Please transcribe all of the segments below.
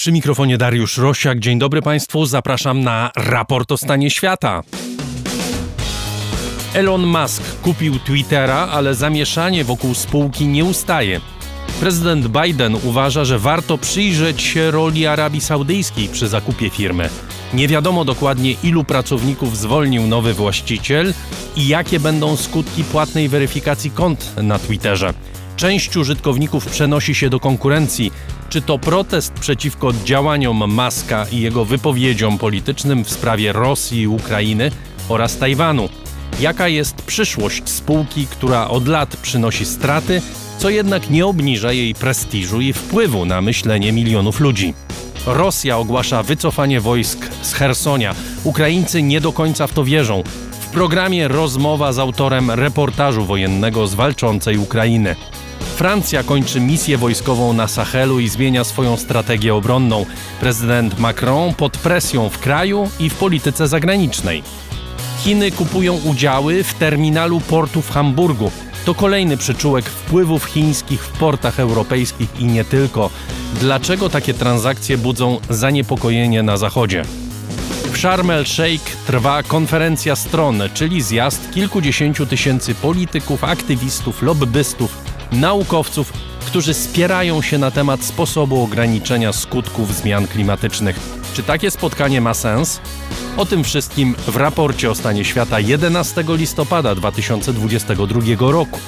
Przy mikrofonie Dariusz Rosiak. Dzień dobry Państwu. Zapraszam na raport o stanie świata. Elon Musk kupił Twittera, ale zamieszanie wokół spółki nie ustaje. Prezydent Biden uważa, że warto przyjrzeć się roli Arabii Saudyjskiej przy zakupie firmy. Nie wiadomo dokładnie, ilu pracowników zwolnił nowy właściciel i jakie będą skutki płatnej weryfikacji kont na Twitterze. Część użytkowników przenosi się do konkurencji. Czy to protest przeciwko działaniom Maska i jego wypowiedziom politycznym w sprawie Rosji Ukrainy oraz Tajwanu? Jaka jest przyszłość spółki, która od lat przynosi straty, co jednak nie obniża jej prestiżu i wpływu na myślenie milionów ludzi? Rosja ogłasza wycofanie wojsk z Hersonia. Ukraińcy nie do końca w to wierzą. W programie rozmowa z autorem reportażu wojennego z walczącej Ukrainy. Francja kończy misję wojskową na Sahelu i zmienia swoją strategię obronną. Prezydent Macron pod presją w kraju i w polityce zagranicznej. Chiny kupują udziały w terminalu portu w Hamburgu. To kolejny przyczółek wpływów chińskich w portach europejskich i nie tylko. Dlaczego takie transakcje budzą zaniepokojenie na Zachodzie? W Sharm el-Sheikh trwa konferencja stron, czyli zjazd kilkudziesięciu tysięcy polityków, aktywistów, lobbystów, naukowców, którzy spierają się na temat sposobu ograniczenia skutków zmian klimatycznych. Czy takie spotkanie ma sens? O tym wszystkim w raporcie o stanie świata 11 listopada 2022 roku.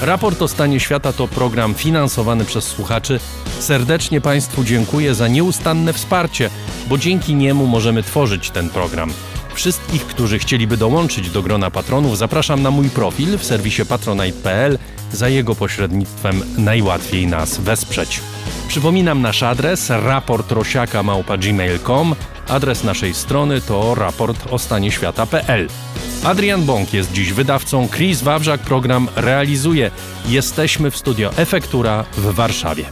Raport o stanie świata to program finansowany przez słuchaczy. Serdecznie Państwu dziękuję za nieustanne wsparcie, bo dzięki niemu możemy tworzyć ten program. Wszystkich, którzy chcieliby dołączyć do grona patronów, zapraszam na mój profil w serwisie patronite.pl. Za jego pośrednictwem najłatwiej nas wesprzeć. Przypominam nasz adres raportrosiaka.gmail.com Adres naszej strony to raport o stanie świata.pl. Adrian Bąk jest dziś wydawcą, Chris Wawrzak program realizuje. Jesteśmy w studio Efektura w Warszawie.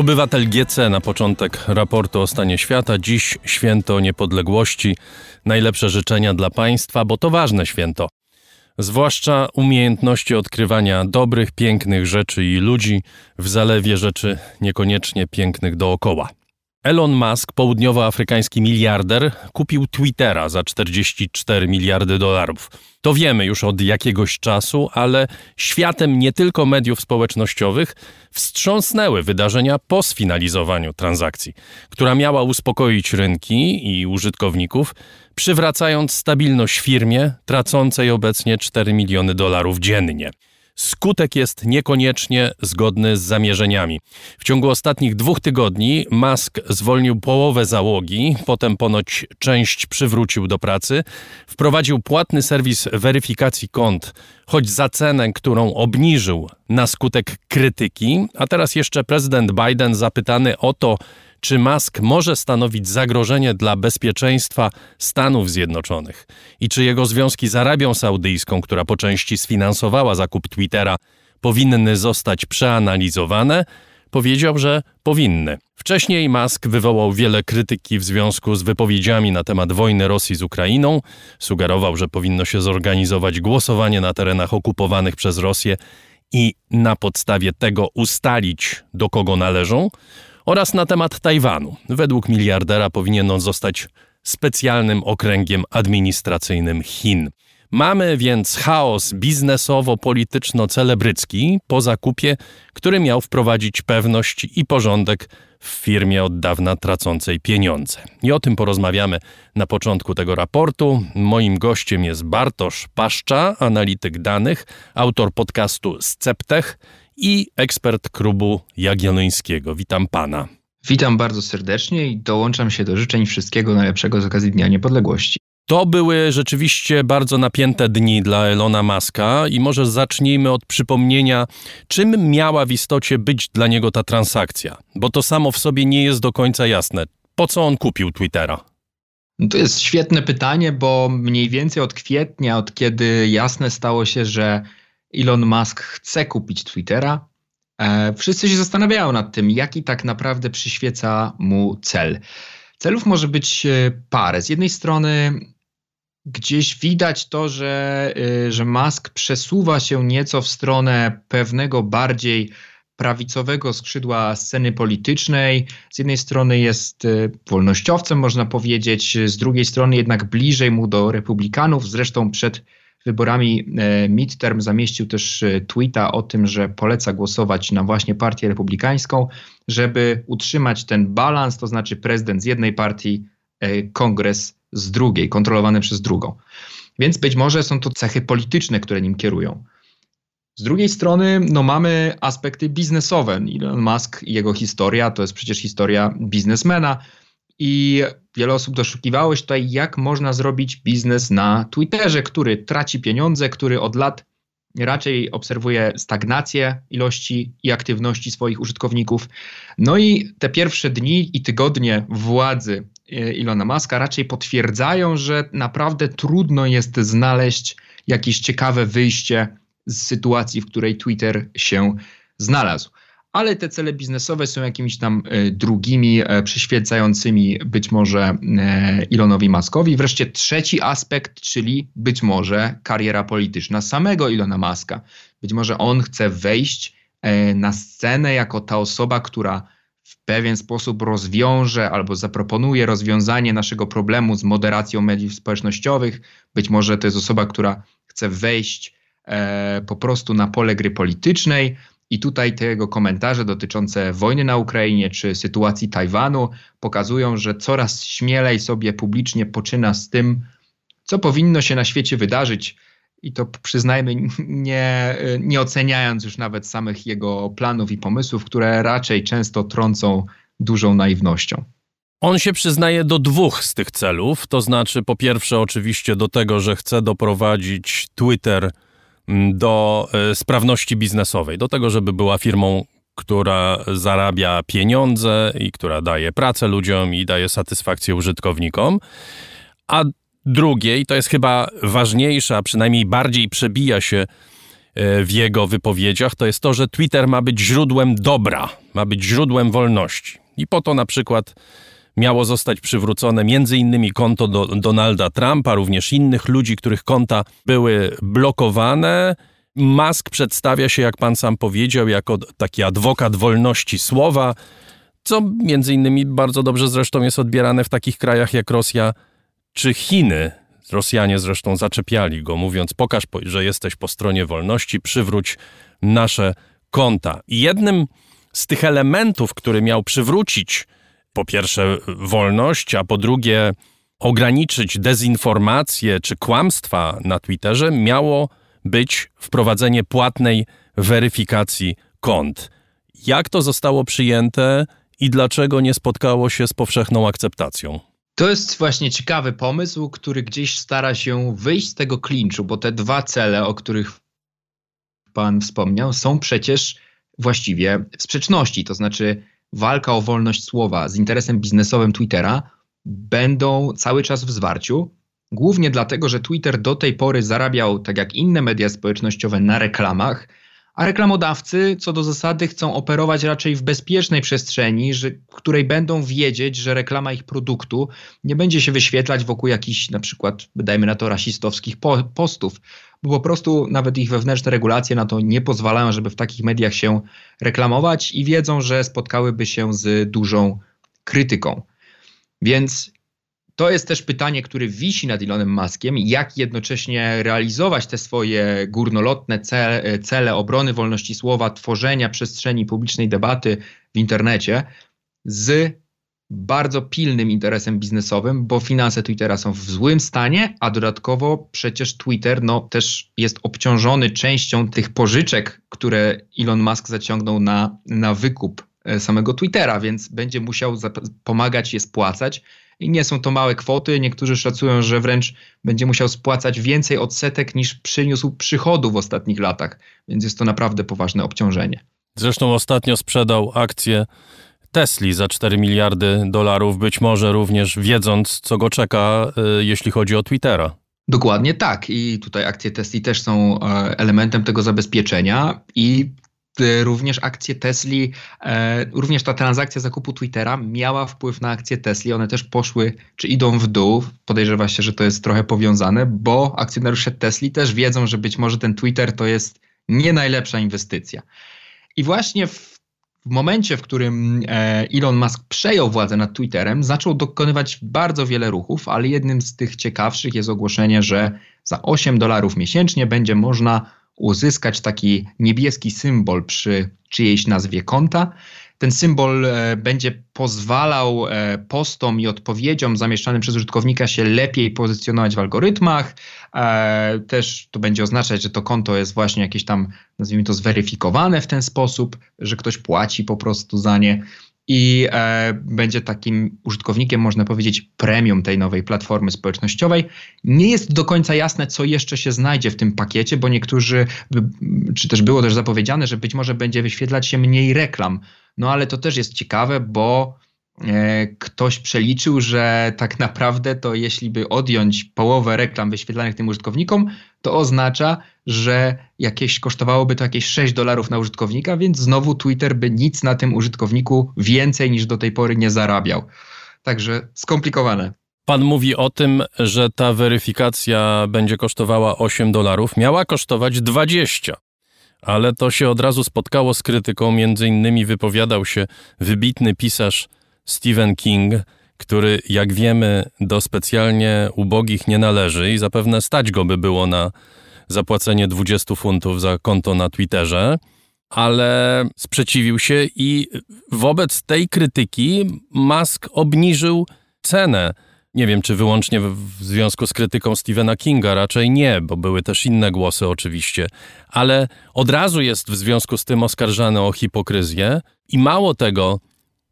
Obywatel GC na początek raportu o stanie świata. Dziś święto niepodległości. Najlepsze życzenia dla państwa, bo to ważne święto. Zwłaszcza umiejętności odkrywania dobrych, pięknych rzeczy i ludzi w zalewie rzeczy niekoniecznie pięknych dookoła. Elon Musk, południowoafrykański miliarder, kupił Twittera za 44 miliardy dolarów. To wiemy już od jakiegoś czasu, ale światem nie tylko mediów społecznościowych wstrząsnęły wydarzenia po sfinalizowaniu transakcji, która miała uspokoić rynki i użytkowników, przywracając stabilność firmie tracącej obecnie 4 miliony dolarów dziennie. Skutek jest niekoniecznie zgodny z zamierzeniami. W ciągu ostatnich dwóch tygodni Musk zwolnił połowę załogi, potem ponoć część przywrócił do pracy, wprowadził płatny serwis weryfikacji kont, choć za cenę, którą obniżył na skutek krytyki, a teraz jeszcze prezydent Biden zapytany o to, czy Musk może stanowić zagrożenie dla bezpieczeństwa Stanów Zjednoczonych i czy jego związki z Arabią Saudyjską, która po części sfinansowała zakup Twittera, powinny zostać przeanalizowane, powiedział, że powinny. Wcześniej Musk wywołał wiele krytyki w związku z wypowiedziami na temat wojny Rosji z Ukrainą. Sugerował, że powinno się zorganizować głosowanie na terenach okupowanych przez Rosję i na podstawie tego ustalić, do kogo należą oraz na temat Tajwanu. Według miliardera powinien on zostać specjalnym okręgiem administracyjnym Chin. Mamy więc chaos biznesowo-polityczno-celebrycki po zakupie, który miał wprowadzić pewność i porządek w firmie od dawna tracącej pieniądze. I o tym porozmawiamy na początku tego raportu. Moim gościem jest Bartosz Paszcza, analityk danych, autor podcastu Sceptech i ekspert klubu Jagiellońskiego. Witam pana. Witam bardzo serdecznie i dołączam się do życzeń wszystkiego najlepszego z okazji Dnia Niepodległości. To były rzeczywiście bardzo napięte dni dla Elona Muska i może zacznijmy od przypomnienia, czym miała w istocie być dla niego ta transakcja, bo to samo w sobie nie jest do końca jasne. Po co on kupił Twittera? No to jest świetne pytanie, bo mniej więcej od kwietnia, od kiedy jasne stało się, że Elon Musk chce kupić Twittera, e, wszyscy się zastanawiają nad tym, jaki tak naprawdę przyświeca mu cel. Celów może być e, parę. Z jednej strony gdzieś widać to, że, e, że Musk przesuwa się nieco w stronę pewnego bardziej prawicowego skrzydła sceny politycznej. Z jednej strony jest wolnościowcem, można powiedzieć, z drugiej strony jednak bliżej mu do republikanów. Zresztą przed wyborami e, midterm zamieścił też e, tweeta o tym, że poleca głosować na właśnie partię republikańską, żeby utrzymać ten balans, to znaczy prezydent z jednej partii, e, kongres z drugiej, kontrolowany przez drugą. Więc być może są to cechy polityczne, które nim kierują. Z drugiej strony, no mamy aspekty biznesowe. Elon Musk i jego historia to jest przecież historia biznesmena, i wiele osób doszukiwało się tutaj, jak można zrobić biznes na Twitterze, który traci pieniądze, który od lat raczej obserwuje stagnację ilości i aktywności swoich użytkowników. No i te pierwsze dni i tygodnie władzy e, Ilona Maska raczej potwierdzają, że naprawdę trudno jest znaleźć jakieś ciekawe wyjście z sytuacji, w której Twitter się znalazł ale te cele biznesowe są jakimiś tam e, drugimi, e, przyświecającymi być może e, Elonowi Muskowi. Wreszcie trzeci aspekt, czyli być może kariera polityczna samego Ilona Muska. Być może on chce wejść na scenę jako ta osoba, która w pewien sposób rozwiąże albo zaproponuje rozwiązanie naszego problemu z moderacją mediów społecznościowych. Być może to jest osoba, która chce wejść po prostu na pole gry politycznej. I tutaj te jego komentarze dotyczące wojny na Ukrainie czy sytuacji Tajwanu pokazują, że coraz śmielej sobie publicznie poczyna z tym, co powinno się na świecie wydarzyć. I to przyznajmy, nie, nie oceniając już nawet samych jego planów i pomysłów, które raczej często trącą dużą naiwnością. On się przyznaje do dwóch z tych celów, to znaczy po pierwsze oczywiście do tego, że chce doprowadzić Twitter do e, sprawności biznesowej, do tego, żeby była firmą, która zarabia pieniądze i która daje pracę ludziom i daje satysfakcję użytkownikom. A drugie, i to jest chyba ważniejsze, a przynajmniej bardziej przebija się e, w jego wypowiedziach, to jest to, że Twitter ma być źródłem dobra, ma być źródłem wolności. I po to na przykład miało zostać przywrócone innymi konto do Donalda Trumpa, również innych ludzi, których konta były blokowane. Musk przedstawia się, jak pan sam powiedział, jako taki adwokat wolności słowa, co między innymi bardzo dobrze zresztą jest odbierane w takich krajach jak Rosja czy Chiny. Rosjanie zresztą zaczepiali go, mówiąc: Pokaż, że jesteś po stronie wolności, przywróć nasze konta. I jednym z tych elementów, który miał przywrócić po pierwsze wolność, a po drugie ograniczyć dezinformację czy kłamstwa na Twitterze, miało być wprowadzenie płatnej weryfikacji kont. Jak to zostało przyjęte i dlaczego nie spotkało się z powszechną akceptacją? To jest właśnie ciekawy pomysł, który gdzieś stara się wyjść z tego klinczu, bo te dwa cele, o których Pan wspomniał, są przecież właściwie w sprzeczności. To znaczy, walka o wolność słowa z interesem biznesowym Twittera będą cały czas w zwarciu. Głównie dlatego, że Twitter do tej pory zarabiał, tak jak inne media społecznościowe, na reklamach, a reklamodawcy co do zasady chcą operować raczej w bezpiecznej przestrzeni, że, w której będą wiedzieć, że reklama ich produktu nie będzie się wyświetlać wokół jakichś na przykład, dajmy na to, rasistowskich po, postów, bo po prostu nawet ich wewnętrzne regulacje na to nie pozwalają, żeby w takich mediach się reklamować i wiedzą, że spotkałyby się z dużą krytyką. Więc to jest też pytanie, które wisi nad Elonem Muskiem, jak jednocześnie realizować te swoje górnolotne cele, cele obrony wolności słowa, tworzenia przestrzeni publicznej debaty w internecie z bardzo pilnym interesem biznesowym, bo finanse Twittera są w złym stanie, a dodatkowo przecież Twitter no, też jest obciążony częścią tych pożyczek, które Elon Musk zaciągnął na, na wykup e, samego Twittera, więc będzie musiał pomagać je spłacać. I nie są to małe kwoty. Niektórzy szacują, że wręcz będzie musiał spłacać więcej odsetek niż przyniósł przychodu w ostatnich latach, więc jest to naprawdę poważne obciążenie. Zresztą ostatnio sprzedał akcje Tesli za 4 miliardy dolarów, być może również wiedząc, co go czeka, y, jeśli chodzi o Twittera. Dokładnie tak. I tutaj akcje Tesli też są e, elementem tego zabezpieczenia i e, również akcje Tesli, e, również ta transakcja zakupu Twittera miała wpływ na akcje Tesli. One też poszły, czy idą w dół. Podejrzewa się, że to jest trochę powiązane, bo akcjonariusze Tesli też wiedzą, że być może ten Twitter to jest nie najlepsza inwestycja. I właśnie w w momencie, w którym e, Elon Musk przejął władzę nad Twitterem, zaczął dokonywać bardzo wiele ruchów, ale jednym z tych ciekawszych jest ogłoszenie, że za 8 dolarów miesięcznie będzie można uzyskać taki niebieski symbol przy czyjejś nazwie konta. Ten symbol e, będzie pozwalał e, postom i odpowiedziom zamieszczanym przez użytkownika się lepiej pozycjonować w algorytmach. E, też to będzie oznaczać, że to konto jest właśnie jakieś tam, nazwijmy to, zweryfikowane w ten sposób, że ktoś płaci po prostu za nie i e, będzie takim użytkownikiem, można powiedzieć, premium tej nowej platformy społecznościowej. Nie jest do końca jasne, co jeszcze się znajdzie w tym pakiecie, bo niektórzy, czy też było też zapowiedziane, że być może będzie wyświetlać się mniej reklam. No ale to też jest ciekawe, bo ktoś przeliczył, że tak naprawdę to jeśli by odjąć połowę reklam wyświetlanych tym użytkownikom, to oznacza, że jakieś kosztowałoby to jakieś 6 dolarów na użytkownika, więc znowu Twitter by nic na tym użytkowniku więcej niż do tej pory nie zarabiał. Także skomplikowane. Pan mówi o tym, że ta weryfikacja będzie kosztowała 8 dolarów, miała kosztować 20 ale to się od razu spotkało z krytyką. Między innymi wypowiadał się wybitny pisarz Stephen King, który, jak wiemy, do specjalnie ubogich nie należy i zapewne stać go by było na zapłacenie 20 funtów za konto na Twitterze, ale sprzeciwił się i wobec tej krytyki Musk obniżył cenę. Nie wiem, czy wyłącznie w związku z krytyką Stephena Kinga, raczej nie, bo były też inne głosy oczywiście, ale od razu jest w związku z tym oskarżany o hipokryzję i mało tego,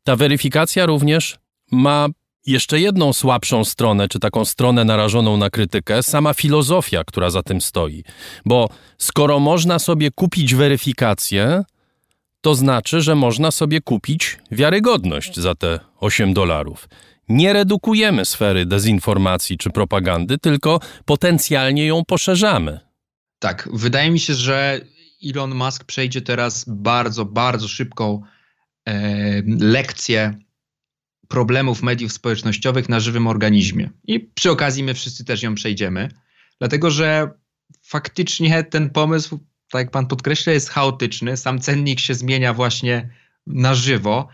ta weryfikacja również ma jeszcze jedną słabszą stronę, czy taką stronę narażoną na krytykę, sama filozofia, która za tym stoi. Bo skoro można sobie kupić weryfikację, to znaczy, że można sobie kupić wiarygodność za te 8 dolarów. Nie redukujemy sfery dezinformacji czy propagandy, tylko potencjalnie ją poszerzamy. Tak, wydaje mi się, że Elon Musk przejdzie teraz bardzo, bardzo szybką lekcję problemów mediów społecznościowych na żywym organizmie. I przy okazji my wszyscy też ją przejdziemy, dlatego że faktycznie ten pomysł, tak jak pan podkreśla, jest chaotyczny. Sam cennik się zmienia właśnie na żywo.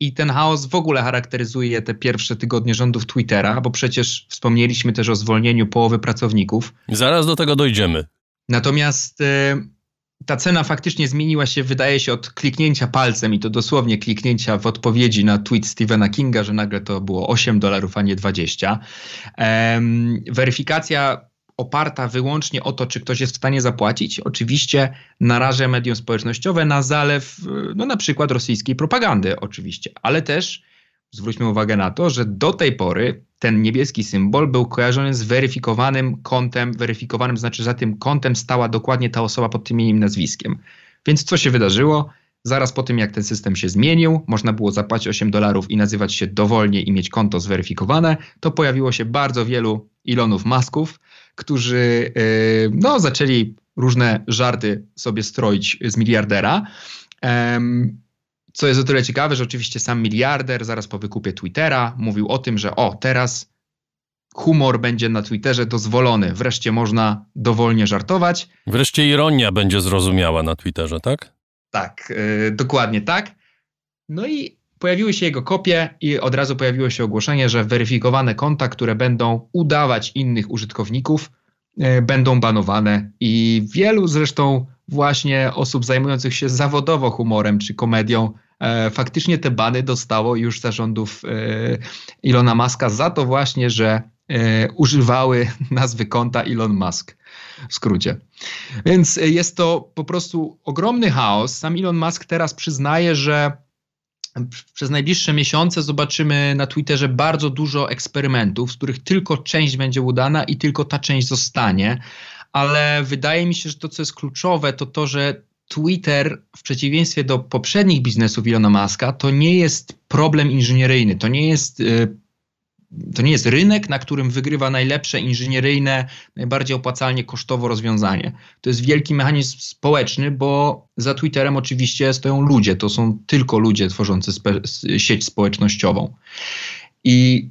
I ten chaos w ogóle charakteryzuje te pierwsze tygodnie rządów Twittera, bo przecież wspomnieliśmy też o zwolnieniu połowy pracowników. Zaraz do tego dojdziemy. Natomiast y, ta cena faktycznie zmieniła się, wydaje się, od kliknięcia palcem i to dosłownie kliknięcia w odpowiedzi na tweet Stephena Kinga, że nagle to było 8 dolarów, a nie 20. Um, weryfikacja oparta wyłącznie o to, czy ktoś jest w stanie zapłacić, oczywiście naraża medium społecznościowe na zalew, no na przykład rosyjskiej propagandy, oczywiście, ale też zwróćmy uwagę na to, że do tej pory ten niebieski symbol był kojarzony z weryfikowanym kontem, weryfikowanym znaczy za tym kontem stała dokładnie ta osoba pod tym imieniem nazwiskiem. Więc co się wydarzyło? Zaraz po tym, jak ten system się zmienił, można było zapłacić 8 dolarów i nazywać się dowolnie i mieć konto zweryfikowane, to pojawiło się bardzo wielu Ilonów Masków, którzy yy, no, zaczęli różne żarty sobie stroić z miliardera. Co jest o tyle ciekawe, że oczywiście sam miliarder zaraz po wykupie Twittera mówił o tym, że o, teraz humor będzie na Twitterze dozwolony. Wreszcie można dowolnie żartować. Wreszcie ironia będzie zrozumiała na Twitterze, tak? Tak, yy, dokładnie tak. No i pojawiły się jego kopie i od razu pojawiło się ogłoszenie, że weryfikowane konta, które będą udawać innych użytkowników, yy, będą banowane. I wielu zresztą właśnie osób zajmujących się zawodowo humorem czy komedią E, faktycznie te bany dostało już zarządów e, Ilona Muska za to właśnie, że e, używały nazwy konta Elon Musk w skrócie. Więc jest to po prostu ogromny chaos. Sam Elon Musk teraz przyznaje, że przez najbliższe miesiące zobaczymy na Twitterze bardzo dużo eksperymentów, z których tylko część będzie udana i tylko ta część zostanie. Ale wydaje mi się, że to, co jest kluczowe, to to, że Twitter, w przeciwieństwie do poprzednich biznesów Ilona Maska, to nie jest problem inżynieryjny, to nie jest, y, to nie jest rynek, na którym wygrywa najlepsze inżynieryjne, najbardziej opłacalnie kosztowo rozwiązanie. To jest wielki mechanizm społeczny, bo za Twitterem oczywiście stoją ludzie, to są tylko ludzie tworzący sieć społecznościową. I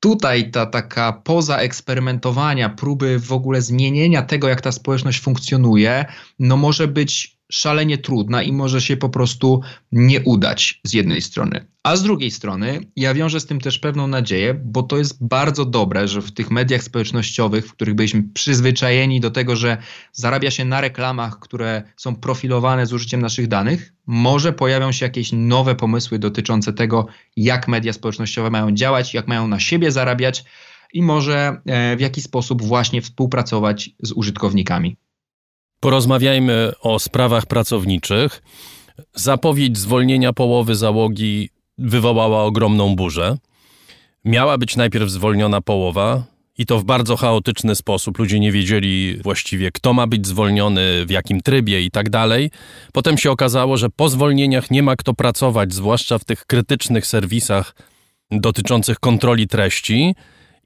tutaj ta taka poza eksperymentowania, próby w ogóle zmienienia tego, jak ta społeczność funkcjonuje, no może być szalenie trudna i może się po prostu nie udać z jednej strony. A z drugiej strony ja wiążę z tym też pewną nadzieję, bo to jest bardzo dobre, że w tych mediach społecznościowych, w których byliśmy przyzwyczajeni do tego, że zarabia się na reklamach, które są profilowane z użyciem naszych danych, może pojawią się jakieś nowe pomysły dotyczące tego, jak media społecznościowe mają działać, jak mają na siebie zarabiać i może e, w jaki sposób właśnie współpracować z użytkownikami. Porozmawiajmy o sprawach pracowniczych. Zapowiedź zwolnienia połowy załogi wywołała ogromną burzę. Miała być najpierw zwolniona połowa, i to w bardzo chaotyczny sposób. Ludzie nie wiedzieli właściwie, kto ma być zwolniony, w jakim trybie i tak dalej. Potem się okazało, że po zwolnieniach nie ma kto pracować, zwłaszcza w tych krytycznych serwisach dotyczących kontroli treści.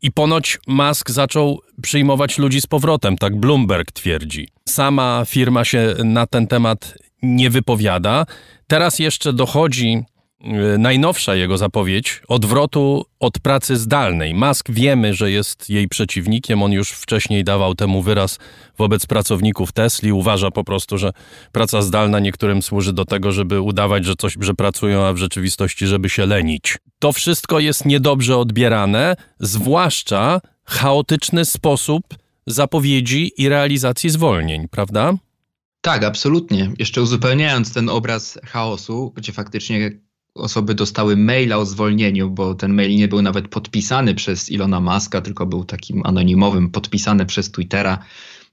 I ponoć Musk zaczął przyjmować ludzi z powrotem, tak Bloomberg twierdzi. Sama firma się na ten temat nie wypowiada. Teraz jeszcze dochodzi najnowsza jego zapowiedź odwrotu od pracy zdalnej. Musk wiemy, że jest jej przeciwnikiem. On już wcześniej dawał temu wyraz wobec pracowników Tesli. Uważa po prostu, że praca zdalna niektórym służy do tego, żeby udawać, że coś, że pracują, a w rzeczywistości, żeby się lenić. To wszystko jest niedobrze odbierane, zwłaszcza chaotyczny sposób zapowiedzi i realizacji zwolnień, prawda? Tak, absolutnie. Jeszcze uzupełniając ten obraz chaosu, gdzie faktycznie osoby dostały maila o zwolnieniu, bo ten mail nie był nawet podpisany przez Ilona Maska, tylko był takim anonimowym, podpisany przez Twittera.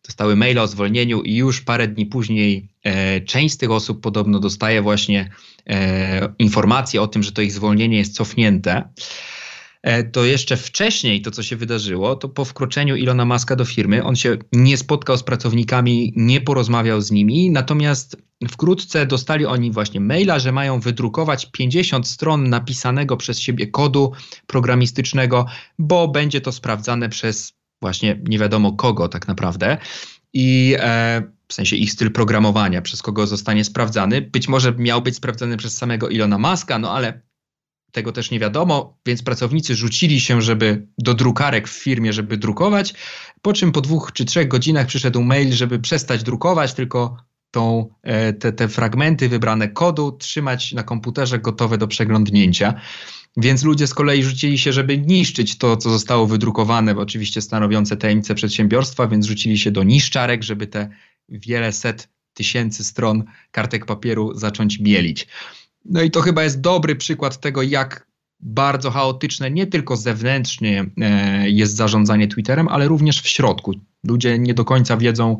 Dostały maila o zwolnieniu i już parę dni później e, część z tych osób podobno dostaje właśnie e, informację o tym, że to ich zwolnienie jest cofnięte. E, to jeszcze wcześniej to, co się wydarzyło, to po wkroczeniu Ilona Maska do firmy, on się nie spotkał z pracownikami, nie porozmawiał z nimi, natomiast wkrótce dostali oni właśnie maila, że mają wydrukować 50 stron napisanego przez siebie kodu programistycznego, bo będzie to sprawdzane przez właśnie nie wiadomo kogo tak naprawdę. i e, w sensie ich styl programowania, przez kogo zostanie sprawdzany. Być może miał być sprawdzany przez samego Ilona Maska, no ale tego też nie wiadomo, więc pracownicy rzucili się, żeby do drukarek w firmie, żeby drukować, po czym po dwóch czy trzech godzinach przyszedł mail, żeby przestać drukować, tylko tą, e, te, te fragmenty wybrane kodu trzymać na komputerze gotowe do przeglądnięcia. Więc ludzie z kolei rzucili się, żeby niszczyć to, co zostało wydrukowane, oczywiście stanowiące tajemnice przedsiębiorstwa, więc rzucili się do niszczarek, żeby te wiele set tysięcy stron kartek papieru zacząć mielić. No i to chyba jest dobry przykład tego, jak bardzo chaotyczne nie tylko zewnętrznie e, jest zarządzanie Twitterem, ale również w środku. Ludzie nie do końca wiedzą,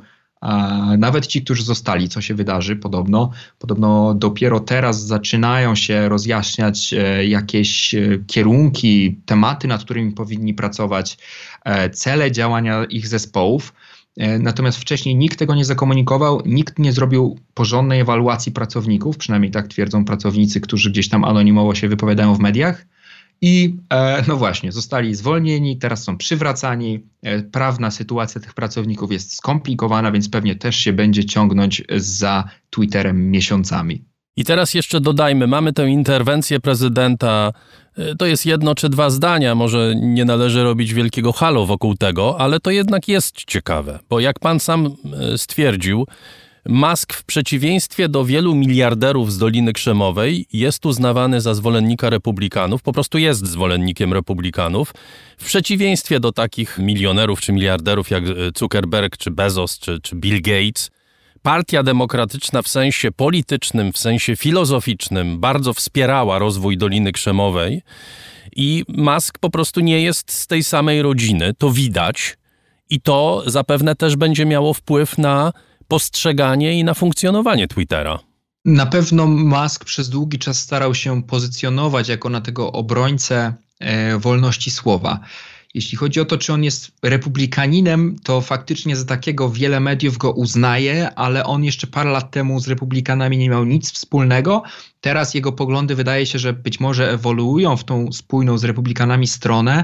nawet ci, którzy zostali, co się wydarzy, podobno. Podobno dopiero teraz zaczynają się rozjaśniać e, jakieś e, kierunki, tematy, nad którymi powinni pracować, cele działania ich zespołów. E, natomiast wcześniej nikt tego nie zakomunikował, nikt nie zrobił porządnej ewaluacji pracowników, przynajmniej tak twierdzą pracownicy, którzy gdzieś tam anonimowo się wypowiadają w mediach. I e, no właśnie, zostali zwolnieni, teraz są przywracani. E, prawna sytuacja tych pracowników jest skomplikowana, więc pewnie też się będzie ciągnąć za Twitterem miesiącami. I teraz jeszcze dodajmy, mamy tę interwencję prezydenta. E, to jest jedno czy dwa zdania, może nie należy robić wielkiego halo wokół tego, ale to jednak jest ciekawe, bo jak pan sam e, stwierdził, Musk w przeciwieństwie do wielu miliarderów z Doliny Krzemowej jest uznawany za zwolennika republikanów, po prostu jest zwolennikiem republikanów, w przeciwieństwie do takich milionerów czy miliarderów jak e, Zuckerberg, czy Bezos, czy, czy Bill Gates – Partia Demokratyczna w sensie politycznym, w sensie filozoficznym bardzo wspierała rozwój Doliny Krzemowej i Musk po prostu nie jest z tej samej rodziny. To widać i to zapewne też będzie miało wpływ na postrzeganie i na funkcjonowanie Twittera. Na pewno Musk przez długi czas starał się pozycjonować jako na tego obrońcę e, wolności słowa. Jeśli chodzi o to, czy on jest republikaninem, to faktycznie za takiego wiele mediów go uznaje, ale on jeszcze parę lat temu z republikanami nie miał nic wspólnego. Teraz jego poglądy wydaje się, że być może ewoluują w tą spójną z republikanami stronę,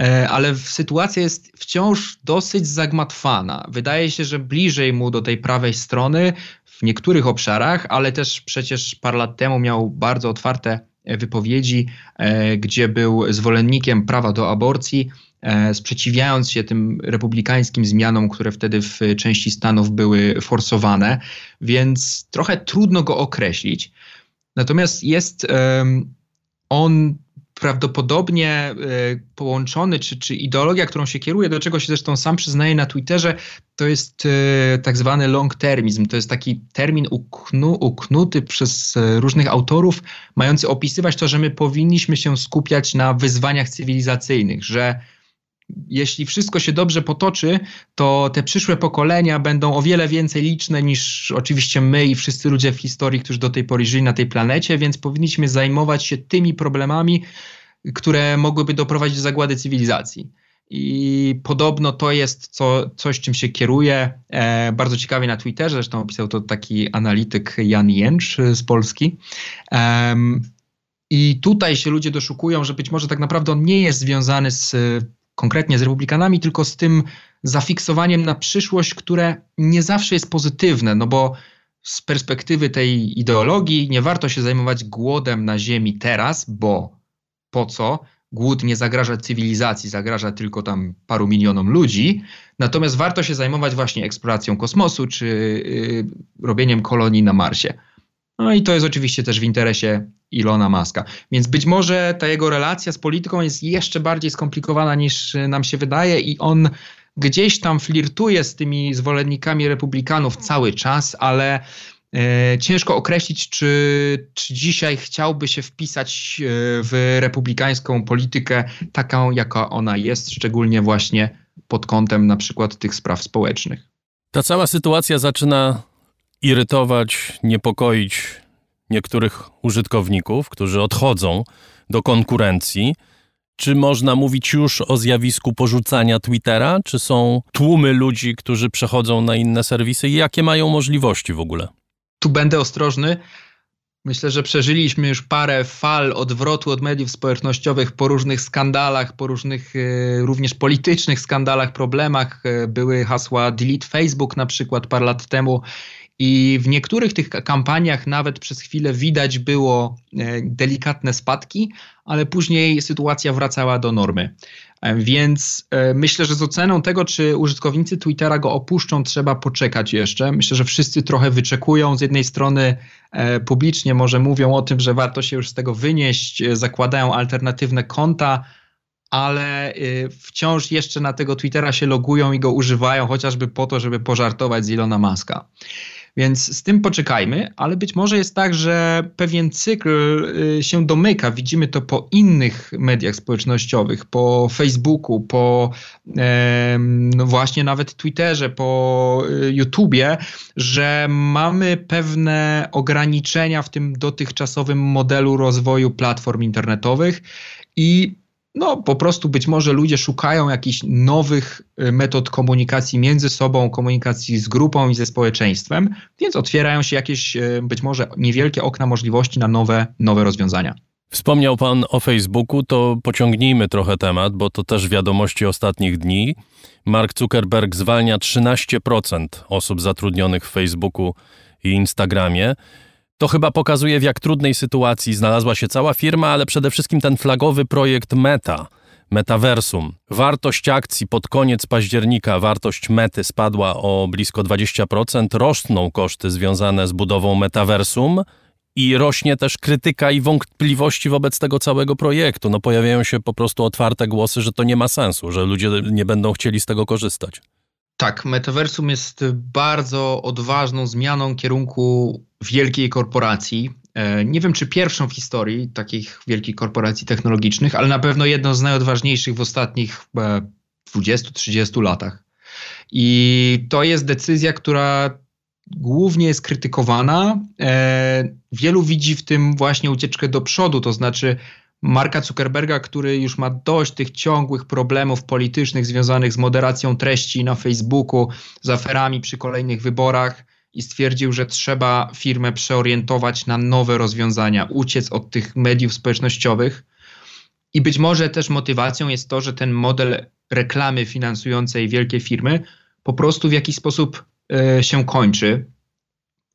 e, ale sytuacja jest wciąż dosyć zagmatwana. Wydaje się, że bliżej mu do tej prawej strony w niektórych obszarach, ale też przecież parę lat temu miał bardzo otwarte wypowiedzi, e, gdzie był zwolennikiem prawa do aborcji, e, sprzeciwiając się tym republikańskim zmianom, które wtedy w części Stanów były forsowane, więc trochę trudno go określić. Natomiast jest on prawdopodobnie e, połączony, czy, czy ideologia, którą się kieruje, do czego się zresztą sam przyznaje na Twitterze, to jest e, tak zwany long-termizm. To jest taki termin uknu, uknuty przez e, różnych autorów, mający opisywać to, że my powinniśmy się skupiać na wyzwaniach cywilizacyjnych, że jeśli wszystko się dobrze potoczy, to te przyszłe pokolenia będą o wiele więcej liczne niż oczywiście my i wszyscy ludzie w historii, którzy do tej pory żyli na tej planecie, więc powinniśmy zajmować się tymi problemami, które mogłyby doprowadzić do zagłady cywilizacji. I podobno to jest co, coś, czym się kieruje. E, bardzo ciekawie na Twitterze, zresztą opisał to taki analityk Jan Jęcz z Polski. E, I tutaj się ludzie doszukują, że być może tak naprawdę on nie jest związany z konkretnie z republikanami, tylko z tym zafiksowaniem na przyszłość, które nie zawsze jest pozytywne, no bo z perspektywy tej ideologii nie warto się zajmować głodem na Ziemi teraz, bo po co? Głód nie zagraża cywilizacji, zagraża tylko tam paru milionom ludzi. Natomiast warto się zajmować właśnie eksploracją kosmosu czy yy, robieniem kolonii na Marsie. No i to jest oczywiście też w interesie Ilona Maska. Więc być może ta jego relacja z polityką jest jeszcze bardziej skomplikowana niż nam się wydaje i on gdzieś tam flirtuje z tymi zwolennikami republikanów cały czas, ale e, ciężko określić, czy, czy dzisiaj chciałby się wpisać e, w republikańską politykę taką, jaka ona jest, szczególnie właśnie pod kątem na przykład tych spraw społecznych. Ta cała sytuacja zaczyna irytować, niepokoić niektórych użytkowników, którzy odchodzą do konkurencji. Czy można mówić już o zjawisku porzucania Twittera? Czy są tłumy ludzi, którzy przechodzą na inne serwisy i jakie mają możliwości w ogóle? Tu będę ostrożny. Myślę, że przeżyliśmy już parę fal odwrotu od mediów społecznościowych po różnych skandalach, po różnych e, również politycznych skandalach, problemach. E, były hasła delete Facebook na przykład parę lat temu i w niektórych tych kampaniach nawet przez chwilę widać było e, delikatne spadki, ale później sytuacja wracała do normy. E, więc e, myślę, że z oceną tego, czy użytkownicy Twittera go opuszczą, trzeba poczekać jeszcze. Myślę, że wszyscy trochę wyczekują. Z jednej strony publicznie może mówią o tym, że warto się już z tego wynieść, zakładają alternatywne konta, ale wciąż jeszcze na tego Twittera się logują i go używają, chociażby po to, żeby pożartować z Ilona Maska. Więc z tym poczekajmy, ale być może jest tak, że pewien cykl y, się domyka. Widzimy to po innych mediach społecznościowych, po Facebooku, po no właśnie nawet Twitterze, po y, YouTubie, że mamy pewne ograniczenia w tym dotychczasowym modelu rozwoju platform internetowych i no po prostu być może ludzie szukają jakichś nowych y, metod komunikacji między sobą, komunikacji z grupą i ze społeczeństwem, więc otwierają się jakieś y, być może niewielkie okna możliwości na nowe, nowe rozwiązania. Wspomniał Pan o Facebooku, to pociągnijmy trochę temat, bo to też wiadomości ostatnich dni. Mark Zuckerberg zwalnia 13% osób zatrudnionych w Facebooku i Instagramie. To chyba pokazuje, w jak trudnej sytuacji znalazła się cała firma, ale przede wszystkim ten flagowy projekt Meta, Metaversum. Wartość akcji pod koniec października, wartość Mety spadła o blisko 20%, rosną koszty związane z budową Metaversum i rośnie też krytyka i wątpliwości wobec tego całego projektu. No pojawiają się po prostu otwarte głosy, że to nie ma sensu, że ludzie nie będą chcieli z tego korzystać. Tak, metaversum jest bardzo odważną zmianą kierunku wielkiej korporacji. E, nie wiem, czy pierwszą w historii takich wielkich korporacji technologicznych, ale na pewno jedną z najodważniejszych w ostatnich 20-30 e, latach. I to jest decyzja, która głównie jest krytykowana. E, wielu widzi w tym właśnie ucieczkę do przodu, to znaczy Marka Zuckerberga, który już ma dość tych ciągłych problemów politycznych związanych z moderacją treści na Facebooku, z aferami przy kolejnych wyborach i stwierdził, że trzeba firmę przeorientować na nowe rozwiązania, uciec od tych mediów społecznościowych. I być może też motywacją jest to, że ten model reklamy finansującej wielkie firmy po prostu w jakiś sposób y, się kończy.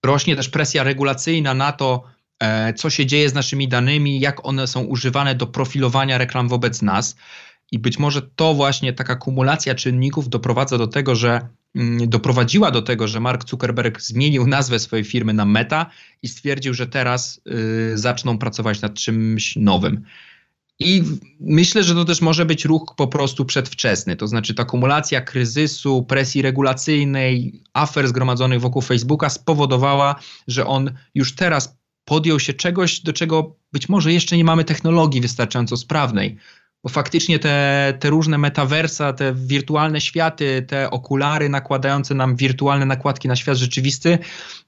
Rośnie też presja regulacyjna na to, co się dzieje z naszymi danymi, jak one są używane do profilowania reklam wobec nas. I być może to właśnie taka kumulacja czynników doprowadza do tego, że mm, doprowadziła do tego, że Mark Zuckerberg zmienił nazwę swojej firmy na Meta i stwierdził, że teraz y, zaczną pracować nad czymś nowym. I myślę, że to też może być ruch po prostu przedwczesny, to znaczy ta kumulacja kryzysu, presji regulacyjnej, afer zgromadzonych wokół Facebooka spowodowała, że on już teraz podjął się czegoś, do czego być może jeszcze nie mamy technologii wystarczająco sprawnej. Bo faktycznie te, te różne metaversa, te wirtualne światy, te okulary nakładające nam wirtualne nakładki na świat rzeczywisty,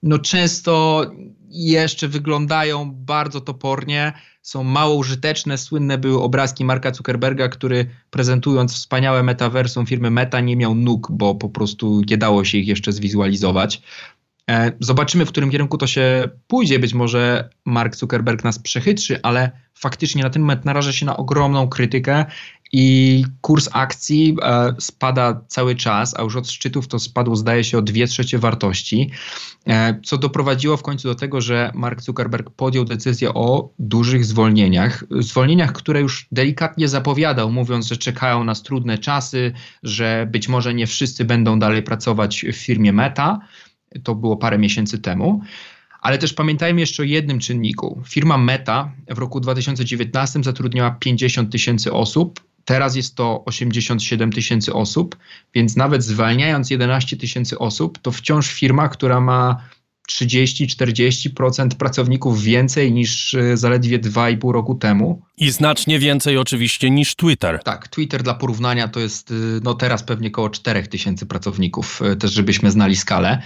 no często jeszcze wyglądają bardzo topornie, są mało użyteczne. Słynne były obrazki Marka Zuckerberga, który prezentując wspaniałe metaversum firmy Meta nie miał nóg, bo po prostu nie dało się ich jeszcze zwizualizować. E, zobaczymy, w którym kierunku to się pójdzie. Być może Mark Zuckerberg nas przechytrzy, ale faktycznie na ten moment naraża się na ogromną krytykę i kurs akcji e, spada cały czas, a już od szczytów to spadło, zdaje się, o dwie trzecie wartości, e, co doprowadziło w końcu do tego, że Mark Zuckerberg podjął decyzję o dużych zwolnieniach. Zwolnieniach, które już delikatnie zapowiadał, mówiąc, że czekają nas trudne czasy, że być może nie wszyscy będą dalej pracować w firmie Meta. To było parę miesięcy temu. Ale też pamiętajmy jeszcze o jednym czynniku. Firma Meta w roku 2019 zatrudniała 50 tysięcy osób, teraz jest to 87 tysięcy osób, więc nawet zwalniając 11 tysięcy osób, to wciąż firma, która ma 30-40% pracowników więcej niż e, zaledwie 2,5 roku temu. I znacznie więcej oczywiście niż Twitter. Tak, Twitter dla porównania to jest e, no teraz pewnie około 4 tysięcy pracowników, e, też żebyśmy znali skalę.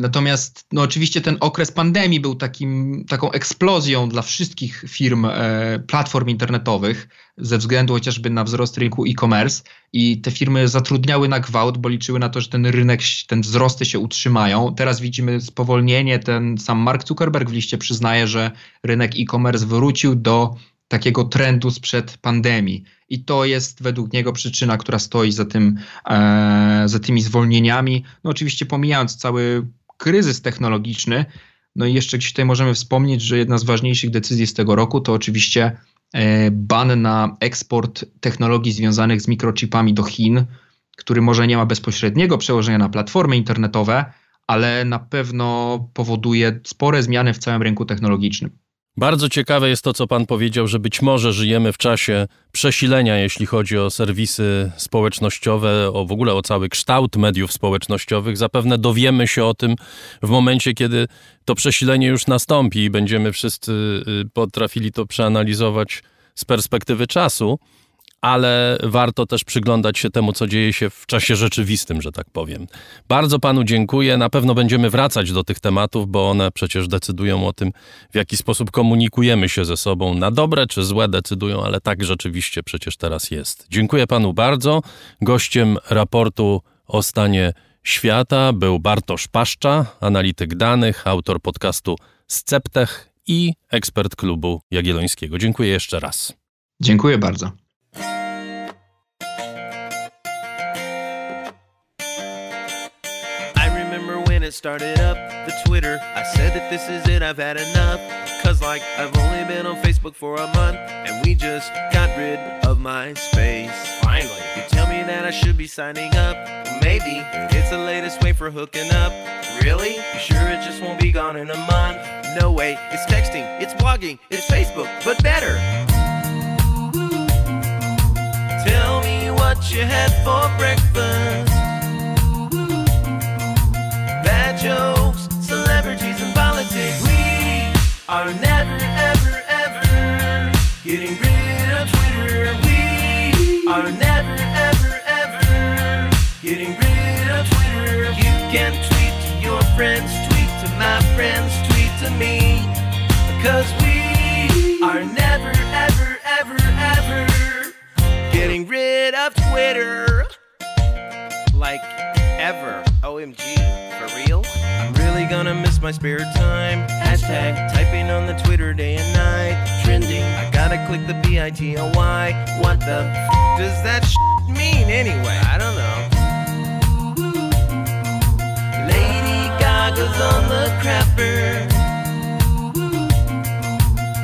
Natomiast no oczywiście ten okres pandemii był takim, taką eksplozją dla wszystkich firm, e, platform internetowych ze względu chociażby na wzrost rynku e-commerce i te firmy zatrudniały na gwałt, bo liczyły na to, że ten rynek, ten wzrosty się utrzymają. Teraz widzimy spowolnienie, ten sam Mark Zuckerberg w liście przyznaje, że rynek e-commerce wrócił do takiego trendu sprzed pandemii. I to jest według niego przyczyna, która stoi za, tym, e, za tymi zwolnieniami. No oczywiście pomijając cały kryzys technologiczny, no i jeszcze gdzieś tutaj możemy wspomnieć, że jedna z ważniejszych decyzji z tego roku to oczywiście e, ban na eksport technologii związanych z mikrochipami do Chin, który może nie ma bezpośredniego przełożenia na platformy internetowe, ale na pewno powoduje spore zmiany w całym rynku technologicznym. Bardzo ciekawe jest to, co Pan powiedział, że być może żyjemy w czasie przesilenia, jeśli chodzi o serwisy społecznościowe, o w ogóle o cały kształt mediów społecznościowych. Zapewne dowiemy się o tym w momencie, kiedy to przesilenie już nastąpi i będziemy wszyscy y, potrafili to przeanalizować z perspektywy czasu ale warto też przyglądać się temu, co dzieje się w czasie rzeczywistym, że tak powiem. Bardzo panu dziękuję. Na pewno będziemy wracać do tych tematów, bo one przecież decydują o tym, w jaki sposób komunikujemy się ze sobą. Na dobre czy złe decydują, ale tak rzeczywiście przecież teraz jest. Dziękuję panu bardzo. Gościem raportu o stanie świata był Bartosz Paszcza, analityk danych, autor podcastu Sceptech i ekspert klubu Jagiellońskiego. Dziękuję jeszcze raz. Dziękuję bardzo. Started up, the Twitter. I said that this is it, I've had enough. Cause like I've only been on Facebook for a month, and we just got rid of my space. Finally, you tell me that I should be signing up. Maybe it's the latest way for hooking up. Really? You sure it just won't be gone in a month? No way, it's texting, it's blogging, it's Facebook, but better. Tell me what you had for breakfast. Are never, ever, ever getting rid of Twitter. We are never, ever, ever getting rid of Twitter. You can tweet to your friends, tweet to my friends, tweet to me. Because we are never, ever, ever, ever getting rid of Twitter. Like ever. OMG, gonna miss my spare time. Hashtag typing on the Twitter day and night. Trending, I gotta click the B-I-T-L-Y. What the f does that mean anyway? I don't know. Lady Gaga's on the crapper.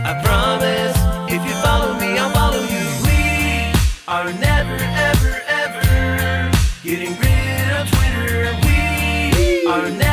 I promise, if you follow me, I'll follow you. We are never, ever, ever getting rid of Twitter We are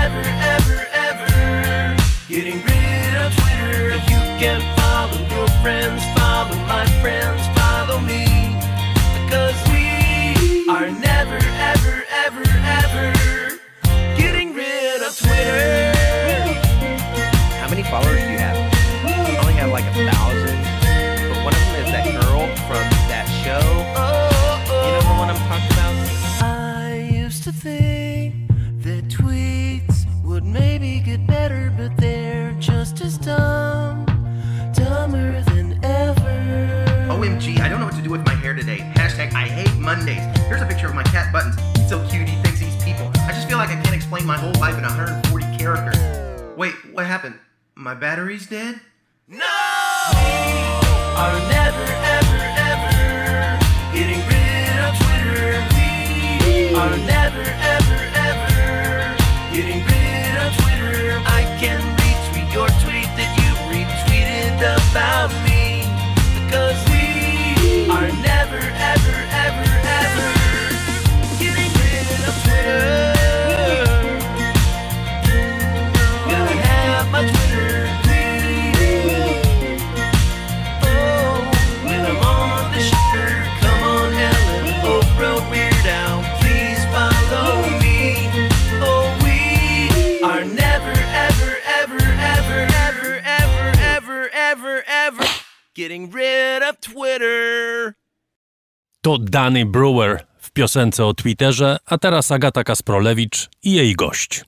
Danny Brewer w piosence o Twitterze, a teraz Agata Kasprolewicz i jej gość.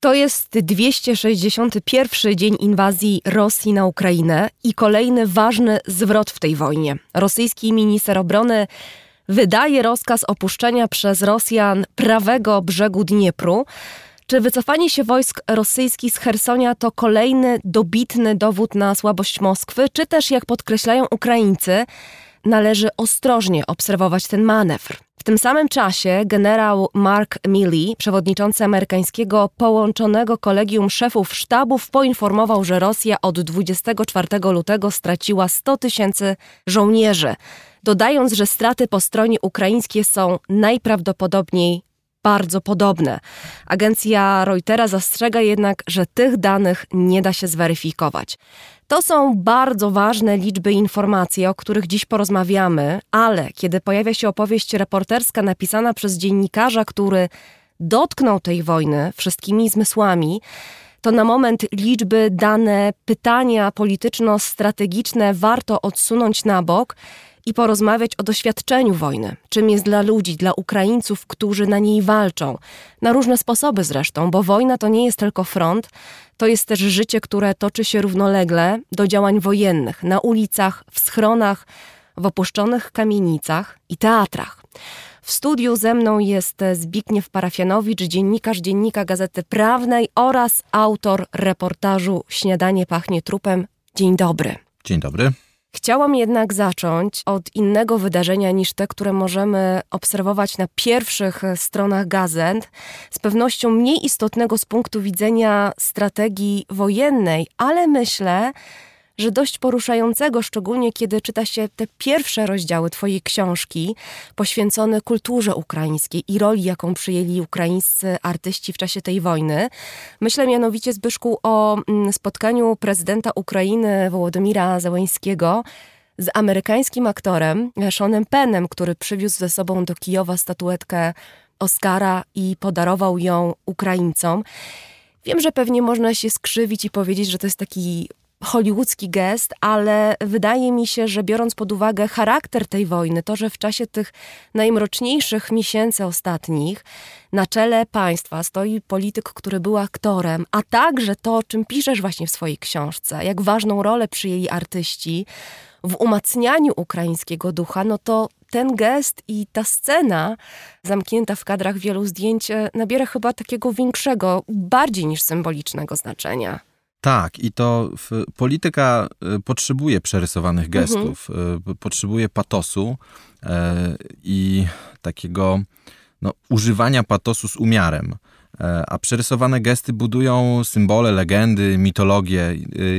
To jest 261 dzień inwazji Rosji na Ukrainę i kolejny ważny zwrot w tej wojnie. Rosyjski minister obrony wydaje rozkaz opuszczenia przez Rosjan prawego brzegu Dniepru. Czy wycofanie się wojsk rosyjskich z Hersonia to kolejny dobitny dowód na słabość Moskwy, czy też, jak podkreślają Ukraińcy, należy ostrożnie obserwować ten manewr? W tym samym czasie generał Mark Milley, przewodniczący amerykańskiego połączonego kolegium szefów sztabów, poinformował, że Rosja od 24 lutego straciła 100 tysięcy żołnierzy, dodając, że straty po stronie ukraińskiej są najprawdopodobniej bardzo podobne. Agencja Reutera zastrzega jednak, że tych danych nie da się zweryfikować. To są bardzo ważne liczby i informacje, o których dziś porozmawiamy, ale kiedy pojawia się opowieść reporterska napisana przez dziennikarza, który dotknął tej wojny wszystkimi zmysłami, to na moment liczby, dane, pytania polityczno-strategiczne warto odsunąć na bok i porozmawiać o doświadczeniu wojny, czym jest dla ludzi, dla Ukraińców, którzy na niej walczą. Na różne sposoby zresztą, bo wojna to nie jest tylko front, to jest też życie, które toczy się równolegle do działań wojennych na ulicach, w schronach, w opuszczonych kamienicach i teatrach. W studiu ze mną jest Zbigniew Parafianowicz, dziennikarz Dziennika Gazety Prawnej oraz autor reportażu Śniadanie pachnie trupem. Dzień dobry. Dzień dobry. Chciałam jednak zacząć od innego wydarzenia niż te, które możemy obserwować na pierwszych stronach gazet, z pewnością mniej istotnego z punktu widzenia strategii wojennej, ale myślę, że dość poruszającego, szczególnie kiedy czyta się te pierwsze rozdziały Twojej książki poświęcone kulturze ukraińskiej i roli, jaką przyjęli ukraińscy artyści w czasie tej wojny. Myślę mianowicie, Zbyszku, o mm, spotkaniu prezydenta Ukrainy Wołodymira Zełeńskiego z amerykańskim aktorem Seanem Penem, który przywiózł ze sobą do Kijowa statuetkę Oscara i podarował ją Ukraińcom. Wiem, że pewnie można się skrzywić i powiedzieć, że to jest taki hollywoodzki gest, ale wydaje mi się, że biorąc pod uwagę charakter tej wojny, to, że w czasie tych najmroczniejszych miesięcy ostatnich na czele państwa stoi polityk, który był aktorem, a także to, o czym piszesz właśnie w swojej książce, jak ważną rolę przyjęli artyści w umacnianiu ukraińskiego ducha, no to ten gest i ta scena zamknięta w kadrach wielu zdjęć e, nabiera chyba takiego większego, bardziej niż symbolicznego znaczenia. Tak, i to polityka y, potrzebuje przerysowanych mhm. gestów, mhm. potrzebuje patosu e, i takiego no, używania patosu z umiarem. E, a przerysowane gesty budują symbole, legendy, mitologię.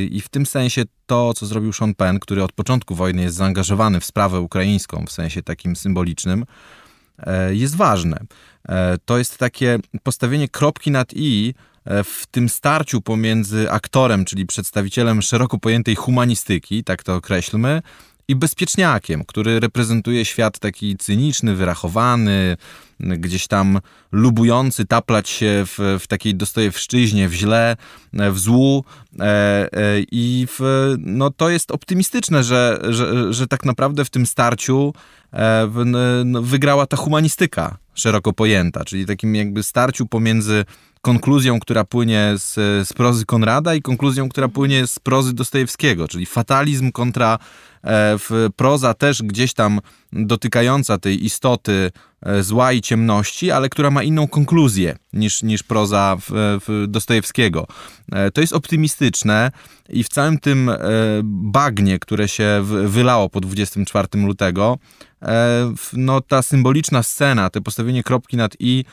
I w tym sensie to, co zrobił Sean Penn, który od początku wojny jest zaangażowany w sprawę ukraińską w sensie takim symbolicznym, jest ważne. To jest takie postawienie kropki nad i E, w tym starciu pomiędzy aktorem, czyli przedstawicielem szeroko pojętej humanistyki, tak to określmy, i bezpieczniakiem, który reprezentuje świat taki cyniczny, wyrachowany, gdzieś tam lubujący taplać się w, w takiej dostojewszczyźnie, w źle, w złu e, e, i w, no, to jest optymistyczne, że, że, że tak naprawdę w tym starciu e, wygrała ta humanistyka szeroko pojęta, czyli takim jakby starciu pomiędzy konkluzją, która płynie z, z prozy Konrada i konkluzją, która płynie z prozy Dostojewskiego, czyli fatalizm kontra e, w proza też gdzieś tam dotykająca tej istoty e, zła i ciemności, ale która ma inną konkluzję niż, niż proza w, w Dostojewskiego. E, to jest optymistyczne i w całym tym e, bagnie, które się wylało po 24 lutego, no ta symboliczna scena, to postawienie kropki nad i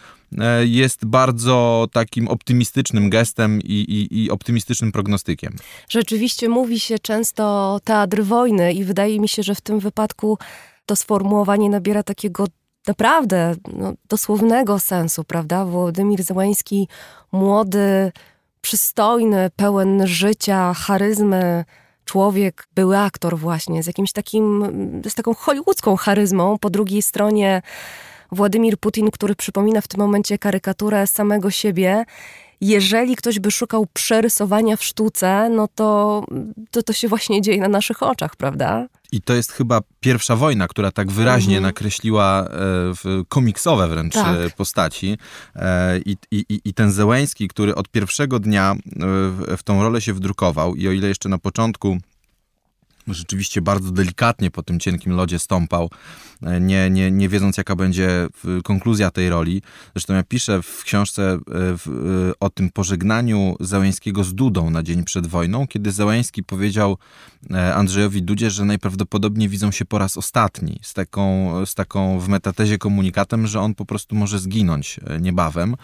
jest bardzo takim optymistycznym gestem i, i, i, optymistycznym prognostykiem. Rzeczywiście mówi się często teatr wojny i wydaje mi się, że w tym wypadku to sformułowanie nabiera takiego naprawdę no, dosłownego sensu, prawda? Władimir Zełański, młody, przystojny, pełen życia, charyzmy, człowiek, były aktor właśnie, z jakimś takim, z taką hollywoodzką charyzmą, po drugiej stronie Władimir Putin, który przypomina w tym momencie karykaturę samego siebie. Jeżeli ktoś by szukał przerysowania w sztuce, no to to, to się właśnie dzieje na naszych oczach, prawda? I to jest chyba pierwsza wojna, która tak wyraźnie Mhm. nakreśliła e, komiksowe wręcz Tak. e, postaci. E, I, i, I ten Zełęński, który od pierwszego dnia e, w, w tą rolę się wdrukował i o ile jeszcze na początku rzeczywiście bardzo delikatnie po tym cienkim lodzie stąpał, e, nie, nie, nie wiedząc jaka będzie konkluzja tej roli. Zresztą ja piszę w książce e, w, e, o tym pożegnaniu Załęskiego z Dudą na dzień przed wojną, kiedy Załęski powiedział Andrzejowi Dudzie, że najprawdopodobniej widzą się po raz ostatni z taką, z taką w metatezie komunikatem, że on po prostu może zginąć niebawem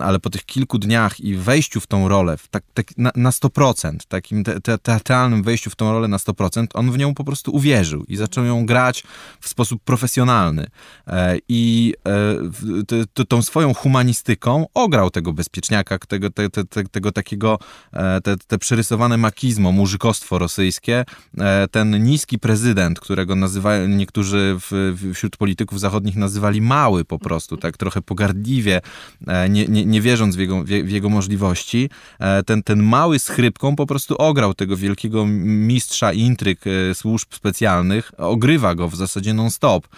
ale po tych kilku dniach i wejściu w tą rolę, tak, tak na, na 100%, takim te, te, teatralnym wejściu w tą rolę na 100%, on w nią po prostu uwierzył i zaczął ją grać w sposób profesjonalny. E, I e, te, te, tą swoją humanistyką ograł tego bezpieczniaka, tego, te, te, te, tego takiego, e, te, te przerysowane makizmo, murzykostwo rosyjskie, e, ten niski prezydent, którego nazywają niektórzy w, wśród polityków zachodnich nazywali mały po prostu, tak trochę pogardliwie, e, nie, nie, nie wierząc w jego, w jego możliwości, e, ten, ten mały z chrypką po prostu ograł tego wielkiego mistrza intryg e, służb specjalnych, ogrywa go w zasadzie non-stop.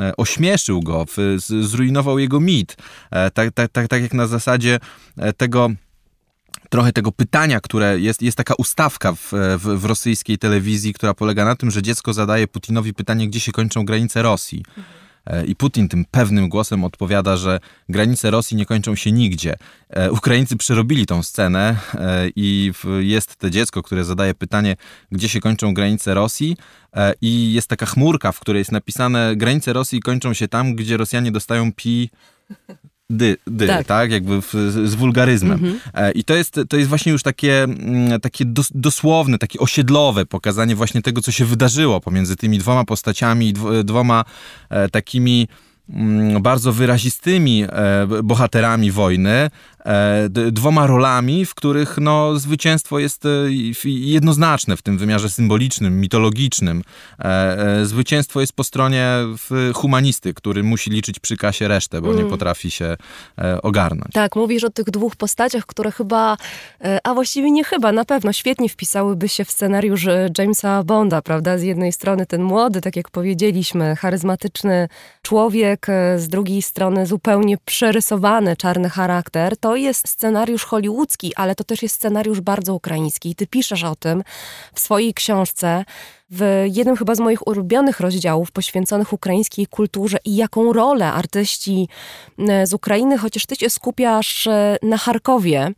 E, Ośmieszył go, zrujnował jego mit. Tak, tak, tak, tak jak na zasadzie tego trochę tego pytania, które jest, jest taka ustawka w, w, w rosyjskiej telewizji, która polega na tym, że dziecko zadaje Putinowi pytanie, gdzie się kończą granice Rosji. E, I Putin tym pewnym głosem odpowiada, że granice Rosji nie kończą się nigdzie. E, Ukraińcy przerobili tą scenę e, i jest to dziecko, które zadaje pytanie, gdzie się kończą granice Rosji e, i jest taka chmurka, w której jest napisane granice Rosji kończą się tam, gdzie Rosjanie dostają pi dy, dy tak. Tak. jakby w, z, z wulgaryzmem. E, I to jest, to jest właśnie już takie, mm, takie dos, dosłowne, takie osiedlowe pokazanie właśnie tego, co się wydarzyło pomiędzy tymi dwoma postaciami, dw, dwoma e, takimi mm, bardzo wyrazistymi e, bohaterami wojny, dwoma rolami, w których no, zwycięstwo jest e, jednoznaczne w tym wymiarze symbolicznym, mitologicznym. E, e, Zwycięstwo jest po stronie humanisty, który musi liczyć przy kasie resztę, bo nie potrafi się e, ogarnąć. Tak, mówisz o tych dwóch postaciach, które chyba, e, a właściwie nie chyba, na pewno świetnie wpisałyby się w scenariusz e, Jamesa Bonda, prawda? Z jednej strony ten młody, tak jak powiedzieliśmy, charyzmatyczny człowiek, e, z drugiej strony zupełnie przerysowany, czarny charakter. To jest scenariusz hollywoodzki, ale to też jest scenariusz bardzo ukraiński. I ty piszesz o tym w swojej książce, w jednym chyba z moich ulubionych rozdziałów poświęconych ukraińskiej kulturze i jaką rolę artyści e, z Ukrainy, chociaż ty się skupiasz e, na Charkowie,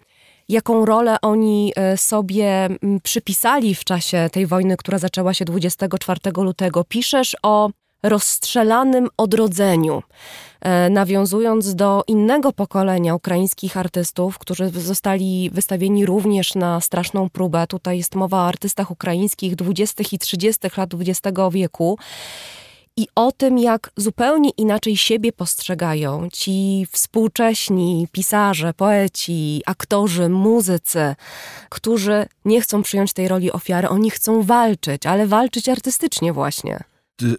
jaką rolę oni e, sobie przypisali w czasie tej wojny, która zaczęła się 24 lutego. Piszesz o rozstrzelanym odrodzeniu, nawiązując do innego pokolenia ukraińskich artystów, którzy zostali wystawieni również na straszną próbę. Tutaj jest mowa o artystach ukraińskich 20. i 30. lat XX wieku i o tym, jak zupełnie inaczej siebie postrzegają ci współcześni pisarze, poeci, aktorzy, muzycy, którzy nie chcą przyjąć tej roli ofiary, oni chcą walczyć, ale walczyć artystycznie właśnie.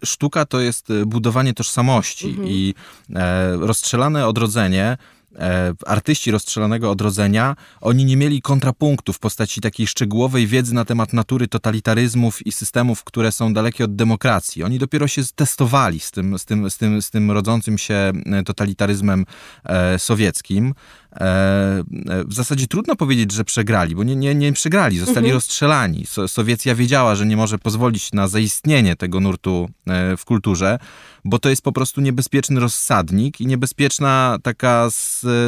Sztuka to jest y, budowanie tożsamości i e, rozstrzelane odrodzenie. E, artyści rozstrzelanego odrodzenia, oni nie mieli kontrapunktu w postaci takiej szczegółowej wiedzy na temat natury totalitaryzmów i systemów, które są dalekie od demokracji. Oni dopiero się testowali z tym, z tym, z tym, z tym rodzącym się e, totalitaryzmem e, sowieckim. E, e, w zasadzie trudno powiedzieć, że przegrali, bo nie, nie, nie przegrali, zostali rozstrzelani. So, Sowiecja wiedziała, że nie może pozwolić na zaistnienie tego nurtu e, w kulturze, bo to jest po prostu niebezpieczny rozsadnik i niebezpieczna taka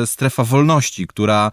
strefa wolności, która,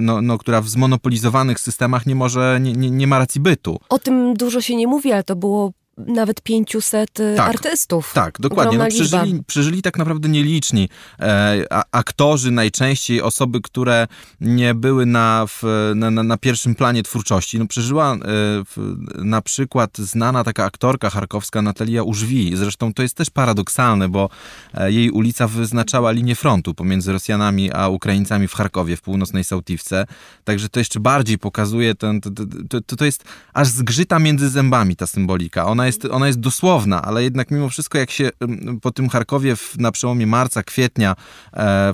no, no, która w zmonopolizowanych systemach nie może, nie, nie, nie ma racji bytu. O tym dużo się nie mówi, ale to było nawet 500 y, Tak, artystów. Tak, dokładnie. No, przeżyli, przeżyli tak naprawdę nieliczni e, aktorzy, najczęściej osoby, które nie były na, w, na, na, pierwszym planie twórczości. No, przeżyła e, w, na przykład znana taka aktorka charkowska Natalia Użwi. Zresztą to jest też paradoksalne, bo e, jej ulica wyznaczała linię frontu pomiędzy Rosjanami a Ukraińcami w Charkowie, w północnej Sautivce. Także to jeszcze bardziej pokazuje ten, to, to, to, to jest aż zgrzyta między zębami ta symbolika. Ona ona jest, ona jest dosłowna, ale jednak mimo wszystko jak się po tym Charkowie w, na przełomie marca, kwietnia e,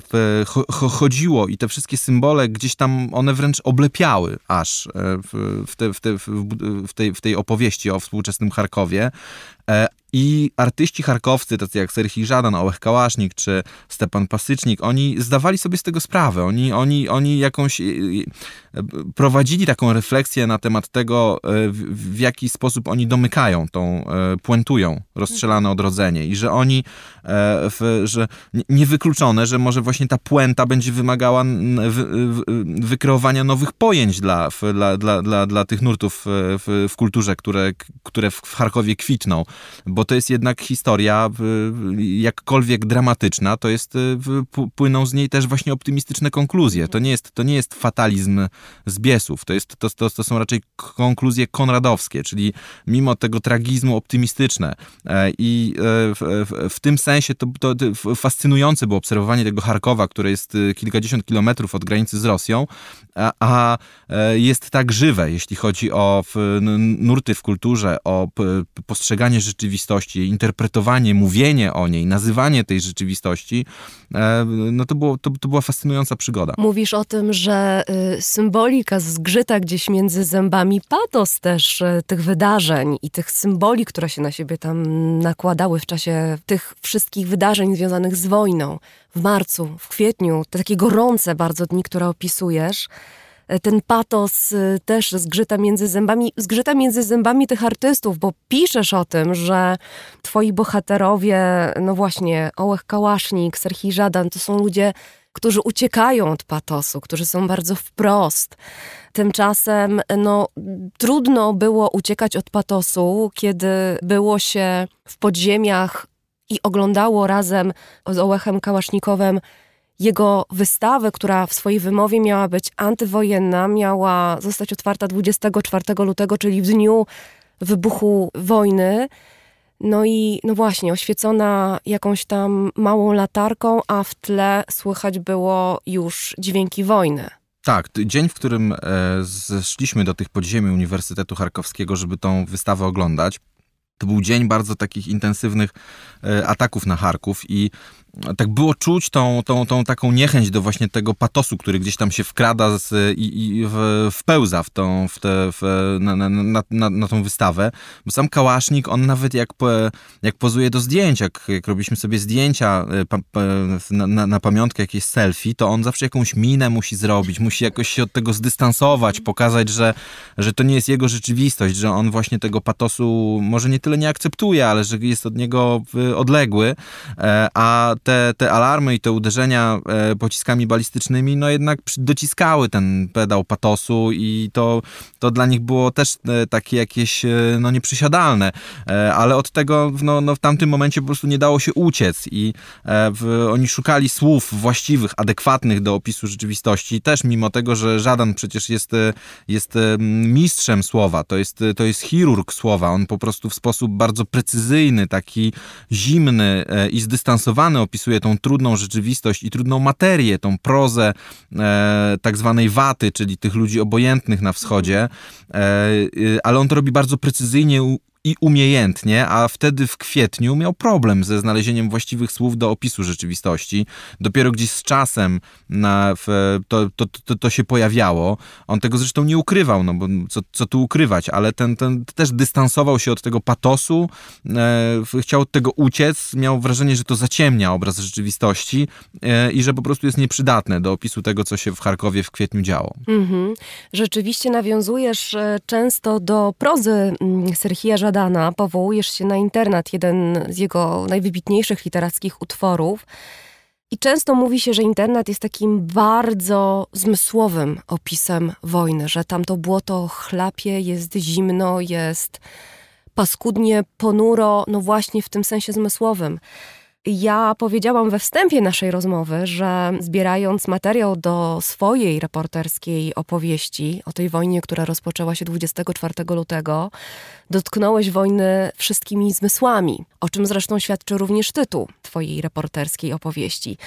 w, cho, chodziło i te wszystkie symbole gdzieś tam, one wręcz oblepiały aż e, w, te, w, te, w, tej, w tej opowieści o współczesnym Charkowie. E, I artyści charkowscy, tacy jak Serhii Żadan, Ołech Kałasznik czy Stepan Pasycznik, oni zdawali sobie z tego sprawę. Oni, oni, oni jakąś e, e, prowadzili taką refleksję na temat tego, w, w jaki sposób oni domykają tą, puentują rozstrzelane odrodzenie i że oni, że niewykluczone, że może właśnie ta puenta będzie wymagała wykreowania nowych pojęć dla, dla, dla, dla, dla tych nurtów w, w kulturze, które, które w Charkowie kwitną bo to jest jednak historia jakkolwiek dramatyczna, to jest, y, płyną z niej też właśnie optymistyczne konkluzje. To nie jest, to nie jest fatalizm z biesów, to, jest, to, to, to są raczej konkluzje konradowskie, czyli mimo tego tragizmu optymistyczne. E, I e, w, w, w tym sensie to, to, to fascynujące było obserwowanie tego Charkowa, które jest y, kilkadziesiąt kilometrów od granicy z Rosją, a, a e, jest tak żywe, jeśli chodzi o nurty w kulturze, o postrzeganie rzeczywistości, interpretowanie, mówienie o niej, nazywanie tej rzeczywistości, e, no to, było, to, to była fascynująca przygoda. Mówisz o tym, że y, symbolika zgrzyta gdzieś między zębami, patos też y, tych wydarzeń i tych symboli, które się na siebie tam nakładały w czasie tych wszystkich wydarzeń związanych z wojną. W marcu, w kwietniu, te takie gorące bardzo dni, które opisujesz ten patos y, też zgrzyta między zębami, zgrzyta między zębami tych artystów, bo piszesz o tym, że twoi bohaterowie, no właśnie, Ołech Kałasznik, Serhii Żadan, to są ludzie, którzy uciekają od patosu, którzy są bardzo wprost. Tymczasem no, trudno było uciekać od patosu, kiedy było się w podziemiach i oglądało razem z Ołechem Kałasznikowem jego wystawę, która w swojej wymowie miała być antywojenna, miała zostać otwarta 24 lutego, czyli w dniu wybuchu wojny. No i no właśnie, oświecona jakąś tam małą latarką, a w tle słychać było już dźwięki wojny. Tak, dzień, w którym e, zeszliśmy do tych podziemi Uniwersytetu Charkowskiego, żeby tą wystawę oglądać, to był dzień bardzo takich intensywnych e, ataków na Charków i tak było czuć tą, tą, tą taką niechęć do właśnie tego patosu, który gdzieś tam się wkrada z, i, i w, wpełza w tą, w te, w, na, na, na, na, tą wystawę. Bo sam Kałasznik, on nawet jak, jak pozuje do zdjęć, jak, jak robiliśmy sobie zdjęcia e, pa, pa, na, na, pamiątkę, jakieś selfie, to on zawsze jakąś minę musi zrobić, musi jakoś się od tego zdystansować, pokazać, że, że to nie jest jego rzeczywistość, że on właśnie tego patosu może nie tyle nie akceptuje, ale że jest od niego odległy, e, a te, te alarmy i te uderzenia e, pociskami balistycznymi, no jednak dociskały ten pedał patosu i to, to dla nich było też e, takie jakieś, e, no nieprzysiadalne, ale od tego no, no w tamtym momencie po prostu nie dało się uciec i w, oni szukali słów właściwych, adekwatnych do opisu rzeczywistości, też mimo tego, że żaden przecież jest, jest mistrzem słowa, to jest, to jest chirurg słowa, on po prostu w sposób bardzo precyzyjny, taki zimny i zdystansowany opisuje tą trudną rzeczywistość i trudną materię, tą prozę e, tak zwanej waty, czyli tych ludzi obojętnych na wschodzie, e, e ale on to robi bardzo precyzyjnie, i umiejętnie, a wtedy w kwietniu miał problem ze znalezieniem właściwych słów do opisu rzeczywistości. Dopiero gdzieś z czasem na, w, to, to, to, to, się pojawiało. On tego zresztą nie ukrywał, no bo co, co tu ukrywać, ale ten, ten też dystansował się od tego patosu, e, chciał od tego uciec, miał wrażenie, że to zaciemnia obraz rzeczywistości e, i że po prostu jest nieprzydatne do opisu tego, co się w Charkowie w kwietniu działo. Mhm. Rzeczywiście nawiązujesz e, często do prozy mm, Serhija Powołujesz się na internat, jeden z jego najwybitniejszych literackich utworów. I często mówi się, że internat jest takim bardzo zmysłowym opisem wojny, że tam to błoto chlapie, jest zimno, jest paskudnie, ponuro, no właśnie w tym sensie zmysłowym. Ja powiedziałam we wstępie naszej rozmowy, że zbierając materiał do swojej reporterskiej opowieści o tej wojnie, która rozpoczęła się 24 lutego, dotknąłeś wojny wszystkimi zmysłami, o czym zresztą świadczy również tytuł twojej reporterskiej opowieści.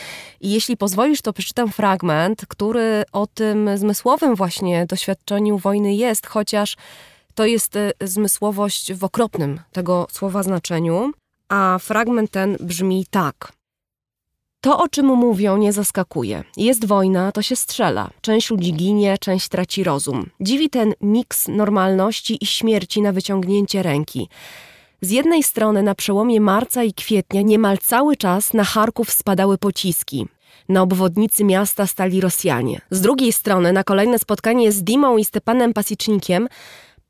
I jeśli pozwolisz, to przeczytam fragment, który o tym zmysłowym właśnie doświadczeniu wojny jest, chociaż To jest e, zmysłowość w okropnym tego słowa znaczeniu, a fragment ten brzmi tak. To, o czym mówią, nie zaskakuje. Jest wojna, to się strzela. Część ludzi ginie, część traci rozum. Dziwi ten miks normalności i śmierci na wyciągnięcie ręki. Z jednej strony na przełomie marca i kwietnia niemal cały czas na Charków spadały pociski. Na obwodnicy miasta stali Rosjanie. Z drugiej strony na kolejne spotkanie z Dimą i Stepanem Pasicznikiem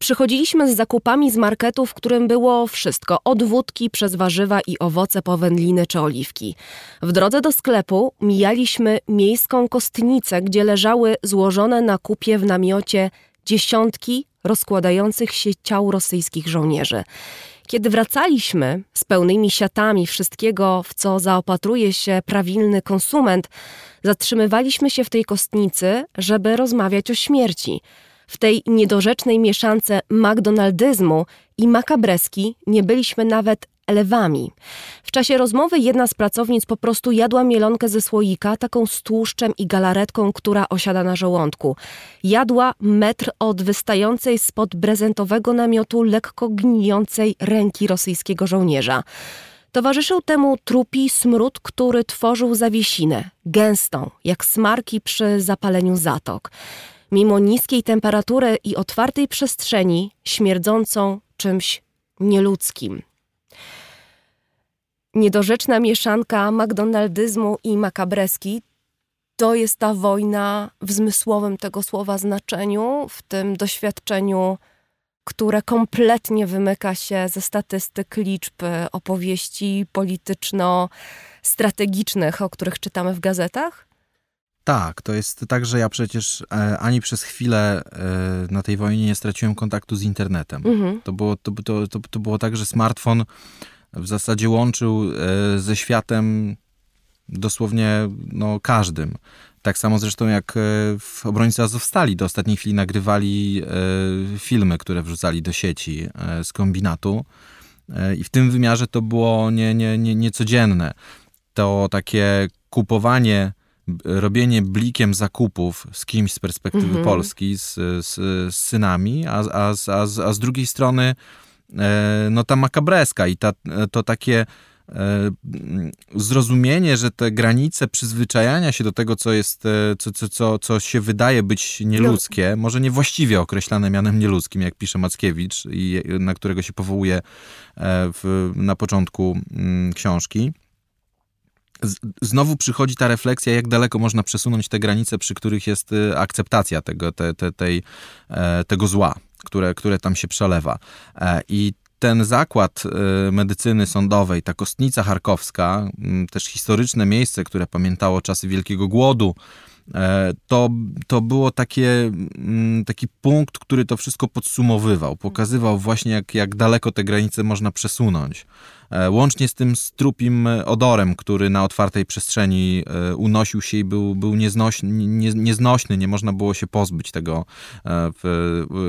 Przychodziliśmy z zakupami z marketu, w którym było wszystko, od wódki przez warzywa i owoce po wędliny czy oliwki. W drodze do sklepu mijaliśmy miejską kostnicę, gdzie leżały złożone na kupie w namiocie dziesiątki rozkładających się ciał rosyjskich żołnierzy. Kiedy wracaliśmy z pełnymi siatami wszystkiego, w co zaopatruje się prawilny konsument, zatrzymywaliśmy się w tej kostnicy, żeby rozmawiać o śmierci. W tej niedorzecznej mieszance McDonaldyzmu i makabreski nie byliśmy nawet elewami. W czasie rozmowy jedna z pracownic po prostu jadła mielonkę ze słoika, taką z tłuszczem i galaretką, która osiada na żołądku. Jadła metr od wystającej spod brezentowego namiotu lekko gnijącej ręki rosyjskiego żołnierza. Towarzyszył temu trupi smród, który tworzył zawiesinę, gęstą, jak smarki przy zapaleniu zatok mimo niskiej temperatury i otwartej przestrzeni, śmierdzącą czymś nieludzkim. Niedorzeczna mieszanka McDonaldyzmu i makabreski to jest ta wojna w zmysłowym tego słowa znaczeniu, w tym doświadczeniu, które kompletnie wymyka się ze statystyk, liczb, opowieści polityczno-strategicznych, o których czytamy w gazetach? Tak, to jest tak, że ja przecież e, ani przez chwilę e, na tej wojnie nie straciłem kontaktu z internetem. Mhm. To, było, to, to, to, to było tak, że smartfon w zasadzie łączył e, ze światem dosłownie no, każdym. Tak samo zresztą jak w obrońcy Azowstali do ostatniej chwili nagrywali filmy, które wrzucali do sieci z kombinatu. I w tym wymiarze to było nie, nie, nie, niecodzienne. To takie kupowanie robienie blikiem zakupów z kimś z perspektywy mhm. Polski, z, z, z, synami, a, a, a, a z drugiej strony e, no ta makabreska i ta, to takie e, zrozumienie, że te granice przyzwyczajania się do tego, co jest, e, co, co, co, co się wydaje być nieludzkie, no. może niewłaściwie określane mianem nieludzkim, jak pisze Mackiewicz, i na którego się powołuje w, na początku mm, książki znowu przychodzi ta refleksja, jak daleko można przesunąć te granice, przy których jest y, akceptacja tego, te, te, tej, e, tego zła, które, które tam się przelewa. E, I ten zakład y, medycyny sądowej, ta kostnica charkowska, też historyczne miejsce, które pamiętało czasy Wielkiego Głodu, e, to, to było takie, taki punkt, który to wszystko podsumowywał, pokazywał właśnie, jak, jak daleko te granice można przesunąć. E, łącznie z tym strupim odorem, który na otwartej przestrzeni e, unosił się i był, był nieznośny, nie, nieznośny, nie można było się pozbyć tego, e,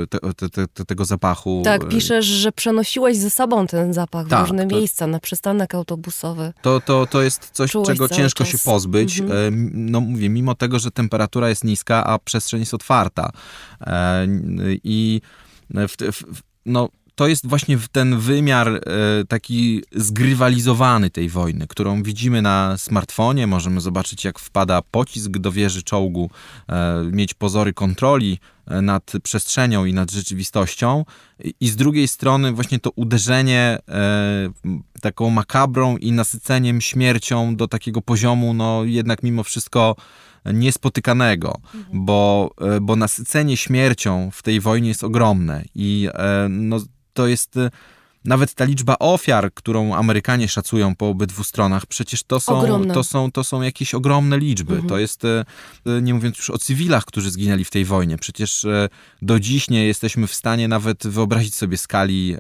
te, te, te, tego zapachu. Tak, piszesz, że przenosiłeś ze sobą ten zapach tak, w różne to, miejsca, na przystanek autobusowy. To, to, to jest coś, Czułeś czego ciężko czas. się pozbyć. Mhm. No mówię, mimo tego, że temperatura jest niska, a przestrzeń jest otwarta. I w, w, no to jest właśnie ten wymiar e, taki zgrywalizowany tej wojny, którą widzimy na smartfonie. Możemy zobaczyć, jak wpada pocisk do wieży czołgu, e, mieć pozory kontroli e, nad przestrzenią i nad rzeczywistością. I z drugiej strony właśnie to uderzenie taką makabrą i nasyceniem śmiercią do takiego poziomu, no jednak mimo wszystko niespotykanego, mhm. bo, bo nasycenie śmiercią w tej wojnie jest ogromne i no, to jest y, nawet ta liczba ofiar, którą Amerykanie szacują po obydwu stronach, przecież to są, to są, to są jakieś ogromne liczby. Mhm. To jest, y, y, nie mówiąc już o cywilach, którzy zginęli w tej wojnie. Przecież do dziś nie jesteśmy w stanie nawet wyobrazić sobie skali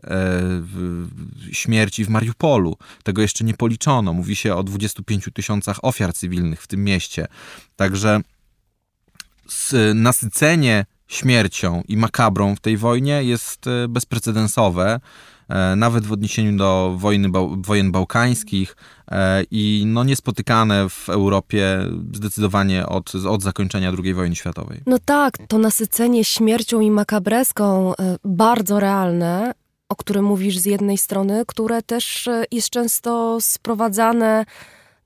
śmierci w Mariupolu. Tego jeszcze nie policzono. Mówi się o 25 tysiącach ofiar cywilnych w tym mieście. Także nasycenie śmiercią i makabrą w tej wojnie jest e, bezprecedensowe e, nawet w odniesieniu do wojny, wojen bałkańskich e, i no niespotykane w Europie zdecydowanie od, od zakończenia II wojny światowej. No tak, to nasycenie śmiercią i makabreską bardzo realne, o którym mówisz z jednej strony, które też jest często sprowadzane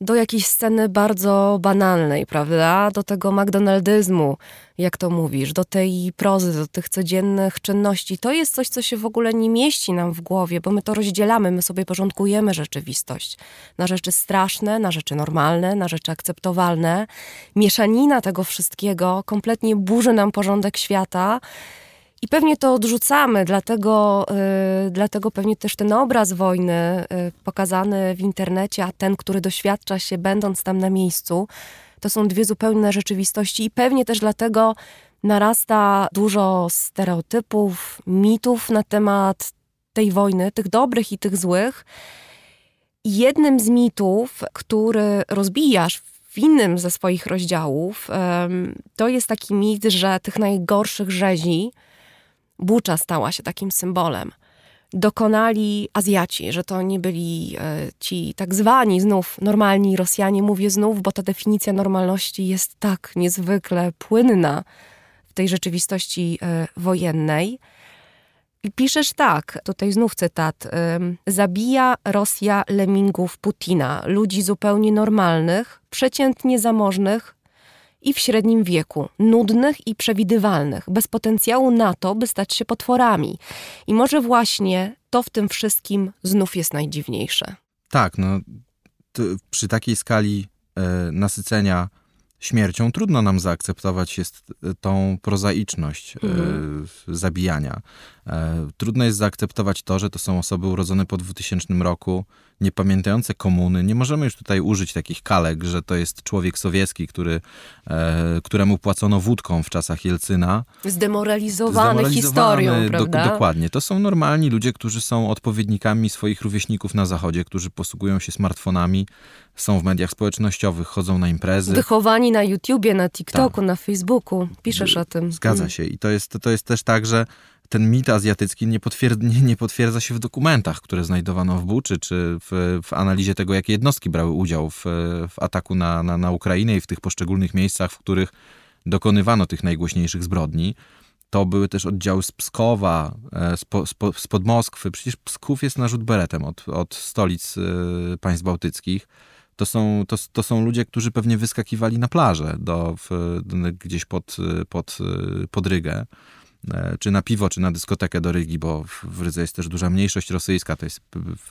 do jakiejś sceny bardzo banalnej, prawda? Do tego McDonaldyzmu, jak to mówisz, do tej prozy, do tych codziennych czynności. To jest coś, co się w ogóle nie mieści nam w głowie, bo my to rozdzielamy, my sobie porządkujemy rzeczywistość na rzeczy straszne, na rzeczy normalne, na rzeczy akceptowalne. Mieszanina tego wszystkiego kompletnie burzy nam porządek świata. I pewnie to odrzucamy, dlatego, yy, dlatego pewnie też ten obraz wojny yy, pokazany w internecie, a ten, który doświadcza się będąc tam na miejscu, to są dwie zupełne rzeczywistości i pewnie też dlatego narasta dużo stereotypów, mitów na temat tej wojny, tych dobrych i tych złych. Jednym z mitów, który rozbijasz w innym ze swoich rozdziałów, to jest taki mit, że tych najgorszych rzezi, Bucza stała się takim symbolem. Dokonali Azjaci, że to nie byli e, ci tak zwani znów normalni Rosjanie, mówię znów, bo ta definicja normalności jest tak niezwykle płynna w tej rzeczywistości e, wojennej. I piszesz tak, tutaj znów cytat: Zabija Rosja lemingów Putina, ludzi zupełnie normalnych, przeciętnie zamożnych, i w średnim wieku, nudnych i przewidywalnych, bez potencjału na to, by stać się potworami. I może właśnie to w tym wszystkim znów jest najdziwniejsze. Tak, no przy takiej skali e, nasycenia śmiercią trudno nam zaakceptować jest e, tą prozaiczność e, mhm. zabijania. E, trudno jest zaakceptować to, że to są osoby urodzone po 2000 roku, niepamiętające komuny. Nie możemy już tutaj użyć takich kalek, że to jest człowiek sowiecki, który, któremu płacono wódką w czasach Jelcyna. Zdemoralizowany, Zdemoralizowany historią, prawda? Do, dokładnie. To są normalni ludzie, którzy są odpowiednikami swoich rówieśników na zachodzie, którzy posługują się smartfonami, są w mediach społecznościowych, chodzą na imprezy. Wychowani na YouTubie, na TikToku, tak. na Facebooku. Piszesz o tym. Zgadza mm. się. I to jest, to jest też tak, że ten mit azjatycki nie, potwierd nie, nie, potwierdza się w dokumentach, które znajdowano w Buczy, czy w, w analizie tego, jakie jednostki brały udział w, w ataku na, na, na Ukrainę i w tych poszczególnych miejscach, w których dokonywano tych najgłośniejszych zbrodni. To były też oddziały z Pskowa, e, spod Moskwy. Przecież Psków jest narzut beretem od, od stolic e, państw bałtyckich to są, to, to są ludzie, którzy pewnie wyskakiwali na plażę do, w, gdzieś pod, pod, pod Rygę, czy na piwo, czy na dyskotekę do Rygi, bo w Rydze jest też duża mniejszość rosyjska, to jest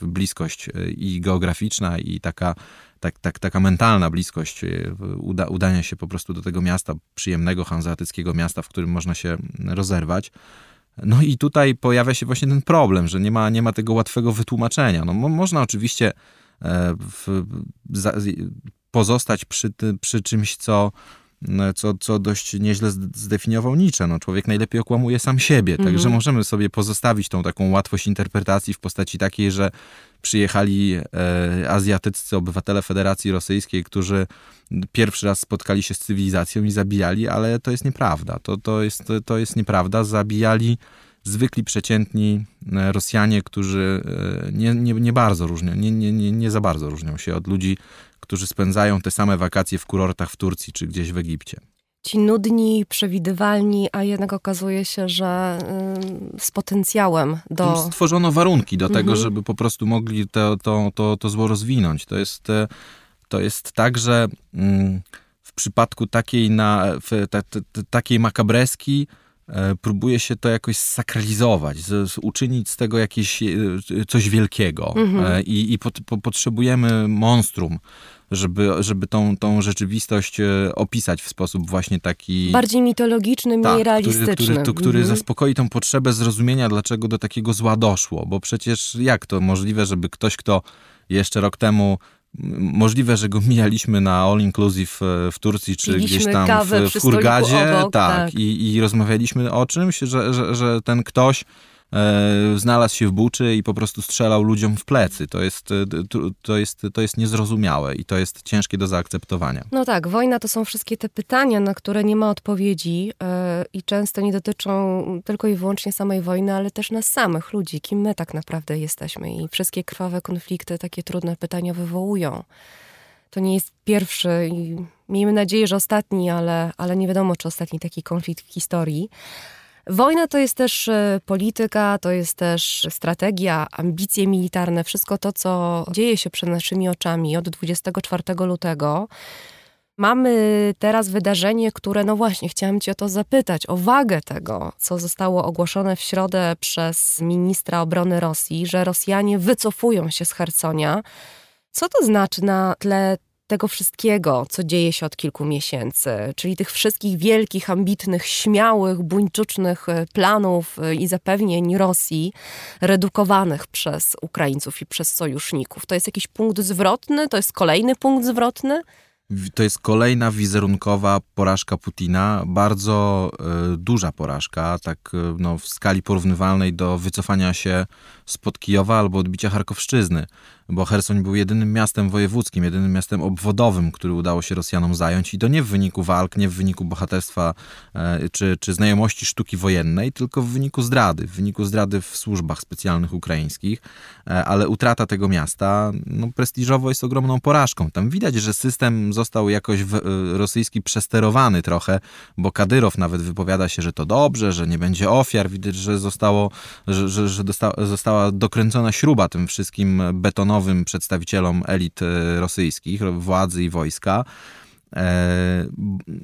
bliskość e, i geograficzna, i taka, tak, tak, taka mentalna bliskość e, uda, udania się po prostu do tego miasta, przyjemnego hanzeatyckiego miasta, w którym można się rozerwać. No i tutaj pojawia się właśnie ten problem, że nie ma, nie ma tego łatwego wytłumaczenia. No, można oczywiście E, w, za, pozostać przy, przy czymś, co, co, co dość nieźle zdefiniował Nietzsche. No, człowiek najlepiej okłamuje sam siebie, -hmm. także możemy sobie pozostawić tą taką łatwość interpretacji w postaci takiej, że przyjechali e, azjatyccy obywatele Federacji Rosyjskiej, którzy pierwszy raz spotkali się z cywilizacją i zabijali, ale to jest nieprawda. To, to, jest, to jest nieprawda. Zabijali zwykli, przeciętni e, Rosjanie, którzy e, nie, nie, nie bardzo różnią, nie, nie, nie, nie za bardzo różnią się od ludzi, którzy spędzają te same wakacje w kurortach w Turcji czy gdzieś w Egipcie. Ci nudni, przewidywalni, a jednak okazuje się, że y, z potencjałem do. Stworzono warunki do mhm. tego, żeby po prostu mogli to, to, to, to zło rozwinąć. To jest, e, to jest tak, że mm, w przypadku takiej, na, w, ta, ta, takiej makabreski, próbuje się to jakoś sakralizować, z, z, uczynić z tego jakieś e, coś wielkiego. Mhm. E, I, i pot, po, potrzebujemy monstrum, żeby, żeby tą, tą rzeczywistość opisać w sposób właśnie taki... Bardziej mitologiczny, tak, mniej realistyczny. Który, który, to, który mhm. zaspokoi tą potrzebę zrozumienia, dlaczego do takiego zła doszło. Bo przecież jak to możliwe, żeby ktoś, kto jeszcze rok temu Możliwe, że go mijaliśmy na All Inclusive e, w Turcji, czy Piliśmy gdzieś tam w, w Hurgadzie. Obok, tak, tak. I, I, rozmawialiśmy o czymś, że, że, że ten ktoś znalazł się w Buczy i po prostu strzelał ludziom w plecy. To jest, e, to, jest, to jest niezrozumiałe i to jest ciężkie do zaakceptowania. No tak, wojna to są wszystkie te pytania, na które nie ma odpowiedzi yy, i często nie dotyczą tylko i wyłącznie samej wojny, ale też nas samych, ludzi, kim my tak naprawdę jesteśmy. I wszystkie krwawe konflikty takie trudne pytania wywołują. To nie jest pierwszy i miejmy nadzieję, że ostatni, ale, ale nie wiadomo, czy ostatni taki konflikt w historii. Wojna to jest też e, polityka, to jest też strategia, ambicje militarne, wszystko to, co dzieje się przed naszymi oczami od 24 lutego. Mamy teraz wydarzenie, które, no właśnie, chciałam Cię o to zapytać, o wagę tego, co zostało ogłoszone w środę przez ministra obrony Rosji, że Rosjanie wycofują się z Hersonia. Co to znaczy na tle tego wszystkiego, co dzieje się od kilku miesięcy, czyli tych wszystkich wielkich, ambitnych, śmiałych, buńczucznych e, planów e, i zapewnień Rosji, redukowanych przez Ukraińców i przez sojuszników. To jest jakiś punkt zwrotny? To jest kolejny punkt zwrotny? To jest kolejna wizerunkowa porażka Putina, bardzo y, duża porażka, tak y, no, w skali porównywalnej do wycofania się spod Kijowa albo odbicia Charkowszczyzny bo Hersoń był jedynym miastem wojewódzkim, jedynym miastem obwodowym, który udało się Rosjanom zająć. I to nie w wyniku walk, nie w wyniku bohaterstwa e, czy, czy znajomości sztuki wojennej, tylko w wyniku zdrady, w wyniku zdrady w służbach specjalnych ukraińskich, e, ale utrata tego miasta no, prestiżowo jest ogromną porażką. Tam widać, że system został jakoś w, e, rosyjski przesterowany trochę, bo Kadyrow nawet wypowiada się, że to dobrze, że nie będzie ofiar, widać, że zostało, że, że, że dosta, została dokręcona śruba tym wszystkim betonowym nowym przedstawicielom elit e, rosyjskich, władzy i wojska. E,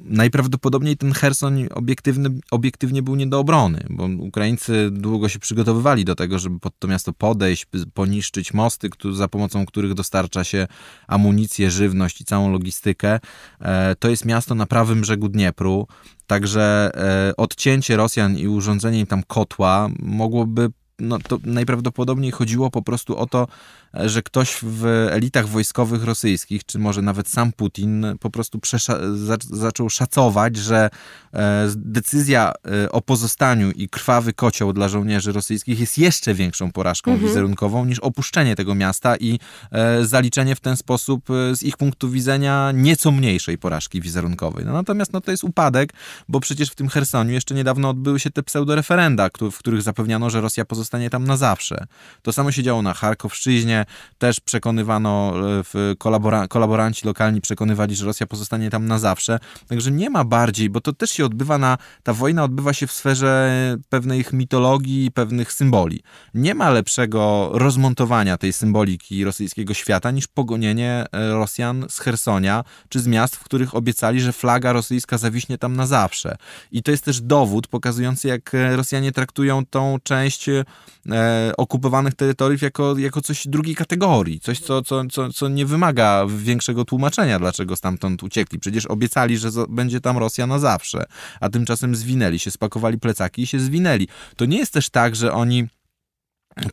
najprawdopodobniej ten Herson obiektywny, obiektywnie był nie do obrony, bo Ukraińcy długo się przygotowywali do tego, żeby pod to miasto podejść, poniszczyć mosty, za pomocą których dostarcza się amunicję, żywność i całą logistykę. E, to jest miasto na prawym brzegu Dniepru, także e, odcięcie Rosjan i urządzenie im tam kotła mogłoby no to najprawdopodobniej chodziło po prostu o to, że ktoś w elitach wojskowych rosyjskich, czy może nawet sam Putin, po prostu zaczął szacować, że e, decyzja e, o pozostaniu i krwawy kocioł dla żołnierzy rosyjskich jest jeszcze większą porażką mhm. wizerunkową niż opuszczenie tego miasta i e, zaliczenie w ten sposób z ich punktu widzenia nieco mniejszej porażki wizerunkowej. No, natomiast no, to jest upadek, bo przecież w tym Hersoniu jeszcze niedawno odbyły się te pseudoreferenda, w których zapewniano, że Rosja pozostanie tam na zawsze. To samo się działo na Charkowszczyźnie, też przekonywano, e, kolabora kolaboranci lokalni przekonywali, że Rosja pozostanie tam na zawsze. Także nie ma bardziej, bo to też się odbywa na, ta wojna odbywa się w sferze pewnej mitologii, pewnych symboli. Nie ma lepszego rozmontowania tej symboliki rosyjskiego świata niż pogonienie e, Rosjan z Hersonia, czy z miast, w których obiecali, że flaga rosyjska zawiśnie tam na zawsze. I to jest też dowód pokazujący, jak e, Rosjanie traktują tą część e, okupowanych terytoriów jako, jako coś drugiej drugiej kategorii, coś, co, co, co, co nie wymaga większego tłumaczenia, dlaczego stamtąd uciekli. Przecież obiecali, że będzie tam Rosja na zawsze, a tymczasem zwinęli się, spakowali plecaki i się zwinęli. To nie jest też tak, że oni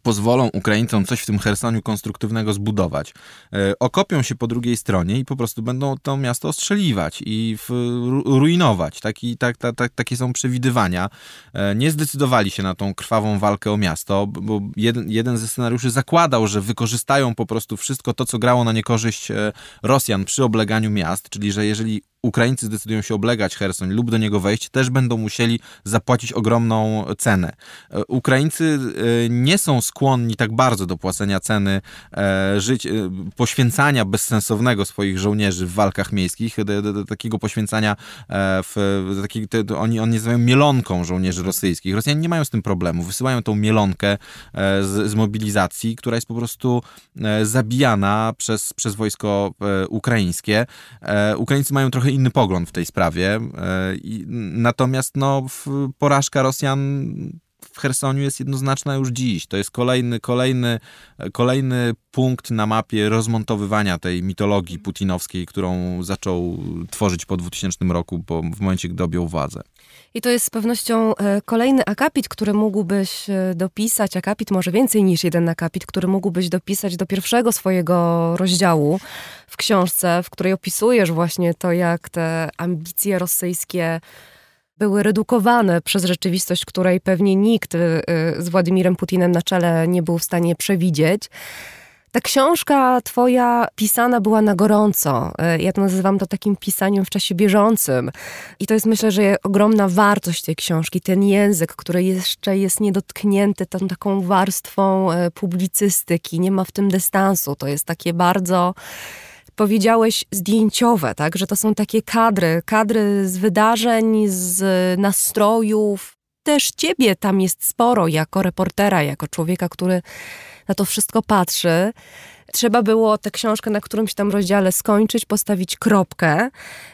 pozwolą Ukraińcom coś w tym Chersoniu konstruktywnego zbudować. E, okopią się po drugiej stronie i po prostu będą to miasto ostrzeliwać i ruinować. Taki, tak, tak, tak, takie są przewidywania. E, nie zdecydowali się na tą krwawą walkę o miasto, bo jeden, jeden ze scenariuszy zakładał, że wykorzystają po prostu wszystko to, co grało na niekorzyść e, Rosjan przy obleganiu miast, czyli że jeżeli Ukraińcy zdecydują się oblegać Hersoń lub do niego wejść, też będą musieli zapłacić ogromną cenę. E, Ukraińcy e, nie są skłonni tak bardzo do płacenia ceny e, żyć, poświęcania bezsensownego swoich żołnierzy w walkach miejskich, takiego poświęcania w, taki, oni, oni nazywają mielonką żołnierzy rosyjskich. Rosjanie nie mają z tym problemu. Wysyłają tą mielonkę z, z mobilizacji, która jest po prostu zabijana przez, przez wojsko ukraińskie. Ukraińcy mają trochę inny pogląd w tej sprawie. E, natomiast no, porażka Rosjan w Chersoniu jest jednoznaczna już dziś. To jest kolejny, kolejny, kolejny punkt na mapie rozmontowywania tej mitologii putinowskiej, którą zaczął tworzyć po 2000 roku, po, w momencie, gdy objął władzę. I to jest z pewnością e, kolejny akapit, który mógłbyś e, dopisać, akapit może więcej niż jeden akapit, który mógłbyś dopisać do pierwszego swojego rozdziału w książce, w której opisujesz właśnie to, jak te ambicje rosyjskie były redukowane przez rzeczywistość, której pewnie nikt y, z Władimirem Putinem na czele nie był w stanie przewidzieć. Ta książka twoja pisana była na gorąco. Y, ja to nazywam to takim pisaniem w czasie bieżącym. I to jest myślę, że ogromna wartość tej książki. Ten język, który jeszcze jest niedotknięty tą taką warstwą y, publicystyki. Nie ma w tym dystansu. To jest takie bardzo powiedziałeś zdjęciowe, tak? Że to są takie kadry, kadry z wydarzeń, z nastrojów. Też ciebie tam jest sporo jako reportera, jako człowieka, który na to wszystko patrzy. Trzeba było tę książkę na którymś tam rozdziale skończyć, postawić kropkę,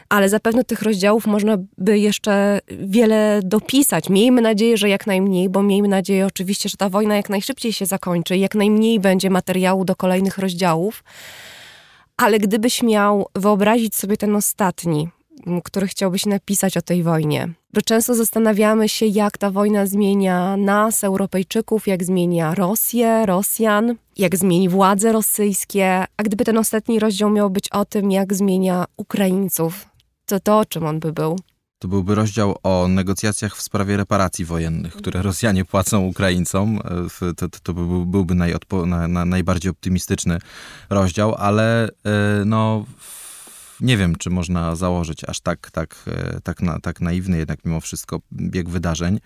ale zapewne tych rozdziałów można by jeszcze wiele dopisać. Miejmy nadzieję, że jak najmniej, bo miejmy nadzieję oczywiście, że ta wojna jak najszybciej się zakończy, jak najmniej będzie materiału do kolejnych rozdziałów. Ale gdybyś miał wyobrazić sobie ten ostatni, który chciałbyś napisać o tej wojnie, bo często zastanawiamy się, jak ta wojna zmienia nas, Europejczyków, jak zmienia Rosję, Rosjan, jak zmieni władze rosyjskie. A gdyby ten ostatni rozdział miał być o tym, jak zmienia Ukraińców, to to o czym on by był? To byłby rozdział o negocjacjach w sprawie reparacji wojennych, które Rosjanie płacą Ukraińcom. E, to, to, to byłby najodpo, na, na, najbardziej optymistyczny rozdział, ale e, no nie wiem, czy można założyć aż tak, tak, e, tak, na, tak naiwny jednak mimo wszystko bieg wydarzeń.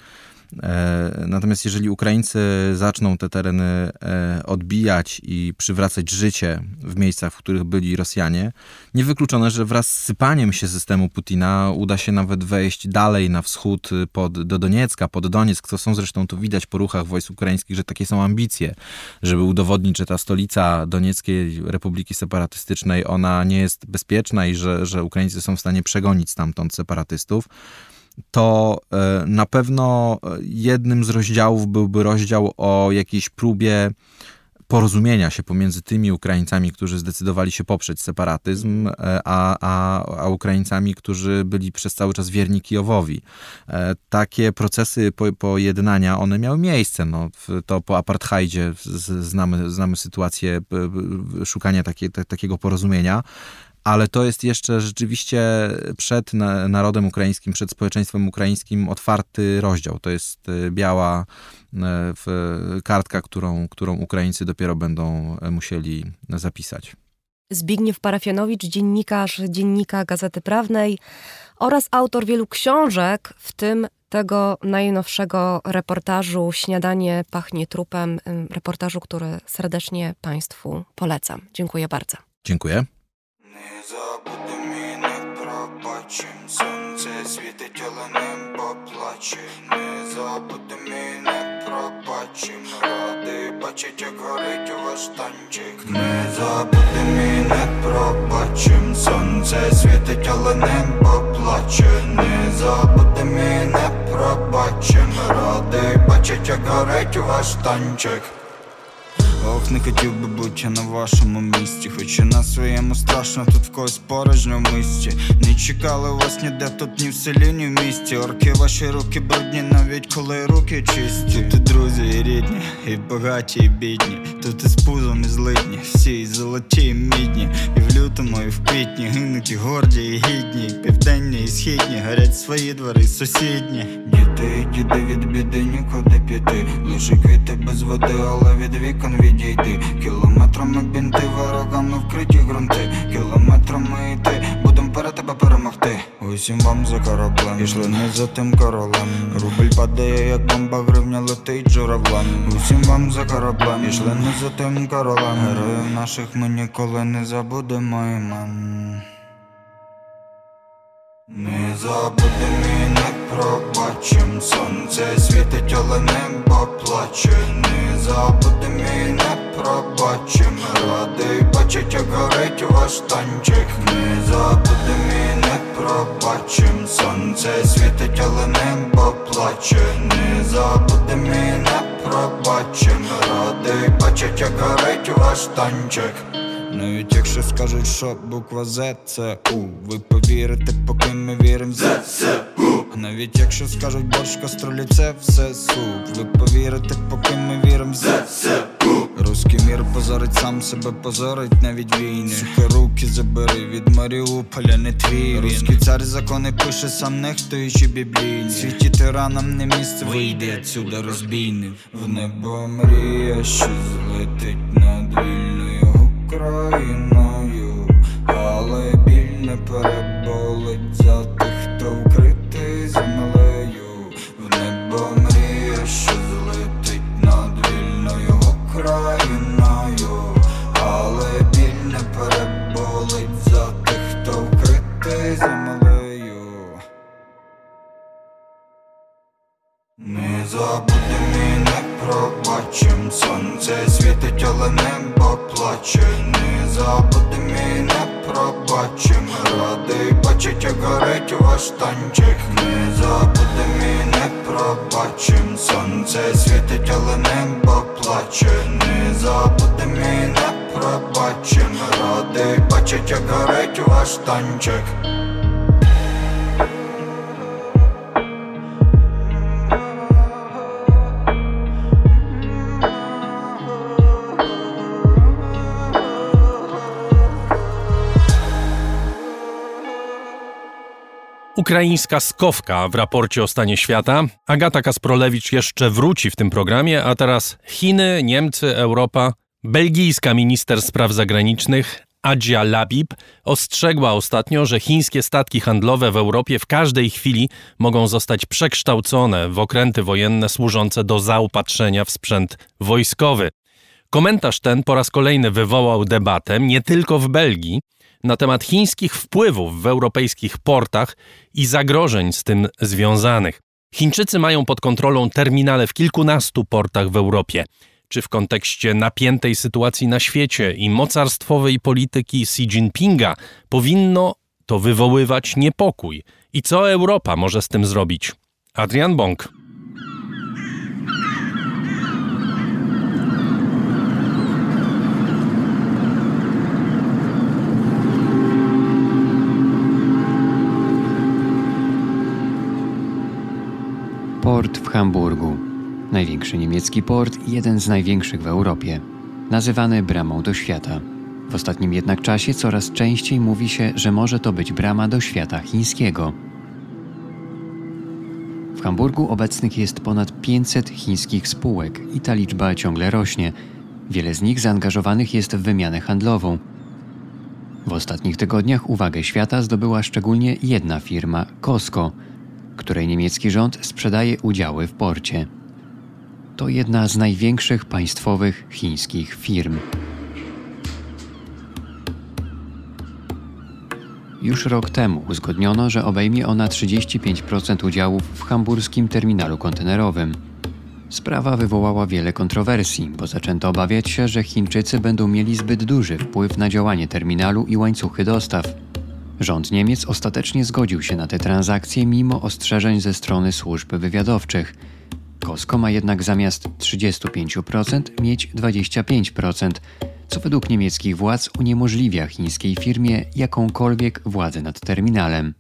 E, natomiast jeżeli Ukraińcy zaczną te tereny e, odbijać i przywracać życie w miejscach, w których byli Rosjanie, niewykluczone, że wraz z sypaniem się systemu Putina uda się nawet wejść dalej na wschód pod, do Doniecka, pod Donieck, co są zresztą tu widać po ruchach wojsk ukraińskich, że takie są ambicje, żeby udowodnić, że ta stolica Donieckiej Republiki Separatystycznej, ona nie jest bezpieczna i że, że Ukraińcy są w stanie przegonić stamtąd separatystów to e, na pewno jednym z rozdziałów byłby rozdział o jakiejś próbie porozumienia się pomiędzy tymi Ukraińcami, którzy zdecydowali się poprzeć separatyzm, e, a, a, a Ukraińcami, którzy byli przez cały czas wierni Kijowowi. E, takie procesy po, pojednania, one miały miejsce. No, to po apartheidzie znamy, znamy sytuację szukania takie, takiego porozumienia ale to jest jeszcze rzeczywiście przed narodem ukraińskim, przed społeczeństwem ukraińskim otwarty rozdział. To jest e, biała e, kartka, którą, którą Ukraińcy dopiero będą e, musieli zapisać. Zbigniew Parafianowicz, dziennikarz Dziennika Gazety Prawnej oraz autor wielu książek, w tym tego najnowszego reportażu Śniadanie pachnie trupem, reportażu, który serdecznie Państwu polecam. Dziękuję bardzo. Dziękuję. Не забудемо і не пробачим Сонце світить, але небо плаче. Не забудемо і не пробачим Радий бачить, як горить ваш танчик. Не забудемо і не пробачим Сонце світить, але небо плаче. Не забудемо і не пробачим Радий бачить, як горить ваш танчик Ох, не хотів би бути на вашому місці, Хоча на своєму страшно, тут в когось порожньо в Не чекали вас ніде, тут ні в селі, ні в місті. Орки, ваші руки брудні, навіть коли руки чисті. Тут і друзі, і рідні, і багаті, і бідні. Тут і з пузом, і злидні, всі і золоті, і мідні. І в лютому, і в квітні гинуть і горді, і гідні, і південні, і східні, горять свої двори, сусідні. Діти, діти від біди, нікуди піти. Лише квіти без води, але від вікон від відійти. Кілометрами бінти, ворогами вкриті ґрунти. Кілометрами йти, будем перед тебе перемогти. Усім вам за кораблем, пішли не за тим королем. Рубль падає, як бомба, гривня летить журавлем. Усім вам за кораблем, пішли не за тим королем. Героїв наших ми ніколи не забудемо імен не забудем і не пробачим. Сонце світить, але небо плаче. Не забудем і не пробачим. Радий бачить, як горить ваш танчик. Не забудем і не пробачим. Сонце світить, але небо плаче. Не забудем і не пробачим. Радий бачить, як горить ваш танчик навіть якщо скажуть, що буква З це У Ви повірите, поки ми віримо ЗСУ Навіть якщо скажуть борщ кастролі, це все суп Ви повірите, поки ми віримо ЗСУ Руський мір позорить сам себе, позорить навіть війни. Сука, руки забери від Маріуполя, не твій. Руський цар закони пише сам нехтуючи біблійні. Світі тиранам не місце вийде отсюда розбійник. В небо мрія, що злетить над вільною Україною, але біль не переболить Ukraińska skowka w raporcie o stanie świata. Agata Kasprolewicz jeszcze wróci w tym programie, a teraz Chiny, Niemcy, Europa. Belgijska minister spraw zagranicznych Adzia Labib ostrzegła ostatnio, że chińskie statki handlowe w Europie w każdej chwili mogą zostać przekształcone w okręty wojenne służące do zaopatrzenia w sprzęt wojskowy. Komentarz ten po raz kolejny wywołał debatę nie tylko w Belgii na temat chińskich wpływów w europejskich portach i zagrożeń z tym związanych. Chińczycy mają pod kontrolą terminale w kilkunastu portach w Europie. Czy w kontekście napiętej sytuacji na świecie i mocarstwowej polityki Xi Jinpinga powinno to wywoływać niepokój? I co Europa może z tym zrobić? Adrian Bąk. Port w Hamburgu. Największy niemiecki port jeden z największych w Europie. Nazywany bramą do świata. W ostatnim jednak czasie coraz częściej mówi się, że może to być brama do świata chińskiego. W Hamburgu obecnych jest ponad 500 chińskich spółek i ta liczba ciągle rośnie. Wiele z nich zaangażowanych jest w wymianę handlową. W ostatnich tygodniach uwagę świata zdobyła szczególnie jedna firma Costco, której niemiecki rząd sprzedaje udziały w porcie. To jedna z największych państwowych chińskich firm. Już rok temu uzgodniono, że obejmie ona 35% udziałów w hamburskim terminalu kontenerowym. Sprawa wywołała wiele kontrowersji, bo zaczęto obawiać się, że Chińczycy będą mieli zbyt duży wpływ na działanie terminalu i łańcuchy dostaw. Rząd Niemiec ostatecznie zgodził się na te transakcje mimo ostrzeżeń ze strony służb wywiadowczych. Costco ma jednak zamiast 35% mieć 25%, co według niemieckich władz uniemożliwia chińskiej firmie jakąkolwiek władzę nad terminalem.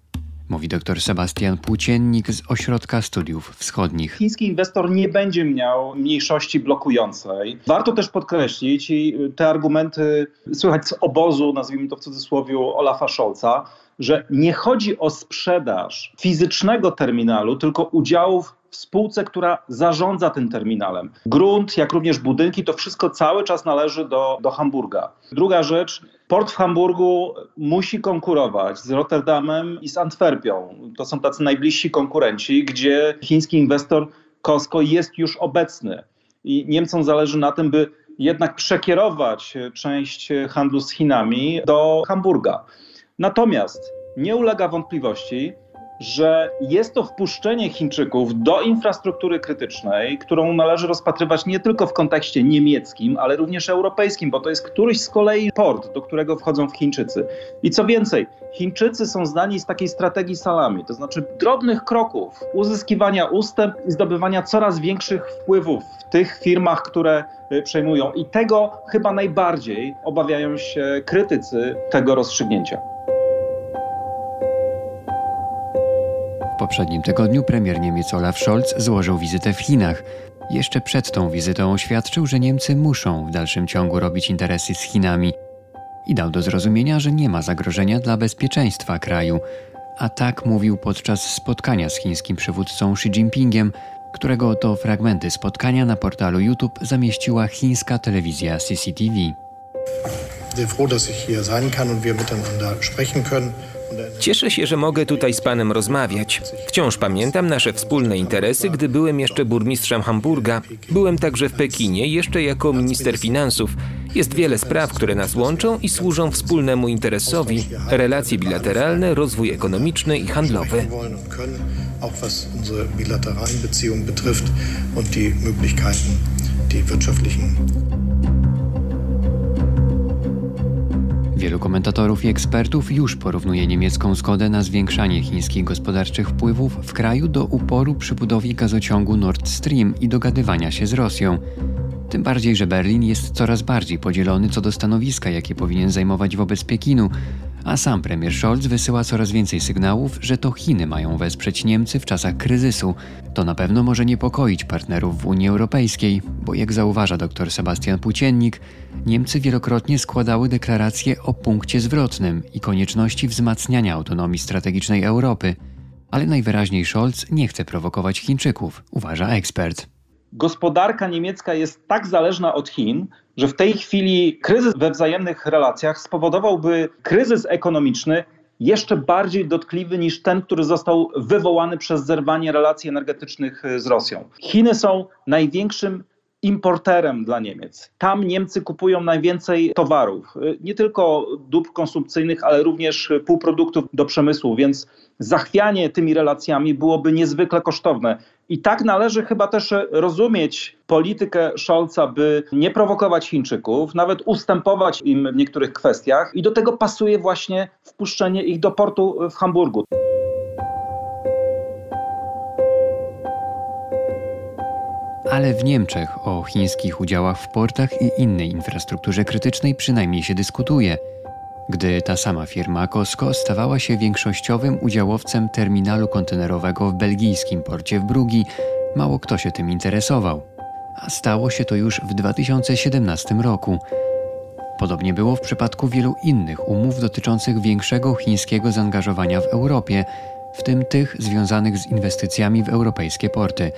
Mówi dr Sebastian Płóciennik z Ośrodka Studiów Wschodnich. Chiński inwestor nie będzie miał mniejszości blokującej. Warto też podkreślić, i te argumenty słychać z obozu, nazwijmy to w cudzysłowie, Olafa Scholza, że nie chodzi o sprzedaż fizycznego terminalu, tylko udziałów w spółce, która zarządza tym terminalem. Grunt, jak również budynki, to wszystko cały czas należy do, do Hamburga. Druga rzecz, port w Hamburgu musi konkurować z Rotterdamem i z Antwerpią. To są tacy najbliżsi konkurenci, gdzie chiński inwestor Costco jest już obecny. I Niemcom zależy na tym, by jednak przekierować część handlu z Chinami do Hamburga. Natomiast nie ulega wątpliwości, że jest to wpuszczenie Chińczyków do infrastruktury krytycznej, którą należy rozpatrywać nie tylko w kontekście niemieckim, ale również europejskim, bo to jest któryś z kolei port, do którego wchodzą Chińczycy. I co więcej, Chińczycy są znani z takiej strategii salami, to znaczy drobnych kroków, uzyskiwania ustęp i zdobywania coraz większych wpływów w tych firmach, które y, przejmują. I tego chyba najbardziej obawiają się krytycy tego rozstrzygnięcia. Poprzednim tygodniu premier Niemiec Olaf Scholz złożył wizytę w Chinach. Jeszcze przed tą wizytą oświadczył, że Niemcy muszą w dalszym ciągu robić interesy z Chinami i dał do zrozumienia, że nie ma zagrożenia dla bezpieczeństwa kraju. A tak mówił podczas spotkania z chińskim przywódcą Xi Jinpingiem, którego oto fragmenty spotkania na portalu YouTube zamieściła chińska telewizja CCTV. Sehr froh, dass ich hier sein kann und wir miteinander sprechen können. Cieszę się, że mogę tutaj z panem rozmawiać. Wciąż pamiętam nasze wspólne interesy, gdy byłem jeszcze burmistrzem Hamburga. Byłem także w Pekinie, jeszcze jako minister finansów. Jest wiele spraw, które nas łączą i służą wspólnemu interesowi. Relacje bilateralne, rozwój ekonomiczny i handlowy. auch was unsere bilateralen Beziehungen betrifft und die Möglichkeiten, die wirtschaftlichen Wielu komentatorów i ekspertów już porównuje niemiecką zgodę na zwiększanie chińskich gospodarczych wpływów w kraju do uporu przy budowie gazociągu Nord Stream i dogadywania się z Rosją. Tym bardziej, że Berlin jest coraz bardziej podzielony co do stanowiska, jakie powinien zajmować wobec Pekinu, a sam premier Scholz wysyła coraz więcej sygnałów, że to Chiny mają wesprzeć Niemcy w czasach kryzysu. To na pewno może niepokoić partnerów w Unii Europejskiej, bo jak zauważa dr Sebastian Płóciennik, Niemcy wielokrotnie składały deklaracje o punkcie zwrotnym i konieczności wzmacniania autonomii strategicznej Europy. Ale najwyraźniej Scholz nie chce prowokować Chińczyków, uważa ekspert. Gospodarka niemiecka jest tak zależna od Chin, że w tej chwili kryzys we wzajemnych relacjach spowodowałby kryzys ekonomiczny jeszcze bardziej dotkliwy niż ten, który został wywołany przez zerwanie relacji energetycznych z Rosją. Chiny są największym importerem dla Niemiec. Tam Niemcy kupują najwięcej towarów, nie tylko dóbr konsumpcyjnych, ale również półproduktów do przemysłu, więc zachwianie tymi relacjami byłoby niezwykle kosztowne. I tak należy chyba też rozumieć politykę Scholza, by nie prowokować Chińczyków, nawet ustępować im w niektórych kwestiach i do tego pasuje właśnie wpuszczenie ich do portu w Hamburgu. Ale w Niemczech o chińskich udziałach w portach i innej infrastrukturze krytycznej przynajmniej się dyskutuje. Gdy ta sama firma Costco stawała się większościowym udziałowcem terminalu kontenerowego w belgijskim porcie w Brugi, mało kto się tym interesował. A stało się to już w 2017 roku. Podobnie było w przypadku wielu innych umów dotyczących większego chińskiego zaangażowania w Europie, w tym tych związanych z inwestycjami w europejskie porty.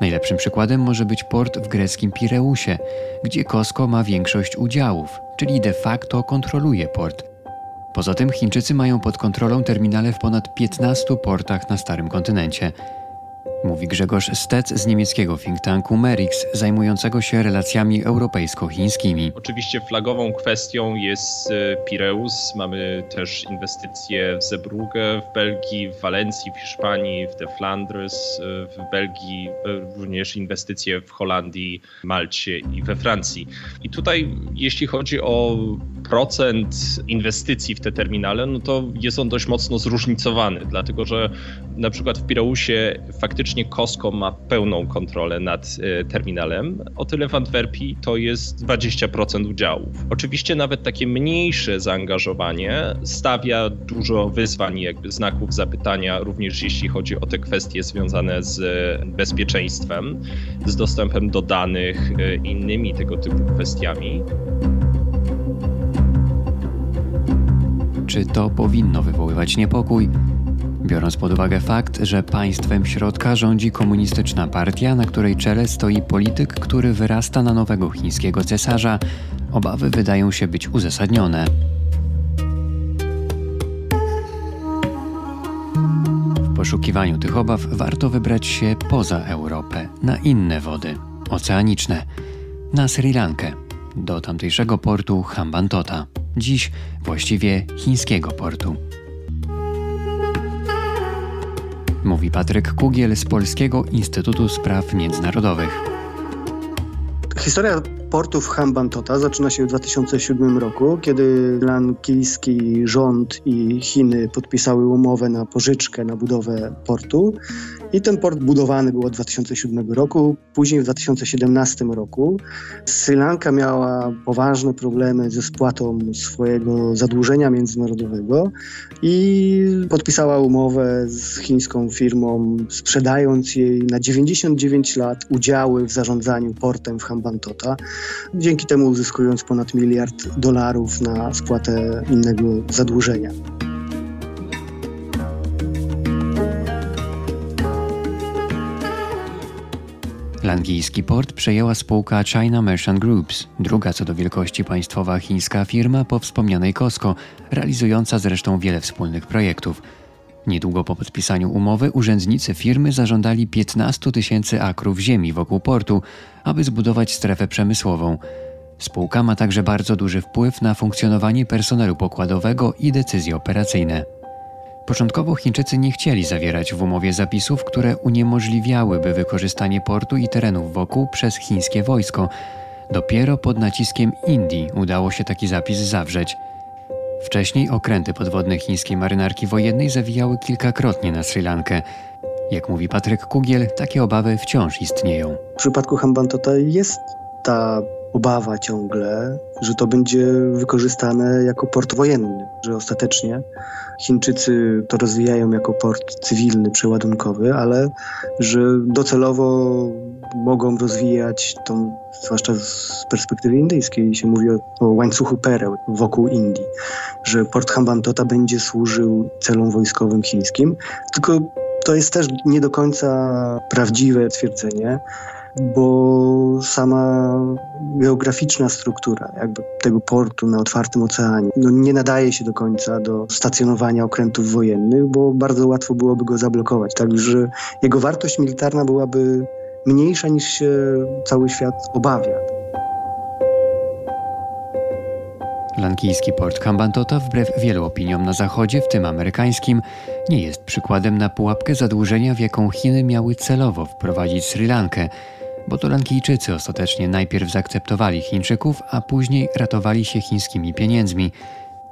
Najlepszym przykładem może być port w greckim Pireusie, gdzie Costco ma większość udziałów, czyli de facto kontroluje port. Poza tym Chińczycy mają pod kontrolą terminale w ponad 15 portach na Starym Kontynencie. Mówi Grzegorz Stec z niemieckiego think tanku Merix, zajmującego się relacjami europejsko-chińskimi. Oczywiście flagową kwestią jest e, Pireus. Mamy też inwestycje w Zeebrugge w Belgii, w Walencji w Hiszpanii, w De Flandres e, w Belgii, e, również inwestycje w Holandii, Malcie i we Francji. I tutaj jeśli chodzi o procent inwestycji w te terminale, no to jest on dość mocno zróżnicowany, dlatego że na przykład w Pireusie faktycznie Costco ma pełną kontrolę nad e, terminalem, o tyle w Antwerpii to jest 20% udziałów. Oczywiście nawet takie mniejsze zaangażowanie stawia dużo wyzwań, jakby znaków zapytania, również jeśli chodzi o te kwestie związane z bezpieczeństwem, z dostępem do danych, e, innymi tego typu kwestiami. Czy to powinno wywoływać niepokój? Biorąc pod uwagę fakt, że państwem środka rządzi komunistyczna partia, na której czele stoi polityk, który wyrasta na nowego chińskiego cesarza, obawy wydają się być uzasadnione. W poszukiwaniu tych obaw warto wybrać się poza Europę, na inne wody oceaniczne, na Sri Lankę, do tamtejszego portu Hambantota, dziś właściwie chińskiego portu. Mówi Patryk Kugiel z Polskiego Instytutu Spraw Międzynarodowych. Historia portu w Hambantota zaczyna się w 2007 roku, kiedy lankijski rząd i Chiny podpisały umowę na pożyczkę na budowę portu. I ten port budowany był od 2007 roku. Później w 2017 roku Sri Lanka miała poważne problemy ze spłatą swojego zadłużenia międzynarodowego i podpisała umowę z chińską firmą, sprzedając jej na 99 lat udziały w zarządzaniu portem w Hambantota, dzięki temu uzyskując ponad miliard dolarów na spłatę innego zadłużenia. Langijski port przejęła spółka China Merchant Groups, druga co do wielkości państwowa chińska firma po wspomnianej Costco, realizująca zresztą wiele wspólnych projektów. Niedługo po podpisaniu umowy urzędnicy firmy zażądali 15 tysięcy akrów ziemi wokół portu, aby zbudować strefę przemysłową. Spółka ma także bardzo duży wpływ na funkcjonowanie personelu pokładowego i decyzje operacyjne. Początkowo Chińczycy nie chcieli zawierać w umowie zapisów, które uniemożliwiałyby wykorzystanie portu i terenów wokół przez chińskie wojsko. Dopiero pod naciskiem Indii udało się taki zapis zawrzeć. Wcześniej okręty podwodne chińskiej marynarki wojennej zawijały kilkakrotnie na Sri Lankę. Jak mówi Patryk Kugiel, takie obawy wciąż istnieją. W przypadku Hambantota jest ta obawa ciągle, że to będzie wykorzystane jako port wojenny, że ostatecznie Chińczycy to rozwijają jako port cywilny, przeładunkowy, ale że docelowo mogą rozwijać tą, zwłaszcza z perspektywy indyjskiej, się mówi o, o łańcuchu pereł wokół Indii, że port Hambantota będzie służył celom wojskowym chińskim, tylko to jest też nie do końca prawdziwe twierdzenie, bo sama geograficzna struktura jakby tego portu na otwartym oceanie no nie nadaje się do końca do stacjonowania okrętów wojennych, bo bardzo łatwo byłoby go zablokować. Także jego wartość militarna byłaby mniejsza niż się cały świat obawia. Lankijski port Hambantota, wbrew wielu opiniom na Zachodzie, w tym amerykańskim, nie jest przykładem na pułapkę zadłużenia, w jaką Chiny miały celowo wprowadzić Sri Lankę – bo to Lankijczycy ostatecznie najpierw zaakceptowali Chińczyków, a później ratowali się chińskimi pieniędzmi.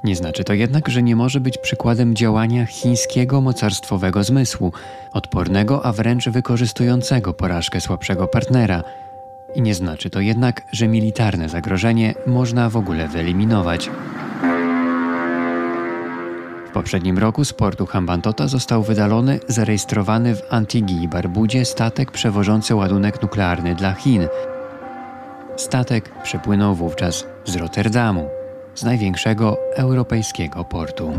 Nie znaczy to jednak, że nie może być przykładem działania chińskiego mocarstwowego zmysłu, odpornego, a wręcz wykorzystującego porażkę słabszego partnera. I nie znaczy to jednak, że militarne zagrożenie można w ogóle wyeliminować poprzednim roku z portu Hambantota został wydalony zarejestrowany w Antigui i Barbudzie statek przewożący ładunek nuklearny dla Chin. Statek przypłynął wówczas z Rotterdamu, z największego europejskiego portu.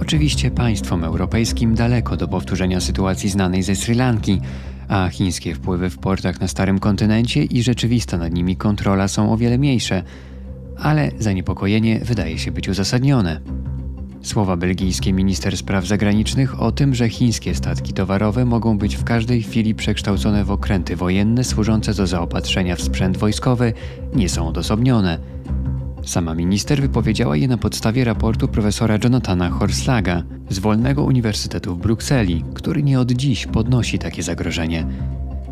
Oczywiście państwom europejskim daleko do powtórzenia sytuacji znanej ze Sri Lanki, a chińskie wpływy w portach na starym kontynencie i rzeczywista nad nimi kontrola są o wiele mniejsze, ale zaniepokojenie wydaje się być uzasadnione. Słowa belgijskiej minister spraw zagranicznych o tym, że chińskie statki towarowe mogą być w każdej chwili przekształcone w okręty wojenne służące do zaopatrzenia w sprzęt wojskowy, nie są odosobnione. Sama minister wypowiedziała je na podstawie raportu profesora Jonathana Horslaga z Wolnego Uniwersytetu w Brukseli, który nie od dziś podnosi takie zagrożenie.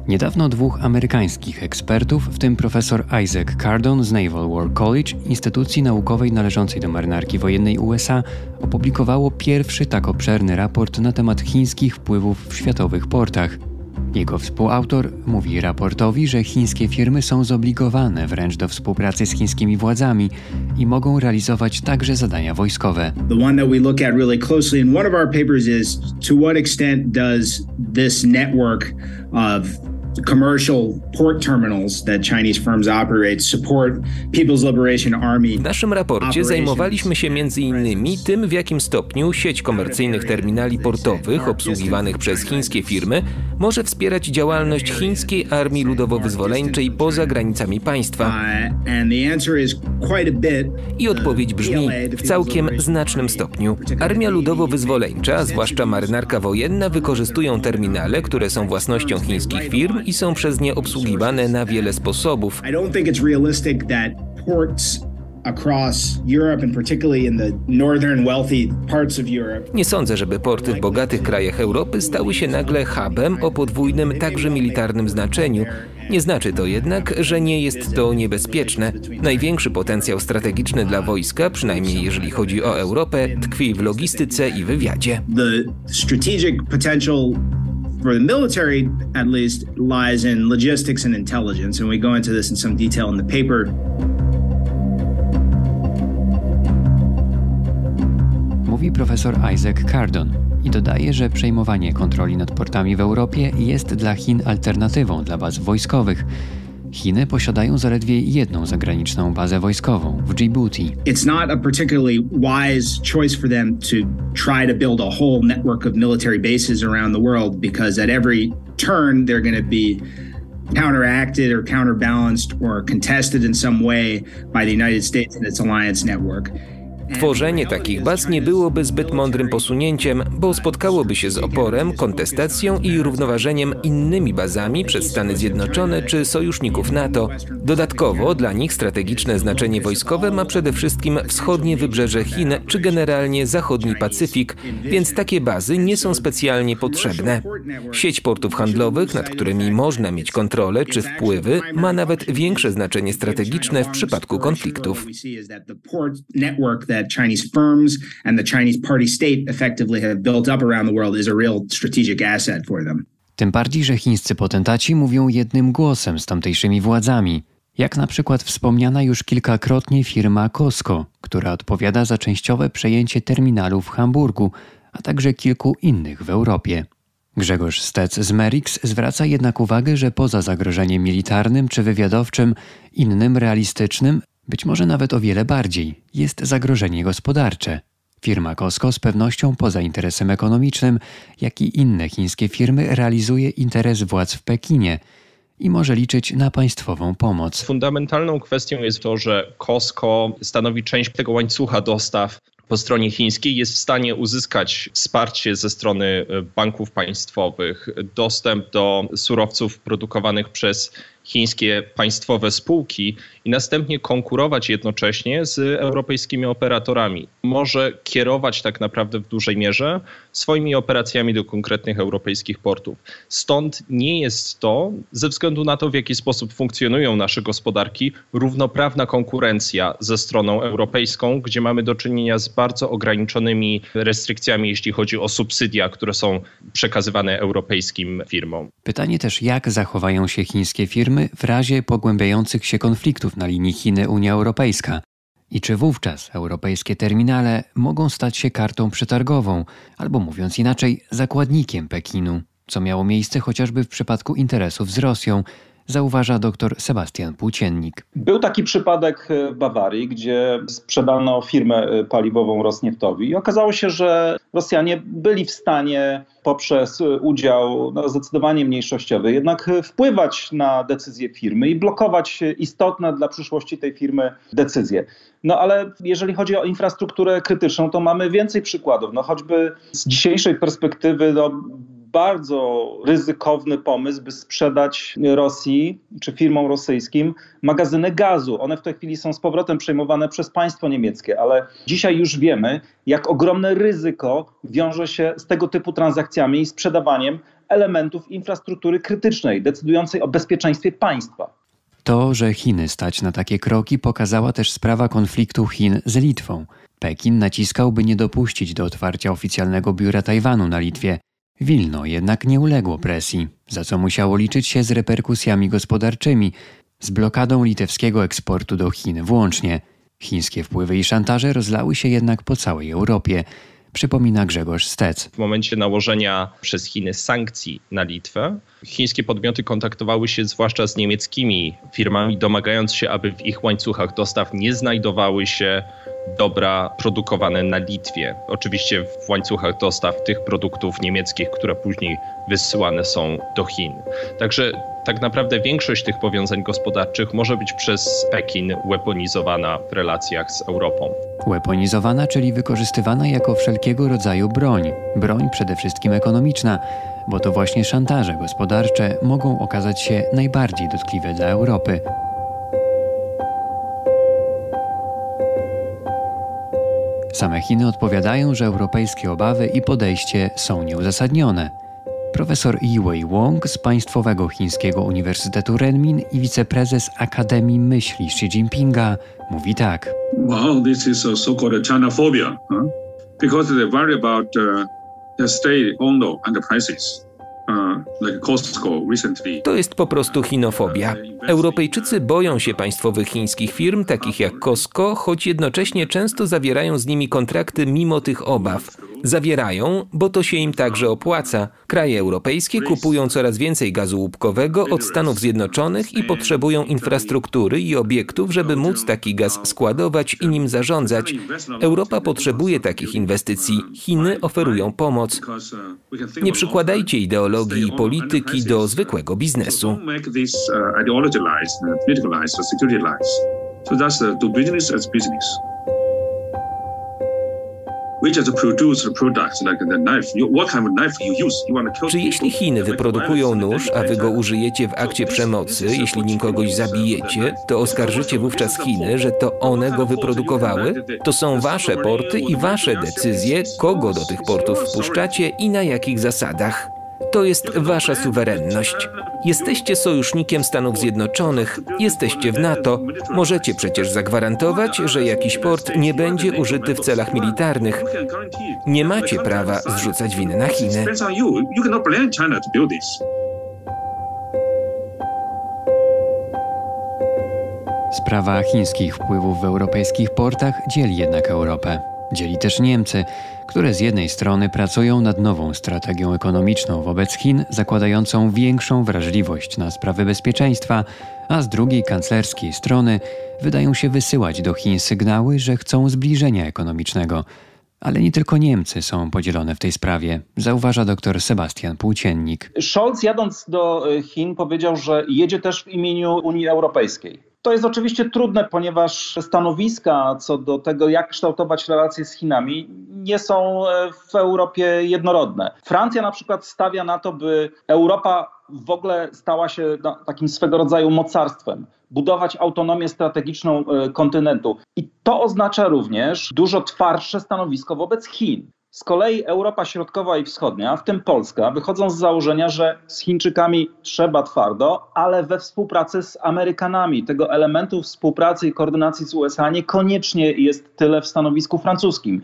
Niedawno dwóch amerykańskich ekspertów, w tym profesor Isaac Cardon z Naval War College, instytucji naukowej należącej do marynarki wojennej USA, opublikowało pierwszy tak obszerny raport na temat chińskich wpływów w światowych portach – jego współautor mówi raportowi, że chińskie firmy są zobligowane wręcz do współpracy z chińskimi władzami i mogą realizować także zadania wojskowe. The one that we look at really closely in one of our papers is to what extent does this network of commercial port terminals that Chinese firms operate support People's Liberation Army. W naszym raporcie zajmowaliśmy się między innymi tym, w jakim stopniu sieć komercyjnych terminali portowych obsługiwanych przez chińskie firmy może wspierać działalność chińskiej armii ludowo-wyzwoleńczej poza granicami państwa. Uh, I odpowiedź brzmi w całkiem znacznym stopniu. Armia ludowo-wyzwoleńcza, zwłaszcza marynarka wojenna, wykorzystują terminale, które są własnością chińskich firm i są przez nie obsługiwane na wiele sposobów. Nie sądzę, żeby porty w bogatych krajach Europy stały się nagle hubem o podwójnym, także militarnym znaczeniu. Nie znaczy to jednak, że nie jest to niebezpieczne. Największy potencjał strategiczny dla wojska, przynajmniej jeżeli chodzi o Europę, tkwi w logistyce i wywiadzie. For the military at least lies in logistics and intelligence and we go into this in some detail in the paper. Mówi profesor Isaac Cardon i dodaje, że przejmowanie kontroli nad portami w Europie jest dla Chin alternatywą dla baz wojskowych. Chiny posiadają zaledwie jedną zagraniczną bazę wojskową w Djibouti. It's not a particularly wise choice for them to try to build a whole network of military bases around the world because at every turn they're going to be counteracted or counterbalanced or contested in some way by the United States and its alliance network. Tworzenie takich baz nie byłoby zbyt mądrym posunięciem, bo spotkałoby się z oporem, kontestacją i równoważeniem innymi bazami przez Stany Zjednoczone czy sojuszników NATO. Dodatkowo dla nich strategiczne znaczenie wojskowe ma przede wszystkim wschodnie wybrzeże Chin czy generalnie zachodni Pacyfik, więc takie bazy nie są specjalnie potrzebne. Sieć portów handlowych, nad którymi można mieć kontrolę czy wpływy, ma nawet większe znaczenie strategiczne w przypadku konfliktów that Chinese firms and the Chinese party state effectively have built up around the world is a real strategic asset for them. Tym bardziej, że chińscy potentaci mówią jednym głosem z tamtejszymi władzami, jak na przykład wspomniana już kilkakrotnie firma Costco, która odpowiada za częściowe przejęcie terminalu w Hamburgu, a także kilku innych w Europie. Grzegorz Stec z Merix zwraca jednak uwagę, że poza zagrożeniem militarnym czy wywiadowczym, innym realistycznym być może nawet o wiele bardziej, jest zagrożenie gospodarcze. Firma Costco z pewnością poza interesem ekonomicznym, jak i inne chińskie firmy realizuje interes władz w Pekinie i może liczyć na państwową pomoc. Fundamentalną kwestią jest to, że Costco stanowi część tego łańcucha dostaw po stronie chińskiej jest w stanie uzyskać wsparcie ze strony e, banków państwowych, dostęp do surowców produkowanych przez chińskie państwowe spółki i następnie konkurować jednocześnie z europejskimi operatorami. Może kierować tak naprawdę w dużej mierze swoimi operacjami do konkretnych europejskich portów. Stąd nie jest to, ze względu na to, w jaki sposób funkcjonują nasze gospodarki, równoprawna konkurencja ze stroną europejską, gdzie mamy do czynienia z bardzo ograniczonymi restrykcjami, jeśli chodzi o subsydia, które są przekazywane europejskim firmom. Pytanie też, jak zachowają się chińskie firmy w razie pogłębiających się konfliktów na linii Chiny-Unia Europejska. I czy wówczas europejskie terminale mogą stać się kartą przetargową, albo mówiąc inaczej, zakładnikiem Pekinu, co miało miejsce chociażby w przypadku interesów z Rosją, zauważa dr Sebastian Płóciennik. Był taki przypadek w Bawarii, gdzie sprzedano firmę paliwową Rosnieftowi i okazało się, że Rosjanie byli w stanie poprzez udział no, zdecydowanie mniejszościowy jednak wpływać na decyzje firmy i blokować istotne dla przyszłości tej firmy decyzje. No ale jeżeli chodzi o infrastrukturę krytyczną, to mamy więcej przykładów. No choćby z dzisiejszej perspektywy no, bardzo ryzykowny pomysł, by sprzedać Rosji czy firmom rosyjskim magazyny gazu. One w tej chwili są z powrotem przejmowane przez państwo niemieckie, ale dzisiaj już wiemy, jak ogromne ryzyko wiąże się z tego typu transakcjami i sprzedawaniem elementów infrastruktury krytycznej, decydującej o bezpieczeństwie państwa. To, że Chiny stać na takie kroki, pokazała też sprawa konfliktu Chin z Litwą. Pekin naciskał, by nie dopuścić do otwarcia oficjalnego biura Tajwanu na Litwie. Wilno jednak nie uległo presji, za co musiało liczyć się z reperkusjami gospodarczymi, z blokadą litewskiego eksportu do Chin włącznie. Chińskie wpływy i szantaże rozlały się jednak po całej Europie przypomina Grzegorz Stec. W momencie nałożenia przez Chiny sankcji na Litwę, chińskie podmioty kontaktowały się zwłaszcza z niemieckimi firmami, domagając się, aby w ich łańcuchach dostaw nie znajdowały się dobra produkowane na Litwie. Oczywiście w łańcuchach dostaw tych produktów niemieckich, które później wysyłane są do Chin. Także tak naprawdę większość tych powiązań gospodarczych może być przez Pekin weaponizowana w relacjach z Europą. Weaponizowana, czyli wykorzystywana jako wszelkiego rodzaju broń. Broń przede wszystkim ekonomiczna, bo to właśnie szantaże gospodarcze mogą okazać się najbardziej dotkliwe dla Europy. Same Chiny odpowiadają, że europejskie obawy i podejście są nieuzasadnione. Profesor Yiwei Wong z Państwowego Chińskiego Uniwersytetu Renmin i wiceprezes Akademii Myśli Xi Jinpinga mówi tak. Wow, this is a so-called China phobia, huh? because they worry about uh, the state owned enterprises. To jest po prostu chinofobia. Europejczycy boją się państwowych chińskich firm, takich jak Costco, choć jednocześnie często zawierają z nimi kontrakty mimo tych obaw. Zawierają, bo to się im także opłaca. Kraje europejskie kupują coraz więcej gazu łupkowego od Stanów Zjednoczonych i potrzebują infrastruktury i obiektów, żeby móc taki gaz składować i nim zarządzać. Europa potrzebuje takich inwestycji. Chiny oferują pomoc. Nie przykładajcie ideologii i polityki do zwykłego biznesu. Czy jeśli Chiny wyprodukują nóż, a wy go użyjecie w akcie przemocy, jeśli nim kogoś zabijecie, to oskarżycie wówczas Chiny, że to one go wyprodukowały? To są wasze porty i wasze decyzje, kogo do tych portów wpuszczacie i na jakich zasadach. To jest wasza suwerenność. Jesteście sojusznikiem Stanów Zjednoczonych, jesteście w NATO. Możecie przecież zagwarantować, że jakiś port nie będzie użyty w celach militarnych. Nie macie prawa zrzucać winy na Chiny. Sprawa chińskich wpływów w europejskich portach dzieli jednak Europę. Dzieli też Niemcy, które z jednej strony pracują nad nową strategią ekonomiczną wobec Chin, zakładającą większą wrażliwość na sprawy bezpieczeństwa, a z drugiej kanclerskiej strony wydają się wysyłać do Chin sygnały, że chcą zbliżenia ekonomicznego. Ale nie tylko Niemcy są podzielone w tej sprawie, zauważa dr Sebastian Płóciennik. Scholz jadąc do Chin powiedział, że jedzie też w imieniu Unii Europejskiej. To jest oczywiście trudne, ponieważ stanowiska co do tego, jak kształtować relacje z Chinami, nie są e, w Europie jednorodne. Francja na przykład stawia na to, by Europa w ogóle stała się takim swego rodzaju mocarstwem, budować autonomię strategiczną e, kontynentu. I to oznacza również dużo twardsze stanowisko wobec Chin. Z kolei Europa Środkowa i Wschodnia, w tym Polska, wychodzą z założenia, że z Chińczykami trzeba twardo, ale we współpracy z Amerykanami. Tego elementu współpracy i koordynacji z USA niekoniecznie jest tyle w stanowisku francuskim.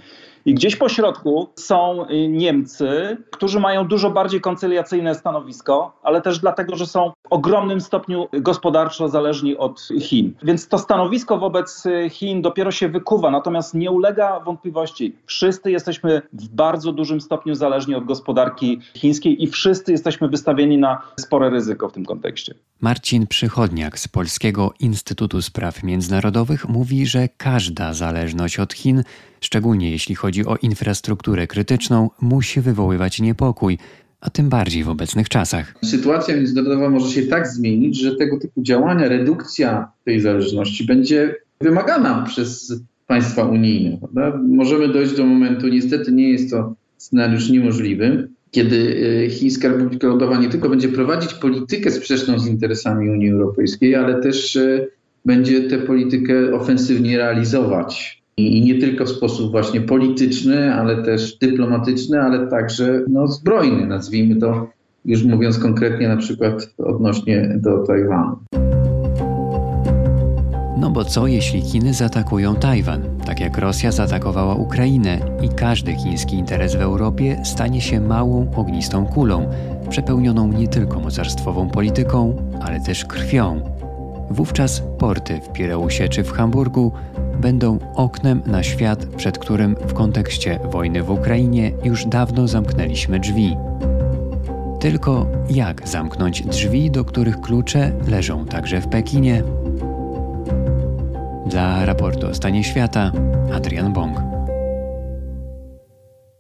I gdzieś po środku są y, Niemcy, którzy mają dużo bardziej koncyliacyjne stanowisko, ale też dlatego, że są w ogromnym stopniu gospodarczo zależni od Chin. Więc to stanowisko wobec y, Chin dopiero się wykuwa, natomiast nie ulega wątpliwości. Wszyscy jesteśmy w bardzo dużym stopniu zależni od gospodarki chińskiej i wszyscy jesteśmy wystawieni na spore ryzyko w tym kontekście. Marcin Przychodniak z Polskiego Instytutu Spraw Międzynarodowych mówi, że każda zależność od Chin szczególnie jeśli chodzi o infrastrukturę krytyczną, musi wywoływać niepokój, a tym bardziej w obecnych czasach. Sytuacja międzynarodowa może się tak zmienić, że tego typu działania, redukcja tej zależności będzie wymagana przez państwa unijne. Prawda? Możemy dojść do momentu, niestety nie jest to scenariusz niemożliwy, kiedy e, Chińska Republika Ludowa nie tylko będzie prowadzić politykę sprzeczną z interesami Unii Europejskiej, ale też e, będzie tę politykę ofensywnie realizować. I nie tylko w sposób właśnie polityczny, ale też dyplomatyczny, ale także no, zbrojny, nazwijmy to, już mówiąc konkretnie na przykład odnośnie do Tajwanu. No bo co jeśli Chiny zaatakują Tajwan, tak jak Rosja zaatakowała Ukrainę i każdy chiński interes w Europie stanie się małą ognistą kulą, przepełnioną nie tylko mocarstwową polityką, ale też krwią. Wówczas porty w Pireusie czy w Hamburgu będą oknem na świat, przed którym w kontekście wojny w Ukrainie już dawno zamknęliśmy drzwi. Tylko jak zamknąć drzwi, do których klucze leżą także w Pekinie? Dla raportu o stanie świata Adrian Bong.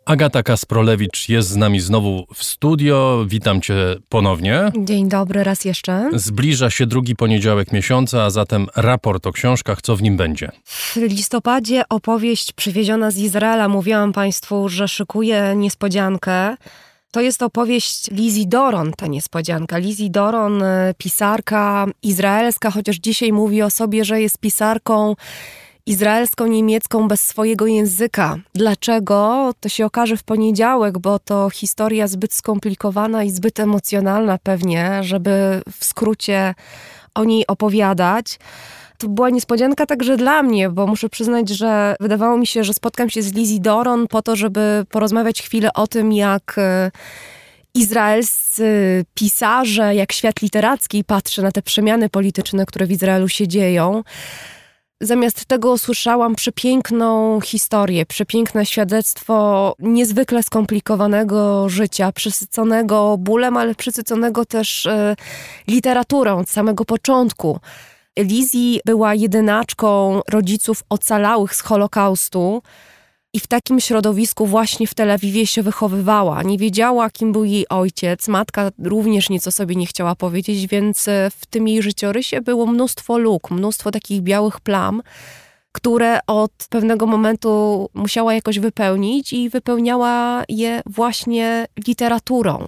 Agata Kasprolewicz jest z nami znowu w studio. Witam cię ponownie. Dzień dobry, raz jeszcze. Zbliża się drugi poniedziałek miesiąca, a zatem raport o książkach. Co w nim będzie? W listopadzie opowieść przywieziona z Izraela. Mówiłam Państwu, że szykuję niespodziankę. To jest opowieść Lizzie Doron, ta niespodzianka. Lizzie Doron, pisarka izraelska, chociaż dzisiaj mówi o sobie, że jest pisarką izraelsko-niemiecką bez swojego języka. Dlaczego? To się okaże w poniedziałek, bo to historia zbyt skomplikowana i zbyt emocjonalna pewnie, żeby w skrócie o niej opowiadać. To była niespodzianka także dla mnie, bo muszę przyznać, że wydawało mi się, że spotkam się z Lizzie Doron po to, żeby porozmawiać chwilę o tym, jak e, izraelscy pisarze, jak świat literacki patrzy na te przemiany polityczne, które w Izraelu się dzieją. Zamiast tego usłyszałam przepiękną historię, przepiękne świadectwo niezwykle skomplikowanego życia, przesyconego bólem, ale przesyconego też e, literaturą od samego początku. Lizzie była jedynaczką rodziców ocalałych z Holokaustu i w takim środowisku właśnie w Tel Awiwie się wychowywała. Nie wiedziała, kim był jej ojciec. Matka również nic o sobie nie chciała powiedzieć, więc e, w tym jej życiorysie było mnóstwo luk, mnóstwo takich białych plam, które od pewnego momentu musiała jakoś wypełnić i wypełniała je właśnie literaturą.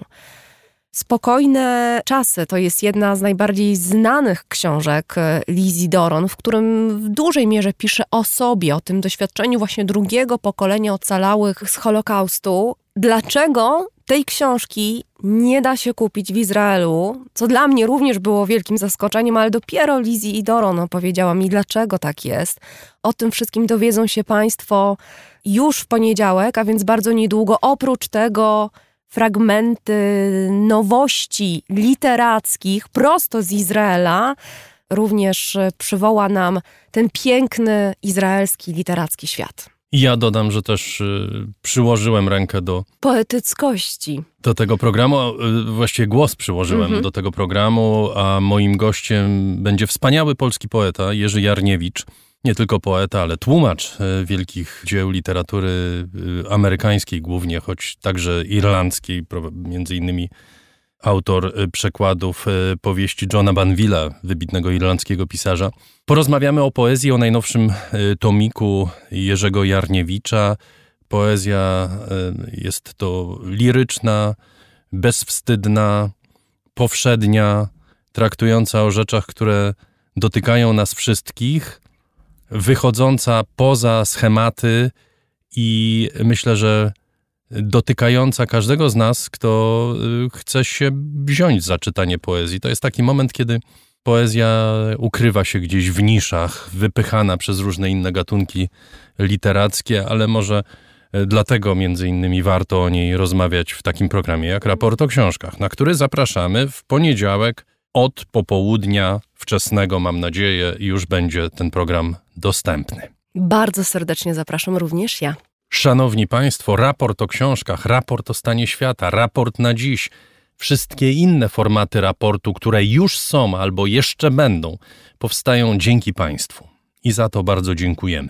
Spokojne czasy to jest jedna z najbardziej znanych książek e, Lizzie Doron, w którym w dużej mierze pisze o sobie, o tym doświadczeniu właśnie drugiego pokolenia ocalałych z Holokaustu. Dlaczego tej książki nie da się kupić w Izraelu, co dla mnie również było wielkim zaskoczeniem, ale dopiero Lizzie i Doron opowiedziała mi, dlaczego tak jest. O tym wszystkim dowiedzą się Państwo już w poniedziałek, a więc bardzo niedługo. Oprócz tego fragmenty nowości literackich prosto z Izraela, również przywoła nam ten piękny izraelski literacki świat. Ja dodam, że też y, przyłożyłem rękę do poetyckości. Do tego programu, y, właściwie głos przyłożyłem mhm. do tego programu, a moim gościem będzie wspaniały polski poeta Jerzy Jarniewicz nie tylko poeta, ale tłumacz e, wielkich dzieł literatury e, amerykańskiej głównie, choć także irlandzkiej, między innymi autor e, przekładów powieści Johna Banvilla, wybitnego irlandzkiego pisarza. Porozmawiamy o poezji, o najnowszym tomiku Jerzego Jarniewicza. Poezja jest to liryczna, bezwstydna, powszednia, traktująca o rzeczach, które dotykają nas wszystkich – wychodząca poza schematy i myślę, że dotykająca każdego z nas, kto y, chce się wziąć za czytanie poezji. To jest taki moment, kiedy poezja ukrywa się gdzieś w niszach, wypychana przez różne inne gatunki literackie, ale może y, dlatego między innymi warto o niej rozmawiać w takim programie jak Raport o Książkach, na który zapraszamy w poniedziałek od popołudnia wczesnego, mam nadzieję, już będzie ten program dostępny. Bardzo serdecznie zapraszam również ja. Szanowni Państwo, raport o książkach, raport o stanie świata, raport na dziś, wszystkie inne formaty raportu, które już są albo jeszcze będą, powstają dzięki Państwu. I za to bardzo dziękujemy.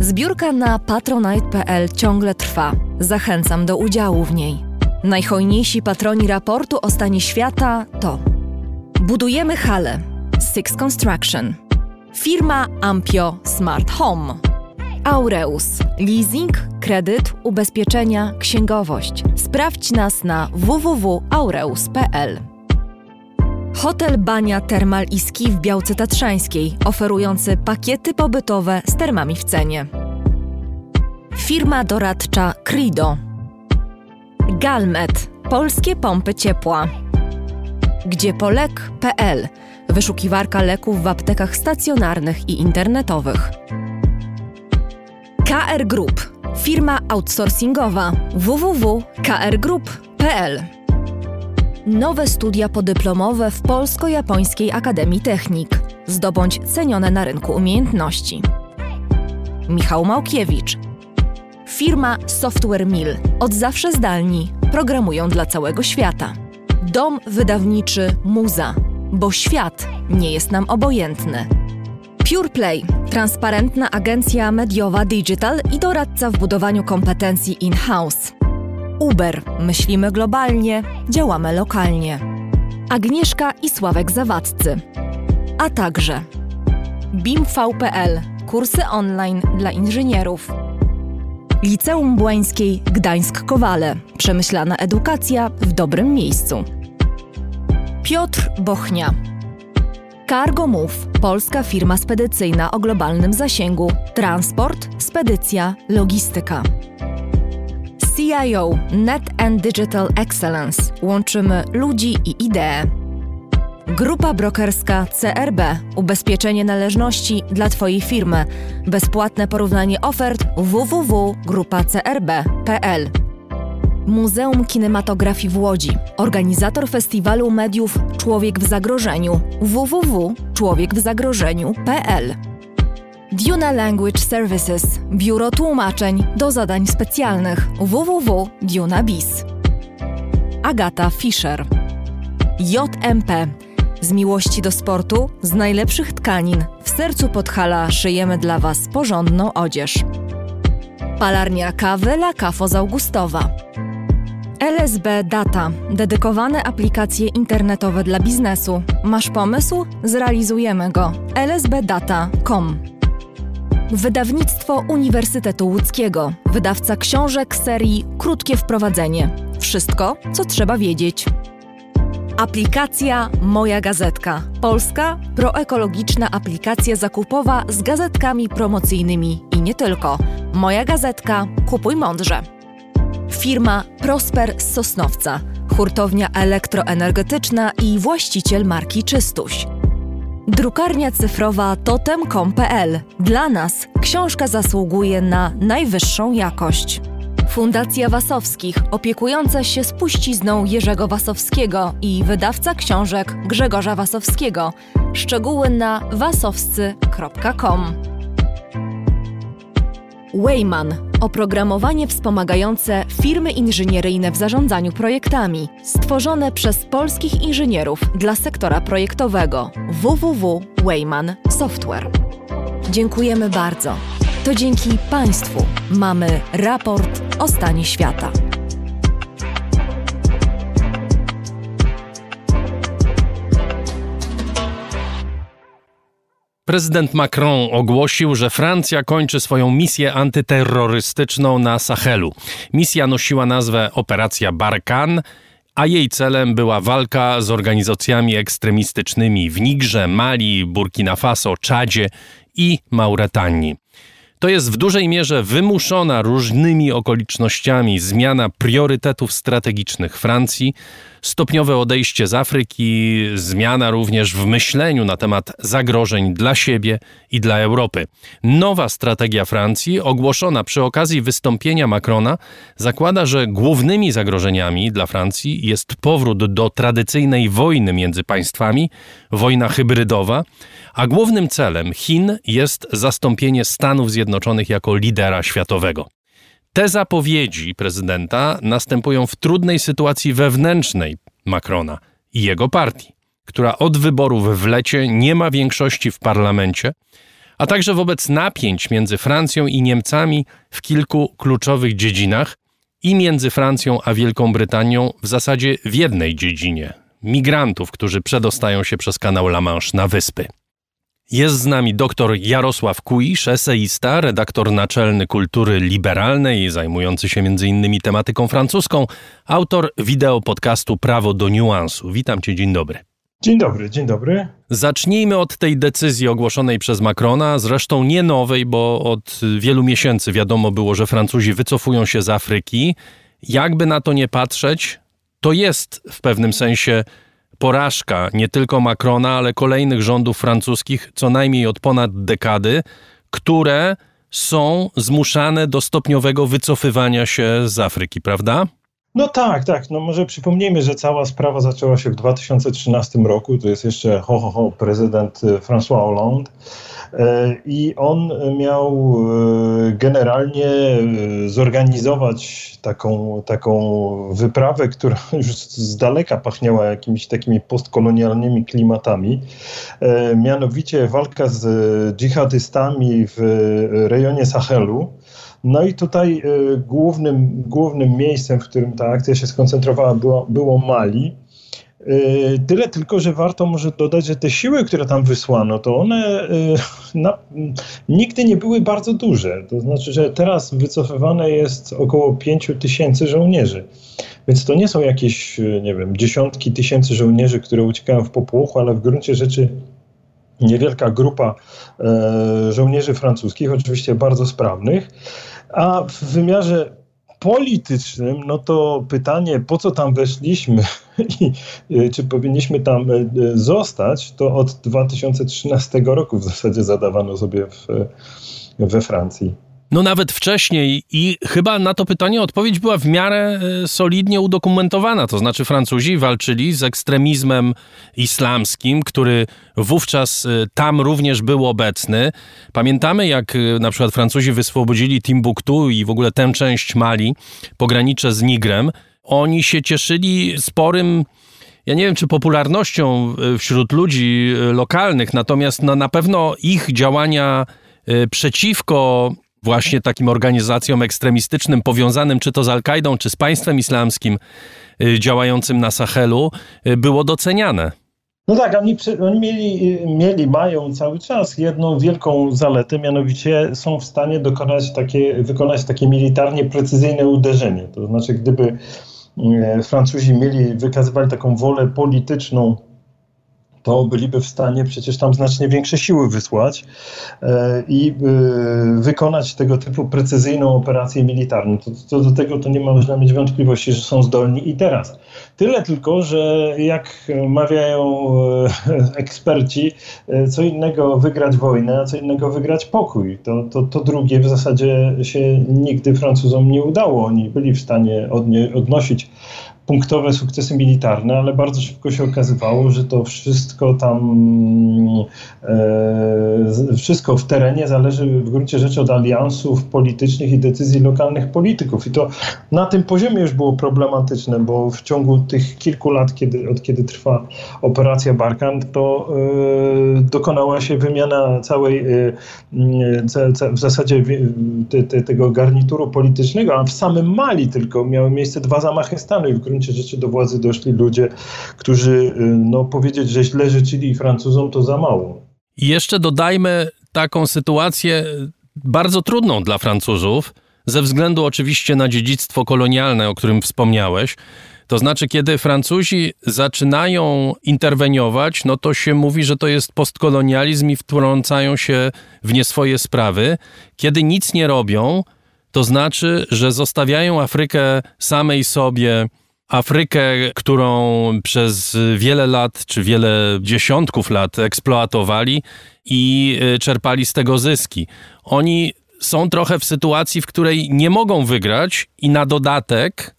Zbiórka na patronite.pl ciągle trwa. Zachęcam do udziału w niej. Najhojniejsi patroni raportu o stanie świata to Budujemy hale Six Construction Firma Ampio Smart Home Aureus Leasing, kredyt, ubezpieczenia, księgowość. Sprawdź nas na www.aureus.pl Hotel Bania Termal i Ski w Białce Tatrzańskiej, oferujący pakiety pobytowe z termami w cenie. Firma doradcza Crido. Galmet. Polskie pompy ciepła. Gdziepolek.pl. Wyszukiwarka leków w aptekach stacjonarnych i internetowych. KR Group. Firma outsourcingowa www.krgroup.pl Nowe studia podyplomowe w Polsko-Japońskiej Akademii Technik. Zdobądź cenione na rynku umiejętności. Michał Małkiewicz. Firma Software Mill. Od zawsze zdalni. Programują dla całego świata. Dom wydawniczy Muza. Bo świat nie jest nam obojętny. PurePlay. Transparentna agencja mediowa digital i doradca w budowaniu kompetencji in-house. Uber. Myślimy globalnie, działamy lokalnie. Agnieszka i Sławek Zawadcy. A także BIMV.pl. Kursy online dla inżynierów. Liceum Błańskiej Gdańsk-Kowale. Przemyślana edukacja w dobrym miejscu. Piotr Bochnia. Cargo Move, polska firma spedycyjna o globalnym zasięgu. Transport, spedycja, logistyka. CIO Net and Digital Excellence. Łączymy ludzi i idee. Grupa brokerska CRB. Ubezpieczenie należności dla Twojej firmy. Bezpłatne porównanie ofert www.grupacrb.pl. Muzeum Kinematografii w Łodzi. Organizator festiwalu mediów Człowiek w zagrożeniu www.człowiekwzagrożeniu.pl. Duna Language Services. Biuro tłumaczeń do zadań specjalnych www.dunabis. Agata Fischer. JMP. Z miłości do sportu, z najlepszych tkanin, w sercu Podhala szyjemy dla Was porządną odzież. Palarnia kawy La Cafo z Augustowa. LSB Data. Dedykowane aplikacje internetowe dla biznesu. Masz pomysł? Zrealizujemy go. lsbdata.com Wydawnictwo Uniwersytetu Łódzkiego. Wydawca książek serii Krótkie Wprowadzenie. Wszystko, co trzeba wiedzieć. Aplikacja Moja Gazetka. Polska proekologiczna aplikacja zakupowa z gazetkami promocyjnymi i nie tylko. Moja Gazetka. Kupuj mądrze. Firma Prosper z Sosnowca. Hurtownia elektroenergetyczna i właściciel marki Czystuś. Drukarnia cyfrowa totem.com.pl. Dla nas książka zasługuje na najwyższą jakość. Fundacja Wasowskich, opiekująca się spuścizną Jerzego Wasowskiego i wydawca książek Grzegorza Wasowskiego. Szczegóły na wasowscy.com. Wayman oprogramowanie wspomagające firmy inżynieryjne w zarządzaniu projektami, stworzone przez polskich inżynierów dla sektora projektowego www.wayman Software. Dziękujemy bardzo. To dzięki Państwu mamy raport o stanie świata. Prezydent Macron ogłosił, że Francja kończy swoją misję antyterrorystyczną na Sahelu. Misja nosiła nazwę Operacja Barkan, a jej celem była walka z organizacjami ekstremistycznymi w Nigrze, Mali, Burkina Faso, Czadzie i Mauretanii. To jest w dużej mierze wymuszona różnymi okolicznościami zmiana priorytetów strategicznych Francji, stopniowe odejście z Afryki, zmiana również w myśleniu na temat zagrożeń dla siebie i dla Europy. Nowa strategia Francji, ogłoszona przy okazji wystąpienia Macrona, zakłada, że głównymi zagrożeniami dla Francji jest powrót do tradycyjnej wojny między państwami, wojna hybrydowa, a głównym celem Chin jest zastąpienie Stanów Zjednoczonych jako lidera światowego. Te zapowiedzi prezydenta następują w trudnej sytuacji wewnętrznej Macrona i jego partii, która od wyborów w lecie nie ma większości w parlamencie, a także wobec napięć między Francją i Niemcami w kilku kluczowych dziedzinach i między Francją a Wielką Brytanią w zasadzie w jednej dziedzinie migrantów, którzy przedostają się przez kanał La Manche na wyspy. Jest z nami dr Jarosław Kuisz, eseista, redaktor naczelny kultury liberalnej, zajmujący się m.in. tematyką francuską, autor wideo podcastu Prawo do niuansu. Witam cię, dzień dobry. Dzień dobry, dzień dobry. Zacznijmy od tej decyzji ogłoszonej przez Macrona, zresztą nie nowej, bo od wielu miesięcy wiadomo było, że Francuzi wycofują się z Afryki. Jakby na to nie patrzeć, to jest w pewnym sensie porażka nie tylko Macrona, ale kolejnych rządów francuskich, co najmniej od ponad dekady, które są zmuszane do stopniowego wycofywania się z Afryki, prawda? No tak, tak. No może przypomnijmy, że cała sprawa zaczęła się w 2013 roku. To jest jeszcze ho, ho, ho prezydent y, François Hollande. E, I on miał e, generalnie e, zorganizować taką, taką wyprawę, która już z daleka pachniała jakimiś takimi postkolonialnymi klimatami. Mianowicie walka z dżihadystami w rejonie Sahelu. No i tutaj głównym, głównym miejscem, w którym ta akcja się skoncentrowała, było, było Mali. Y, tyle tylko, że warto może dodać, że te siły, które tam wysłano, to one y, na, nigdy nie były bardzo duże. To znaczy, że teraz wycofywane jest około 5 tysięcy żołnierzy. Więc to nie są jakieś, y, nie wiem, dziesiątki tysięcy żołnierzy, które uciekają w popłochu, ale w gruncie rzeczy niewielka grupa żołnierzy francuskich, oczywiście bardzo sprawnych. A w wymiarze politycznym, no to pytanie, po co tam weszliśmy i y, czy powinniśmy tam y, zostać, to od 2013 roku w zasadzie zadawano sobie w, we Francji. No nawet wcześniej i chyba na to pytanie odpowiedź była w miarę e, solidnie udokumentowana. To znaczy Francuzi walczyli z ekstremizmem islamskim, który wówczas e, tam również był obecny. Pamiętamy jak e, na przykład Francuzi wyswobodzili Timbuktu i w ogóle tę część Mali, pogranicze z Nigrem. Oni się cieszyli sporym ja nie wiem, czy popularnością wśród ludzi lokalnych, natomiast no, na pewno ich działania przeciwko właśnie takim organizacjom ekstremistycznym powiązanym czy to z Al-Kaidą, czy z państwem islamskim y, działającym na Sahelu y, było doceniane. No tak, oni, oni mieli, mieli, mają cały czas jedną wielką zaletę, mianowicie są w stanie dokonać takie, wykonać takie militarnie precyzyjne uderzenie. To znaczy, gdyby y, Francuzi mieli, wykazywali taką wolę polityczną to byliby w stanie przecież tam znacznie większe siły wysłać e, i e, wykonać tego typu precyzyjną operację militarną. To, do tego to nie można mieć wątpliwości, że są zdolni i teraz. Tyle tylko, że jak mawiają e, eksperci, co innego wygrać wojnę, a co innego wygrać pokój. To, to, to drugie w zasadzie się nigdy Francuzom nie udało. Oni byli w stanie odnosić punktowe sukcesy militarne, ale bardzo szybko się okazywało, że to wszystko tam, e, wszystko w terenie zależy w gruncie rzeczy od aliansów politycznych i decyzji lokalnych polityków. I to na tym poziomie już było problematyczne, bo w ciągu tych kilku lat, kiedy, od kiedy trwa operacja Barkan, to e, dokonała się wymiana całej, e, ce, ce, w zasadzie te, te, tego garnituru politycznego, a w samym Mali tylko miały miejsce dwa zamachy stanu i w gruncie gruncie rzeczy do władzy doszli ludzie, którzy, y, no powiedzieć, że źle życzyli Francuzom, to za mało. I jeszcze dodajmy taką sytuację bardzo trudną dla Francuzów, ze względu oczywiście na dziedzictwo kolonialne, o którym wspomniałeś. To znaczy, kiedy Francuzi zaczynają interweniować, no to się mówi, że to jest postkolonializm i wtrącają się w nie swoje sprawy. Kiedy nic nie robią, to znaczy, że zostawiają Afrykę samej sobie Afrykę, którą przez wiele lat, czy wiele dziesiątków lat eksploatowali i y, czerpali z tego zyski. Oni są trochę w sytuacji, w której nie mogą wygrać, i na dodatek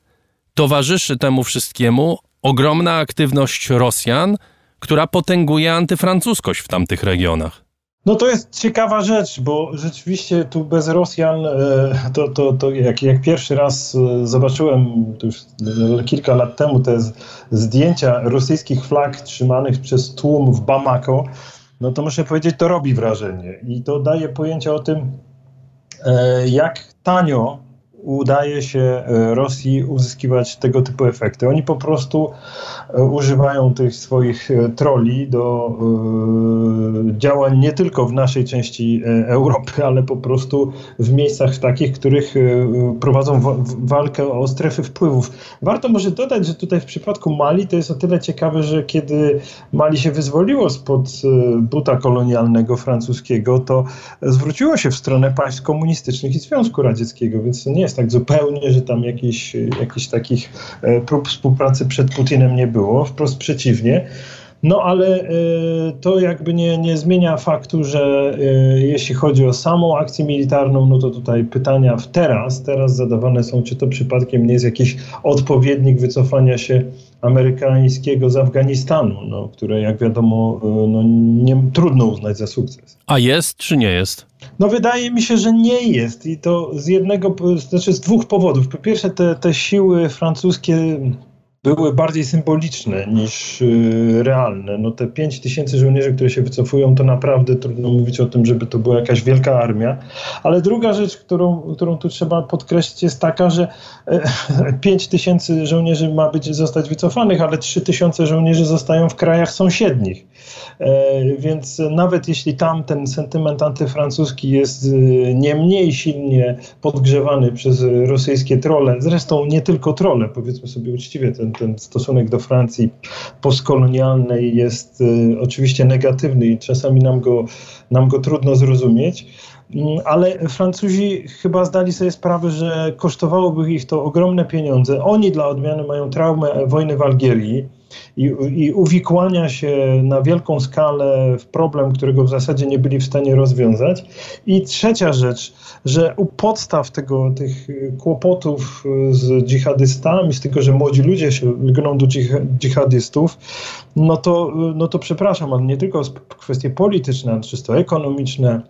towarzyszy temu wszystkiemu ogromna aktywność Rosjan, która potęguje antyfrancuskość w tamtych regionach. No to jest ciekawa rzecz, bo rzeczywiście tu bez Rosjan, e, to, to, to jak, jak pierwszy raz e, zobaczyłem już kilka lat temu te zdjęcia rosyjskich flag trzymanych przez tłum w Bamako, no to muszę powiedzieć, to robi wrażenie. I to daje pojęcie o tym, e, jak tanio udaje się e, Rosji uzyskiwać tego typu efekty. Oni po prostu e, używają tych swoich e, troli do działań nie tylko w naszej części Europy, ale po prostu w miejscach takich, w których prowadzą walkę o strefy wpływów. Warto może dodać, że tutaj w przypadku Mali to jest o tyle ciekawe, że kiedy Mali się wyzwoliło spod buta kolonialnego francuskiego, to zwróciło się w stronę państw komunistycznych i Związku Radzieckiego, więc to nie jest jest tak zupełnie, że tam jakichś, jakichś takich e, prób współpracy przed Putinem nie było, wprost przeciwnie. No ale to jakby nie, nie zmienia faktu, że jeśli chodzi o samą akcję militarną, no to tutaj pytania w teraz, teraz zadawane są, czy to przypadkiem nie jest jakiś odpowiednik wycofania się amerykańskiego z Afganistanu, no, które jak wiadomo no, nie, trudno uznać za sukces. A jest czy nie jest? No wydaje mi się, że nie jest i to z jednego, znaczy z dwóch powodów. Po pierwsze te, te siły francuskie były bardziej symboliczne niż y, realne. No te 5 tysięcy żołnierzy, które się wycofują, to naprawdę trudno mówić o tym, żeby to była jakaś wielka armia. Ale druga rzecz, którą, którą tu trzeba podkreślić jest taka, że 5 e, tysięcy żołnierzy ma być zostać wycofanych, ale 3 tysiące żołnierzy zostają w krajach sąsiednich. E, więc nawet jeśli tam ten sentyment antyfrancuski jest y, nie mniej silnie podgrzewany przez rosyjskie trole, zresztą nie tylko trole, powiedzmy sobie uczciwie, ten ten, stosunek do Francji postkolonialnej jest y, oczywiście negatywny i czasami nam go, nam go trudno zrozumieć. Mm, ale Francuzi chyba zdali sobie sprawę, że kosztowałoby ich to ogromne pieniądze. Oni dla odmiany mają traumę wojny w Algierii i, i uwikłania się na wielką skalę w problem, którego w zasadzie nie byli w stanie rozwiązać. I trzecia rzecz, że u podstaw tego, tych kłopotów z dżihadystami, z tego, że młodzi ludzie się lgną do dżihadystów, no to, no to przepraszam, ale nie tylko kwestie polityczne, ale czysto ekonomiczne,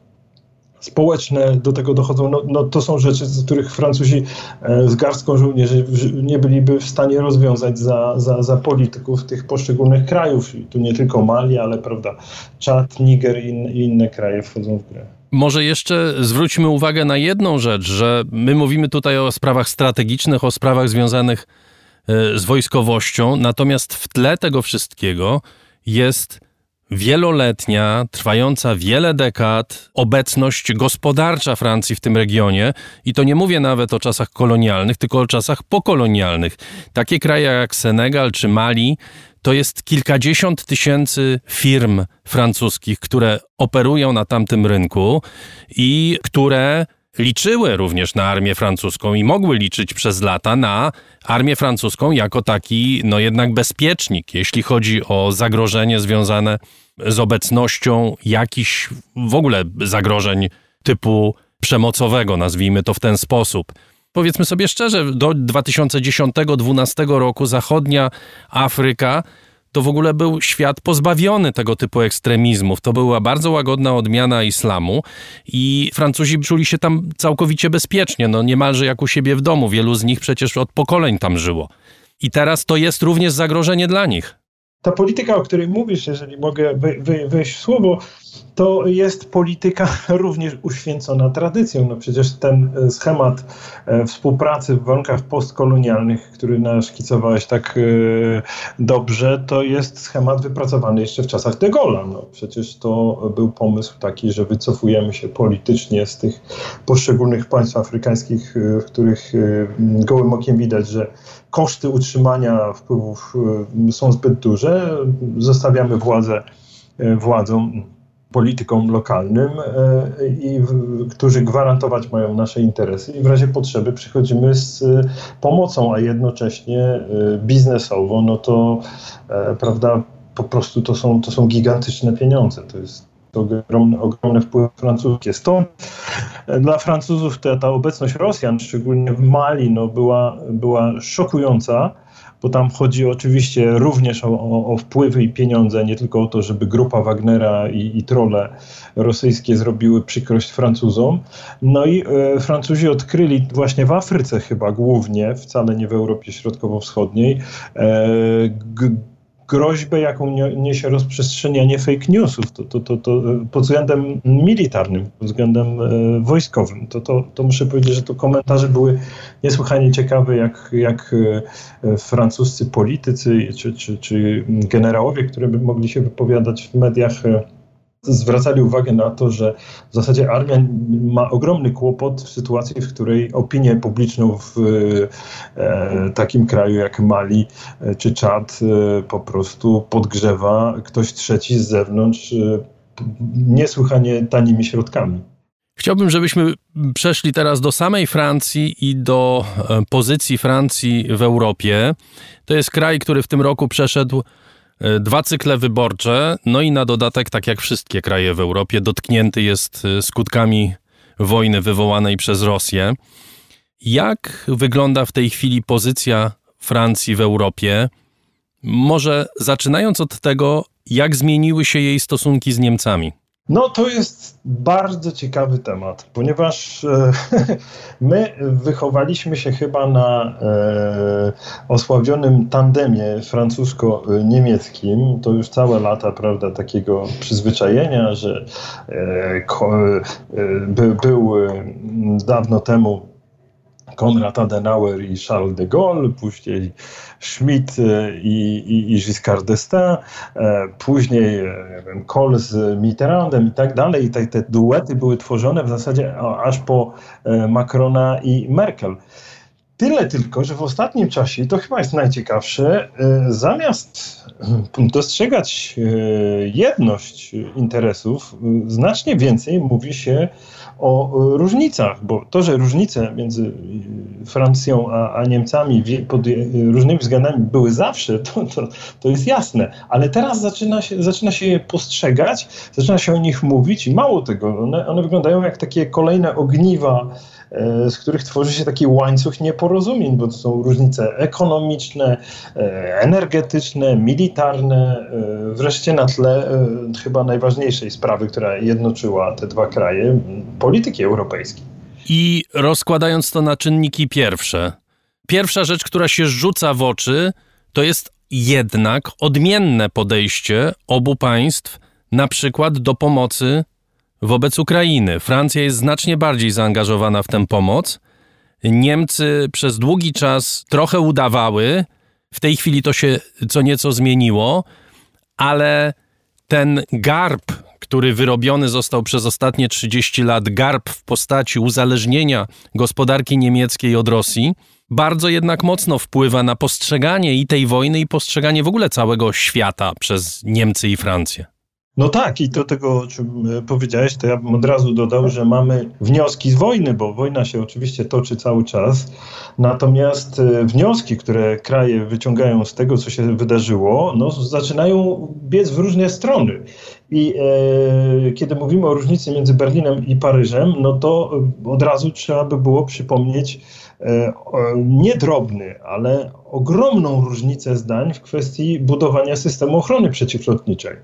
społeczne do tego dochodzą, no, no, to są rzeczy, z których Francuzi e, z garstką żołnierzy nie byliby w stanie rozwiązać za, za, za polityków tych poszczególnych krajów. I tu nie tylko Mali, ale prawda, Czad, Niger i, i inne kraje wchodzą w grę. Może jeszcze zwróćmy uwagę na jedną rzecz, że my mówimy tutaj o sprawach strategicznych, o sprawach związanych e, z wojskowością, natomiast w tle tego wszystkiego jest wieloletnia, trwająca wiele dekad obecność gospodarcza Francji w tym regionie i to nie mówię nawet o czasach kolonialnych, tylko o czasach pokolonialnych. Takie kraje jak Senegal czy Mali to jest kilkadziesiąt tysięcy firm francuskich, które operują na tamtym rynku i które liczyły również na armię francuską i mogły liczyć przez lata na armię francuską jako taki, no jednak bezpiecznik, jeśli chodzi o zagrożenie związane z obecnością jakichś w ogóle zagrożeń typu przemocowego, nazwijmy to w ten sposób. Powiedzmy sobie szczerze, do 2010-2012 roku zachodnia Afryka to w ogóle był świat pozbawiony tego typu ekstremizmów. To była bardzo łagodna odmiana islamu i Francuzi czuli się tam całkowicie bezpiecznie, no niemalże jak u siebie w domu. Wielu z nich przecież od pokoleń tam żyło. I teraz to jest również zagrożenie dla nich ta polityka, o której mówisz, jeżeli mogę wejść w słowo, to jest polityka również uświęcona tradycją. No przecież ten e, schemat e, współpracy w warunkach postkolonialnych, który naszkicowałeś tak e, dobrze, to jest schemat wypracowany jeszcze w czasach de Gaulle'a. No przecież to był pomysł taki, że wycofujemy się politycznie z tych poszczególnych państw afrykańskich, w których gołym okiem widać, że koszty utrzymania wpływów są zbyt duże. Zostawiamy władzę władzą politykom lokalnym, e, i którzy gwarantować mają nasze interesy i w razie potrzeby przychodzimy z e, pomocą, a jednocześnie e, biznesowo, no to prawda, po prostu to są, to są gigantyczne pieniądze. To jest ogromny, ogromny wpływ francuskie. Stąd dla Francuzów ta, ta obecność Rosjan, szczególnie w Mali, no była, była szokująca bo tam chodzi oczywiście również o, o, wpływy i pieniądze, nie tylko o to, żeby grupa Wagnera i, i trole rosyjskie zrobiły przykrość Francuzom. No i e, Francuzi odkryli właśnie w Afryce chyba głównie, wcale nie w Europie Środkowo-Wschodniej, e, groźbę, jaką niesie rozprzestrzenianie fake newsów, to, to, to, to pod względem militarnym, pod względem e, wojskowym. To, to, to muszę powiedzieć, że to komentarze były niesłychanie ciekawe, jak, jak e, francuscy politycy czy, czy, czy generałowie, które by mogli się wypowiadać w mediach, e, zwracali uwagę na to, że w zasadzie armia ma ogromny kłopot w sytuacji, w której opinię publiczną w e, takim kraju jak Mali e, czy Czad e, po prostu podgrzewa ktoś trzeci z zewnątrz e, niesłychanie tanimi środkami. Chciałbym, żebyśmy przeszli teraz do samej Francji i do e, pozycji Francji w Europie. To jest kraj, który w tym roku przeszedł dwa cykle wyborcze, no i na dodatek, tak jak wszystkie kraje w Europie, dotknięty jest e, skutkami wojny wywołanej przez Rosję. Jak wygląda w tej chwili pozycja Francji w Europie? Może zaczynając od tego, jak zmieniły się jej stosunki z Niemcami? No to jest bardzo ciekawy temat, ponieważ e, my wychowaliśmy się chyba na e, osławionym tandemie francusko-niemieckim. To już całe lata, prawda, takiego przyzwyczajenia, że e, ko, e, by, był e, dawno temu Konrad Adenauer i Charles de Gaulle, później Schmidt e, i, i, i Giscard d'Estaing, e, później e, wiem, Kohl z Mitterrandem i tak dalej. I te, te duety były tworzone w zasadzie aż po Macrona i Merkel. Tyle tylko, że w ostatnim czasie, to chyba jest najciekawsze, zamiast dostrzegać jedność interesów, znacznie więcej mówi się o różnicach, bo to, że różnice między Francją a, a Niemcami pod różnymi względami były zawsze, to, to, to jest jasne, ale teraz zaczyna się, zaczyna się je postrzegać, zaczyna się o nich mówić i mało tego, one, one wyglądają jak takie kolejne ogniwa E, z których tworzy się taki łańcuch nieporozumień, bo to są różnice ekonomiczne, e, energetyczne, militarne, e, wreszcie na tle chyba najważniejszej sprawy, która jednoczyła te dwa kraje, polityki europejskiej. I rozkładając to na czynniki pierwsze, pierwsza rzecz, która się rzuca w oczy, to jest jednak odmienne podejście obu państw, na przykład do pomocy wobec Ukrainy. Francja jest znacznie bardziej zaangażowana w tę pomoc. Niemcy przez długi czas trochę udawały. W tej chwili to się co nieco zmieniło, ale ten garb, który wyrobiony został przez ostatnie 30 lat, garb w postaci uzależnienia gospodarki niemieckiej od Rosji, bardzo jednak mocno wpływa na postrzeganie i tej wojny, i postrzeganie w ogóle całego świata przez Niemcy i Francję. No tak, i do tego, o czym e, powiedziałeś, to ja bym od razu dodał, że mamy wnioski z wojny, bo wojna się oczywiście toczy cały czas. Natomiast e, wnioski, które kraje wyciągają z tego, co się wydarzyło, no, zaczynają biec w różne strony. I e, kiedy mówimy o różnicy między Berlinem i Paryżem, no to od razu trzeba by było przypomnieć e, ale ogromną różnicę zdań w kwestii budowania systemu ochrony przeciwlotniczej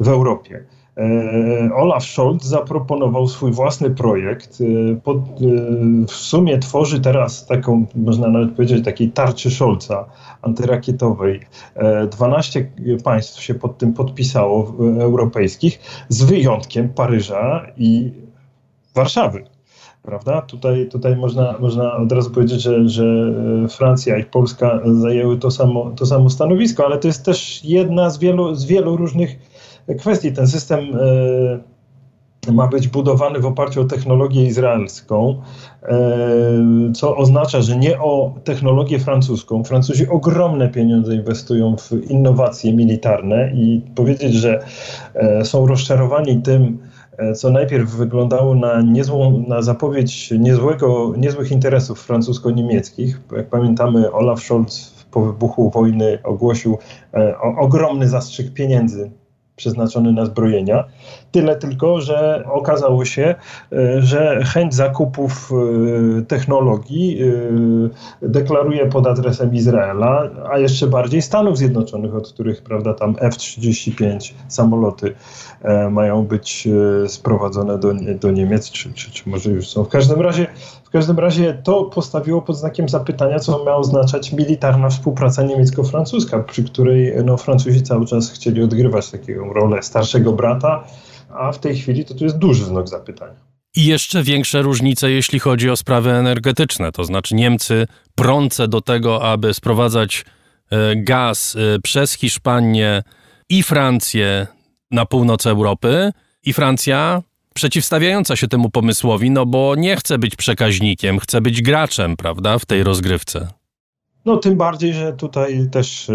w Europie. E, Olaf Scholz zaproponował swój własny projekt. E, pod, e, w sumie tworzy teraz taką, można nawet powiedzieć, takiej tarczy Scholza antyrakietowej. 12 państw się pod tym podpisało europejskich, z wyjątkiem Paryża i Warszawy. Prawda? Tutaj, tutaj można, można od razu powiedzieć, że, że Francja i Polska zajęły to samo, to samo stanowisko, ale to jest też jedna z wielu, z wielu różnych kwestii. Ten system e, ma być budowany w oparciu o technologię izraelską, e, co oznacza, że nie o technologię francuską. Francuzi ogromne pieniądze inwestują w innowacje militarne i powiedzieć, że e, są rozczarowani tym, co najpierw wyglądało na, niezłą, na zapowiedź niezłego, niezłych interesów francusko-niemieckich. Jak pamiętamy, Olaf Scholz po wybuchu wojny ogłosił ogromny zastrzyk pieniędzy przeznaczony na zbrojenia. Tyle tylko, że okazało się, e, że chęć zakupów e, technologii e, deklaruje pod adresem Izraela, a jeszcze bardziej Stanów Zjednoczonych, od których prawda, tam F-35 samoloty mają być sprowadzone do, do Niemiec, czy, czy, czy może już są. W każdym razie w każdym razie to postawiło pod znakiem zapytania, co miała oznaczać militarna współpraca niemiecko-francuska, przy której no, Francuzi cały czas chcieli odgrywać taką rolę starszego brata, a w tej chwili to tu jest duży znak zapytania. I jeszcze większe różnice, jeśli chodzi o sprawy energetyczne. To znaczy, Niemcy prące do tego, aby sprowadzać e, gaz e, przez Hiszpanię i Francję na północ Europy, i Francja przeciwstawiająca się temu pomysłowi, no bo nie chce być przekaźnikiem, chce być graczem, prawda, w tej rozgrywce. No tym bardziej, że tutaj też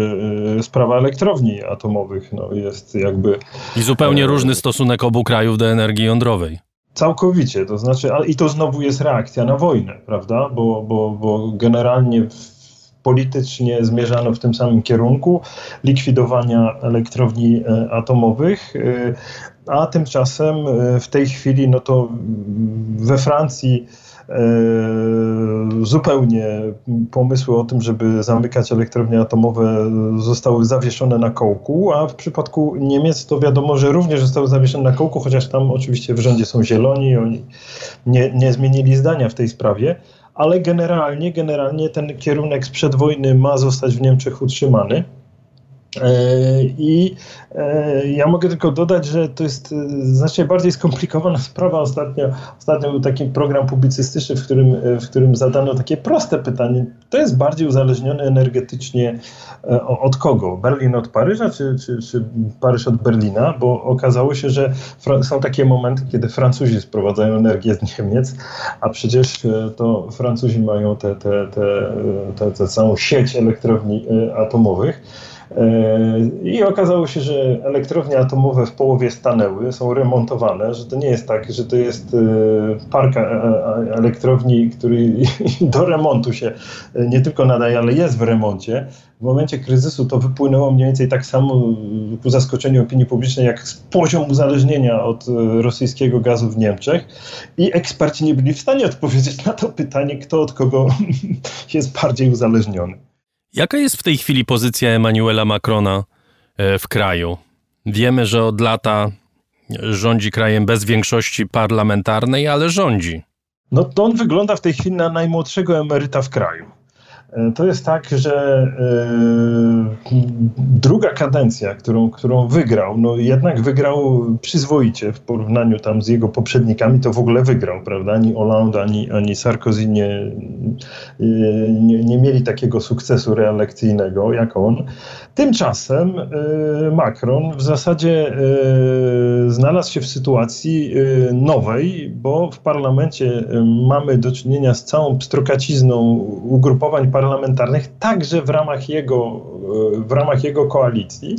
yy, sprawa elektrowni atomowych no, jest jakby... I zupełnie yy, różny stosunek obu krajów do energii jądrowej. Całkowicie, to znaczy, ale i to znowu jest reakcja na wojnę, prawda, bo, bo, bo generalnie politycznie zmierzano w tym samym kierunku likwidowania elektrowni atomowych. A tymczasem w tej chwili, no to we Francji E, zupełnie pomysły o tym, żeby zamykać elektrownie atomowe zostały zawieszone na kołku, a w przypadku Niemiec to wiadomo, że również zostały zawieszone na kołku, chociaż tam oczywiście w rządzie są zieloni, oni nie, nie zmienili zdania w tej sprawie, ale generalnie, generalnie ten kierunek sprzed wojny ma zostać w Niemczech utrzymany. E, I e, ja mogę tylko dodać, że to jest e, znacznie bardziej skomplikowana sprawa. Ostatnio, ostatnio był taki program publicystyczny, w którym, w którym zadano takie proste pytanie. To jest bardziej uzależnione energetycznie od kogo? Berlin od Paryża, czy, czy, czy Paryż od Berlina? Bo okazało się, że są takie momenty, kiedy Francuzi sprowadzają energię z Niemiec, a przecież to Francuzi mają tę te, te, te, te, całą sieć elektrowni atomowych. I okazało się, że elektrownie atomowe w połowie stanęły, są remontowane, że to nie jest tak, że to jest e, park e, e, elektrowni, który do remontu się nie tylko nadaje, ale jest w remoncie. W momencie kryzysu to wypłynęło mniej więcej tak samo ku zaskoczeniu opinii publicznej, jak poziom uzależnienia od rosyjskiego gazu w Niemczech. I eksperci nie byli w stanie odpowiedzieć na to pytanie, kto od kogo jest bardziej uzależniony. Jaka jest w tej chwili pozycja Emmanuela Macrona e, w kraju? Wiemy, że od lata rządzi krajem bez większości parlamentarnej, ale rządzi. No to on wygląda w tej chwili na najmłodszego emeryta w kraju. E, to jest tak, że e, druga kadencja, którą, którą wygrał, no jednak wygrał przyzwoicie w porównaniu tam z jego poprzednikami, to w ogóle wygrał, prawda? Ani Hollande, ani, ani Sarkozy nie, e, nie, nie mieli takiego sukcesu reelekcyjnego jak on. Tymczasem Macron w zasadzie znalazł się w sytuacji nowej, bo w parlamencie mamy do czynienia z całą pstrokacizną ugrupowań parlamentarnych, parlamentarnych, także w ramach jego, e, w ramach jego koalicji.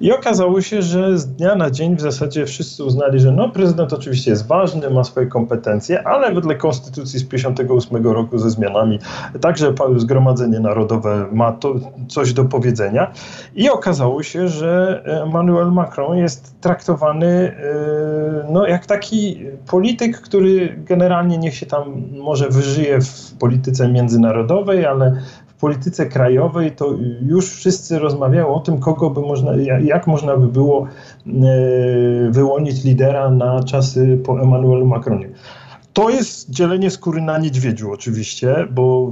I okazało się, że z dnia na dzień w zasadzie wszyscy uznali, że no, prezydent oczywiście jest ważny, ma swoje kompetencje, ale wedle konstytucji z 1958 roku ze zmianami także Zgromadzenie Narodowe ma to coś do powiedzenia. I okazało się, że Emmanuel Macron jest traktowany e, no, jak taki polityk, który generalnie niech się tam może wyżyje w polityce międzynarodowej, ale w polityce krajowej to już wszyscy rozmawiają o tym, kogo by można, jak można by było e, wyłonić lidera na czasy po Emmanuelu Macronie. To jest dzielenie skóry na niedźwiedziu oczywiście, bo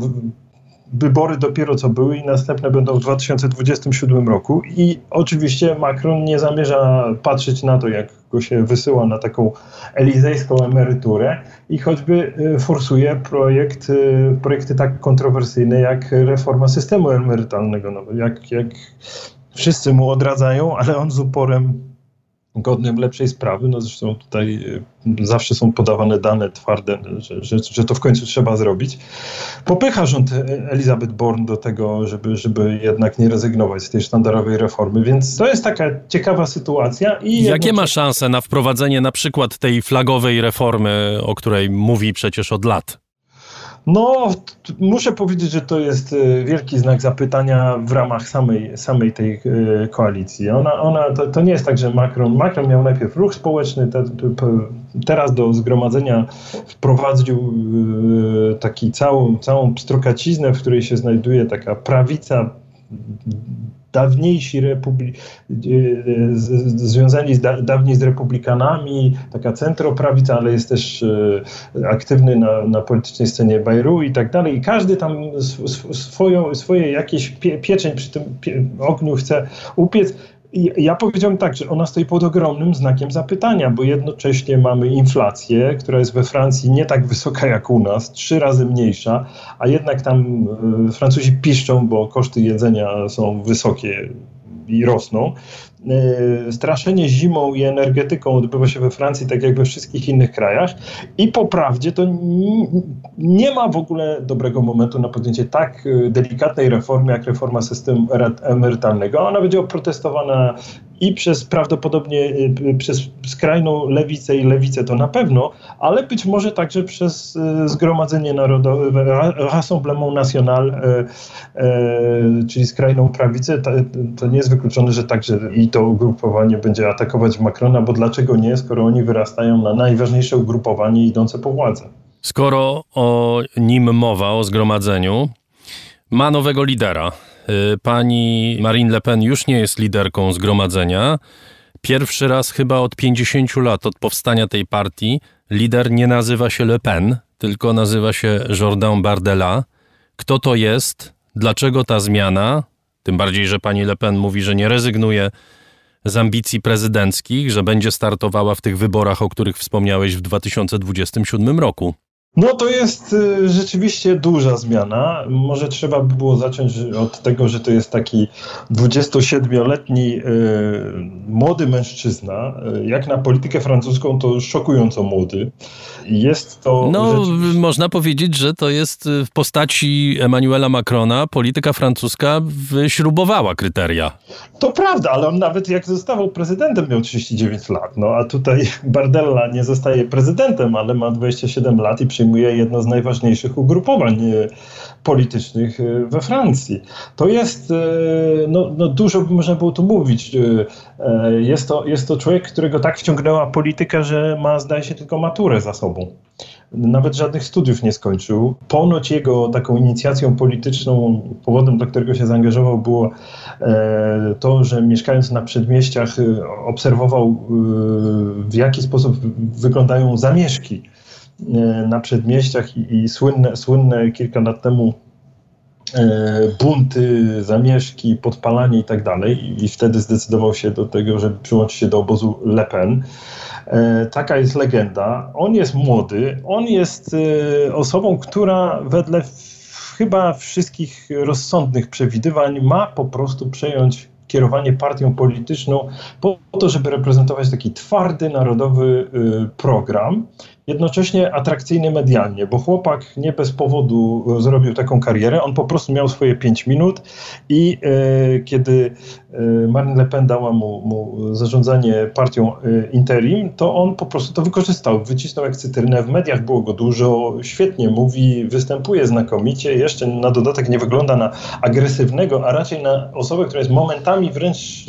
wybory dopiero co były i następne będą w 2027 roku. I oczywiście Macron nie zamierza patrzeć na to, jak go się wysyła na taką elizejską emeryturę i choćby y, forsuje projekt, y, projekty tak kontrowersyjne jak reforma systemu emerytalnego. No, jak, jak wszyscy mu odradzają, ale on z uporem godnym lepszej sprawy. No zresztą tutaj y, zawsze są podawane dane twarde, że, że, że, to w końcu trzeba zrobić. Popycha rząd Elizabeth Bourne do tego, żeby, żeby jednak nie rezygnować z tej sztandarowej reformy, więc to jest taka ciekawa sytuacja. I Jakie ma szanse na wprowadzenie na przykład tej flagowej reformy, o której mówi przecież od lat? No, muszę powiedzieć, że to jest e, wielki znak zapytania w ramach samej, samej tej e, koalicji. Ona, ona, to, to nie jest tak, że Macron, Macron miał najpierw ruch społeczny, te, te, teraz do zgromadzenia wprowadził e, taki całą, całą pstrokaciznę, w której się znajduje taka prawica dawniejsi republi- e, związani z da dawniej z republikanami, taka centroprawica, ale jest też e, aktywny na, na politycznej scenie Bajru i tak dalej. I każdy tam swoją, swoje jakieś pie pieczeń przy tym pie ogniu chce upiec ja powiedziałem tak, że ona stoi pod ogromnym znakiem zapytania, bo jednocześnie mamy inflację, która jest we Francji nie tak wysoka jak u nas, trzy razy mniejsza, a jednak tam e, Francuzi piszczą, bo koszty jedzenia są wysokie i rosną. E, straszenie zimą i energetyką odbywa się we Francji, tak jak we wszystkich innych krajach. I po prawdzie to nie ma w ogóle dobrego momentu na podjęcie tak e, delikatnej reformy, jak reforma systemu emerytalnego. Ona będzie oprotestowana i przez prawdopodobnie przez skrajną lewicę i lewicę to na pewno, ale być może także przez Zgromadzenie Narodowe, Rassemblement National, czyli skrajną prawicę. To nie jest wykluczone, że także i to ugrupowanie będzie atakować Macrona, bo dlaczego nie, skoro oni wyrastają na najważniejsze ugrupowanie idące po władzę. Skoro o nim mowa, o zgromadzeniu, ma nowego lidera. Y, pani Marine Le Pen już nie jest liderką zgromadzenia. Pierwszy raz chyba od 50 lat od powstania tej partii lider nie nazywa się Le Pen, tylko nazywa się Jordan Bardella. Kto to jest? Dlaczego ta zmiana? Tym bardziej, że pani Le Pen mówi, że nie rezygnuje z ambicji prezydenckich, że będzie startowała w tych wyborach, o których wspomniałeś w 2027 roku. No to jest y, rzeczywiście duża zmiana. Może trzeba by było zacząć od tego, że to jest taki 27-letni y, młody mężczyzna. Y, jak na politykę francuską to szokująco młody. Jest to. No, rzeczywiście... można powiedzieć, że to jest w postaci Emmanuela Macrona polityka francuska wyśrubowała kryteria. To prawda, ale on nawet jak zostawał prezydentem miał 39 lat. No a tutaj Bardella nie zostaje prezydentem, ale ma 27 lat i przy przyjmuje jedno z najważniejszych ugrupowań e, politycznych e, we Francji. To jest, e, no, no dużo można było tu mówić. Jest to, jest to człowiek, którego tak wciągnęła polityka, że ma, zdaje się, tylko maturę za sobą. Nawet żadnych studiów nie skończył. Ponoć jego taką inicjacją polityczną, powodem, dla którego się zaangażował, było to, że mieszkając na przedmieściach obserwował, w jaki sposób wyglądają zamieszki na przedmieściach i, i słynne, słynne kilka lat temu e, bunty, zamieszki, podpalanie i tak dalej. I wtedy zdecydował się do tego, żeby przyłączyć się do obozu Le Pen. E, taka jest legenda. On jest młody, on jest osobą, która wedle chyba wszystkich rozsądnych przewidywań ma po prostu przejąć kierowanie partią polityczną po to, żeby reprezentować taki twardy, narodowy program jednocześnie atrakcyjny medialnie, bo chłopak nie bez powodu zrobił taką karierę, on po prostu miał swoje 5 minut i e, kiedy e, Marine Le Pen dała mu, mu zarządzanie partią e, interim, to on po prostu to wykorzystał, wycisnął jak cytrynę, w mediach było go dużo, świetnie mówi, występuje znakomicie, jeszcze na dodatek nie wygląda na agresywnego, a raczej na osobę, która jest momentami wręcz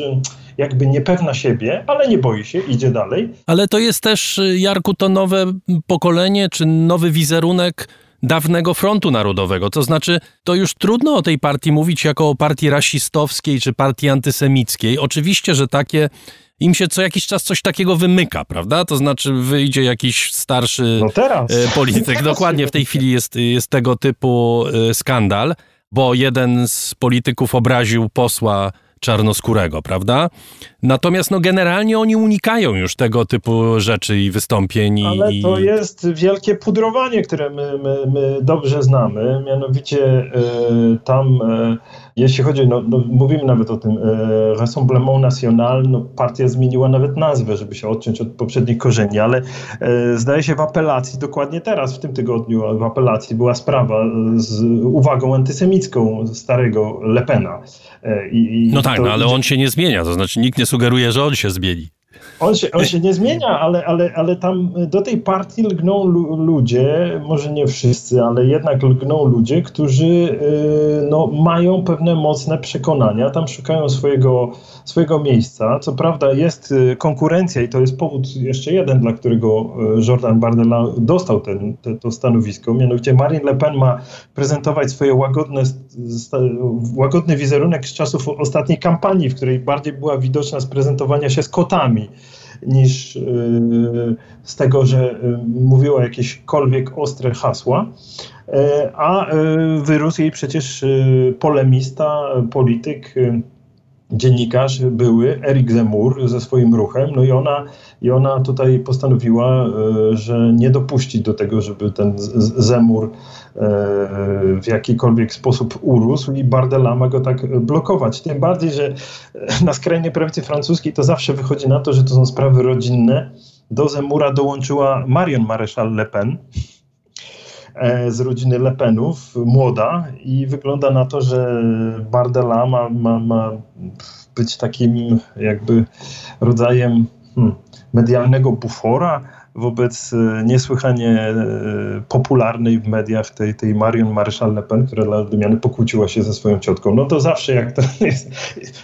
jakby niepewna siebie, ale nie boi się, idzie dalej. Ale to jest też, Jarku, to nowe pokolenie, czy nowy wizerunek dawnego frontu narodowego. To znaczy, to już trudno o tej partii mówić jako o partii rasistowskiej czy partii antysemickiej. Oczywiście, że takie im się co jakiś czas coś takiego wymyka, prawda? To znaczy wyjdzie jakiś starszy no teraz. E, polityk. Teraz Dokładnie w tej chwili jest, jest tego typu e, skandal, bo jeden z polityków obraził posła czarnoskórego, prawda? Natomiast no, generalnie oni unikają już tego typu rzeczy i wystąpień. Ale i... to jest wielkie pudrowanie, które my, my, my dobrze znamy. Mianowicie y, tam, y, jeśli chodzi, no, no, mówimy nawet o tym, y, Rassemblement National, no, partia zmieniła nawet nazwę, żeby się odciąć od poprzednich korzeni, ale zdaje się w apelacji, dokładnie teraz, w tym tygodniu w apelacji była sprawa z uwagą antysemicką starego Lepena. I, i no tak, no, ale on się nie zmienia, to znaczy nikt nie sugeruje, że on się zmieni. On się, on się nie zmienia, ale, ale, ale tam do tej partii lgną ludzie, może nie wszyscy, ale jednak lgną ludzie, którzy y, no, mają pewne mocne przekonania, tam szukają swojego, swojego miejsca. Co prawda jest y, konkurencja i to jest powód jeszcze jeden, dla którego y, Jordan Bardella dostał ten, te, to stanowisko. Mianowicie Marine Le Pen ma prezentować swoje łagodne, łagodny wizerunek z czasów ostatniej kampanii, w której bardziej była widoczna z prezentowania się z kotami niż y, z tego, że y, mówiła jakiekolwiek ostre hasła. E, a y, wyrósł jej przecież polemista, polityk, dziennikarz były, Erik Zemur ze swoim ruchem, no i ona, i ona tutaj postanowiła, że nie dopuści do tego, żeby ten Zemur w jakikolwiek sposób urósł i Bardella ma go tak blokować. Tym bardziej, że na skrajnej prawicy francuskiej to zawsze wychodzi na to, że to są sprawy rodzinne. Do Zemura dołączyła Marion Maréchal Le Pen e, z rodziny Le Penów, młoda i wygląda na to, że Bardella ma, ma, ma być takim jakby rodzajem hmm, medialnego bufora, wobec e, niesłychanie e, popularnej w mediach tej, tej Marion Marshall Le Pen, która dla odmiany pokłóciła się ze swoją ciotką. No to zawsze jak to jest.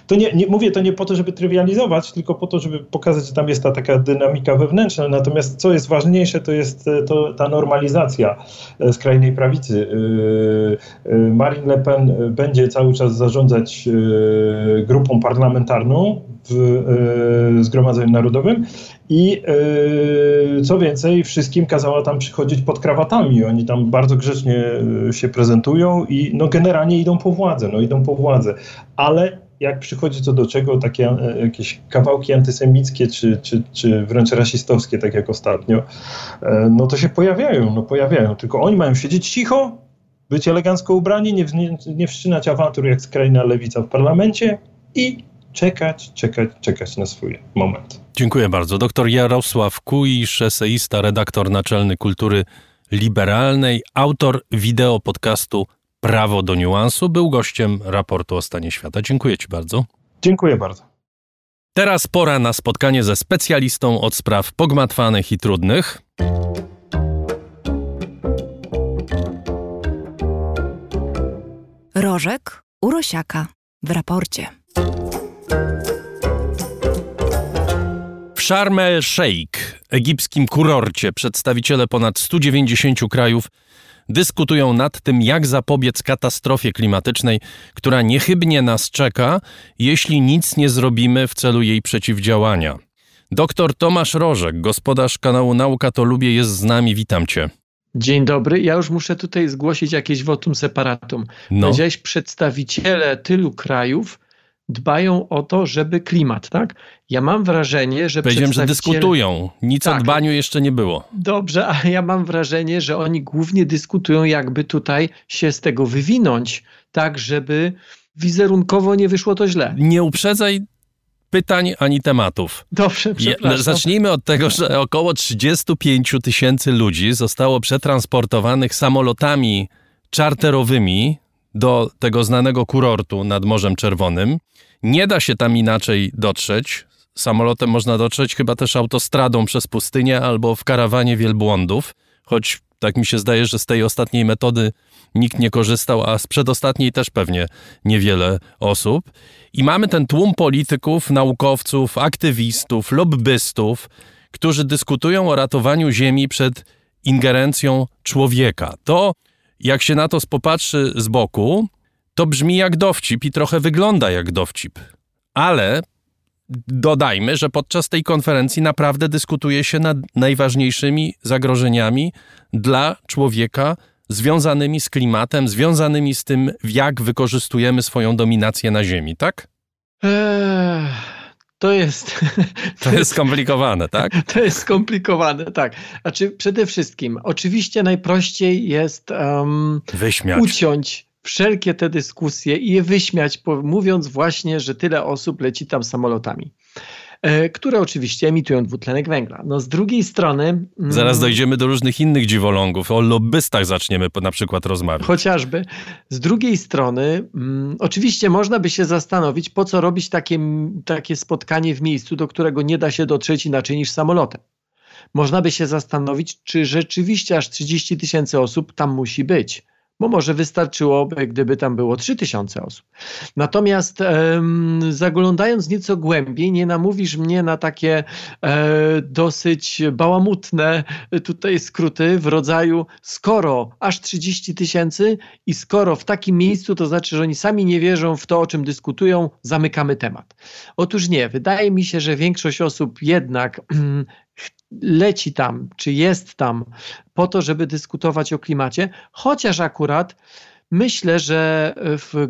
To nie, nie, mówię to nie po to, żeby trywializować, tylko po to, żeby pokazać, że tam jest ta taka dynamika wewnętrzna. Natomiast co jest ważniejsze, to jest e, to, ta normalizacja skrajnej prawicy. Marine Le Pen będzie cały czas zarządzać grupą parlamentarną w Zgromadzeniu Narodowym i yy, co więcej, wszystkim kazała tam przychodzić pod krawatami. Oni tam bardzo grzecznie yy, się prezentują i no, generalnie idą po władzę, no idą po władzę. Ale jak przychodzi co do czego, takie e, jakieś kawałki antysemickie, czy, czy, czy wręcz rasistowskie, tak jak ostatnio, e, no to się pojawiają, no pojawiają. Tylko oni mają siedzieć cicho, być elegancko ubrani, nie, nie, nie wszczynać awantur jak skrajna lewica w parlamencie i czekać, czekać, czekać na swój moment. Dziękuję bardzo. Doktor Jarosław Kuisz, eseista, redaktor naczelny kultury liberalnej, autor wideo podcastu Prawo do niuansu, był gościem raportu o stanie świata. Dziękuję Ci bardzo. Dziękuję bardzo. Teraz pora na spotkanie ze specjalistą od spraw pogmatwanych i trudnych. Rożek Urosiaka w raporcie. Sharm el-Sheikh, egipskim kurorcie, przedstawiciele ponad 190 krajów dyskutują nad tym, jak zapobiec katastrofie klimatycznej, która niechybnie nas czeka, jeśli nic nie zrobimy w celu jej przeciwdziałania. Doktor Tomasz Rożek, gospodarz kanału Nauka to Lubię, jest z nami. Witam cię. Dzień dobry. Ja już muszę tutaj zgłosić jakieś votum separatum. No. Powiedziałeś przedstawiciele tylu krajów, dbają o to, żeby klimat, tak? Ja mam wrażenie, że Powiedziałem, że dyskutują. Nic tak. o dbaniu jeszcze nie było. Dobrze, a ja mam wrażenie, że oni głównie dyskutują, jakby tutaj się z tego wywinąć, tak, żeby wizerunkowo nie wyszło to źle. Nie uprzedzaj pytań ani tematów. Dobrze, przepraszam. Zacznijmy od tego, że około 35 tysięcy ludzi zostało przetransportowanych samolotami czarterowymi do tego znanego kurortu nad Morzem Czerwonym. Nie da się tam inaczej dotrzeć. Samolotem można dotrzeć chyba też autostradą przez pustynię albo w karawanie wielbłądów, choć tak mi się zdaje, że z tej ostatniej metody nikt nie korzystał, a z przedostatniej też pewnie niewiele osób. I mamy ten tłum polityków, naukowców, aktywistów, lobbystów, którzy dyskutują o ratowaniu Ziemi przed ingerencją człowieka. To jak się na to popatrzy z boku, to brzmi jak dowcip i trochę wygląda jak dowcip. Ale dodajmy, że podczas tej konferencji naprawdę dyskutuje się nad najważniejszymi zagrożeniami dla człowieka związanymi z klimatem, związanymi z tym, jak wykorzystujemy swoją dominację na Ziemi, tak? Eee, to jest. To jest skomplikowane, tak? To jest skomplikowane, tak. Znaczy, przede wszystkim, oczywiście najprościej jest um, Wyśmiać. uciąć wszelkie te dyskusje i je wyśmiać, mówiąc właśnie, że tyle osób leci tam samolotami. E, które oczywiście emitują dwutlenek węgla. No z drugiej strony... Mm, Zaraz dojdziemy do różnych innych dziwolągów. O lobbystach zaczniemy na przykład rozmawiać. Chociażby. Z drugiej strony, mm, oczywiście można by się zastanowić, po co robić takie, takie spotkanie w miejscu, do którego nie da się dotrzeć inaczej niż samolotem. Można by się zastanowić, czy rzeczywiście aż 30 tysięcy osób tam musi być bo może wystarczyłoby, gdyby tam było 3000 osób. Natomiast zaglądając nieco głębiej, nie namówisz mnie na takie e, dosyć bałamutne tutaj skróty w rodzaju skoro aż 30 tysięcy i skoro w takim miejscu, to znaczy, że oni sami nie wierzą w to, o czym dyskutują, zamykamy temat. Otóż nie, wydaje mi się, że większość osób jednak leci tam, czy jest tam po to, żeby dyskutować o klimacie, chociaż akurat myślę, że w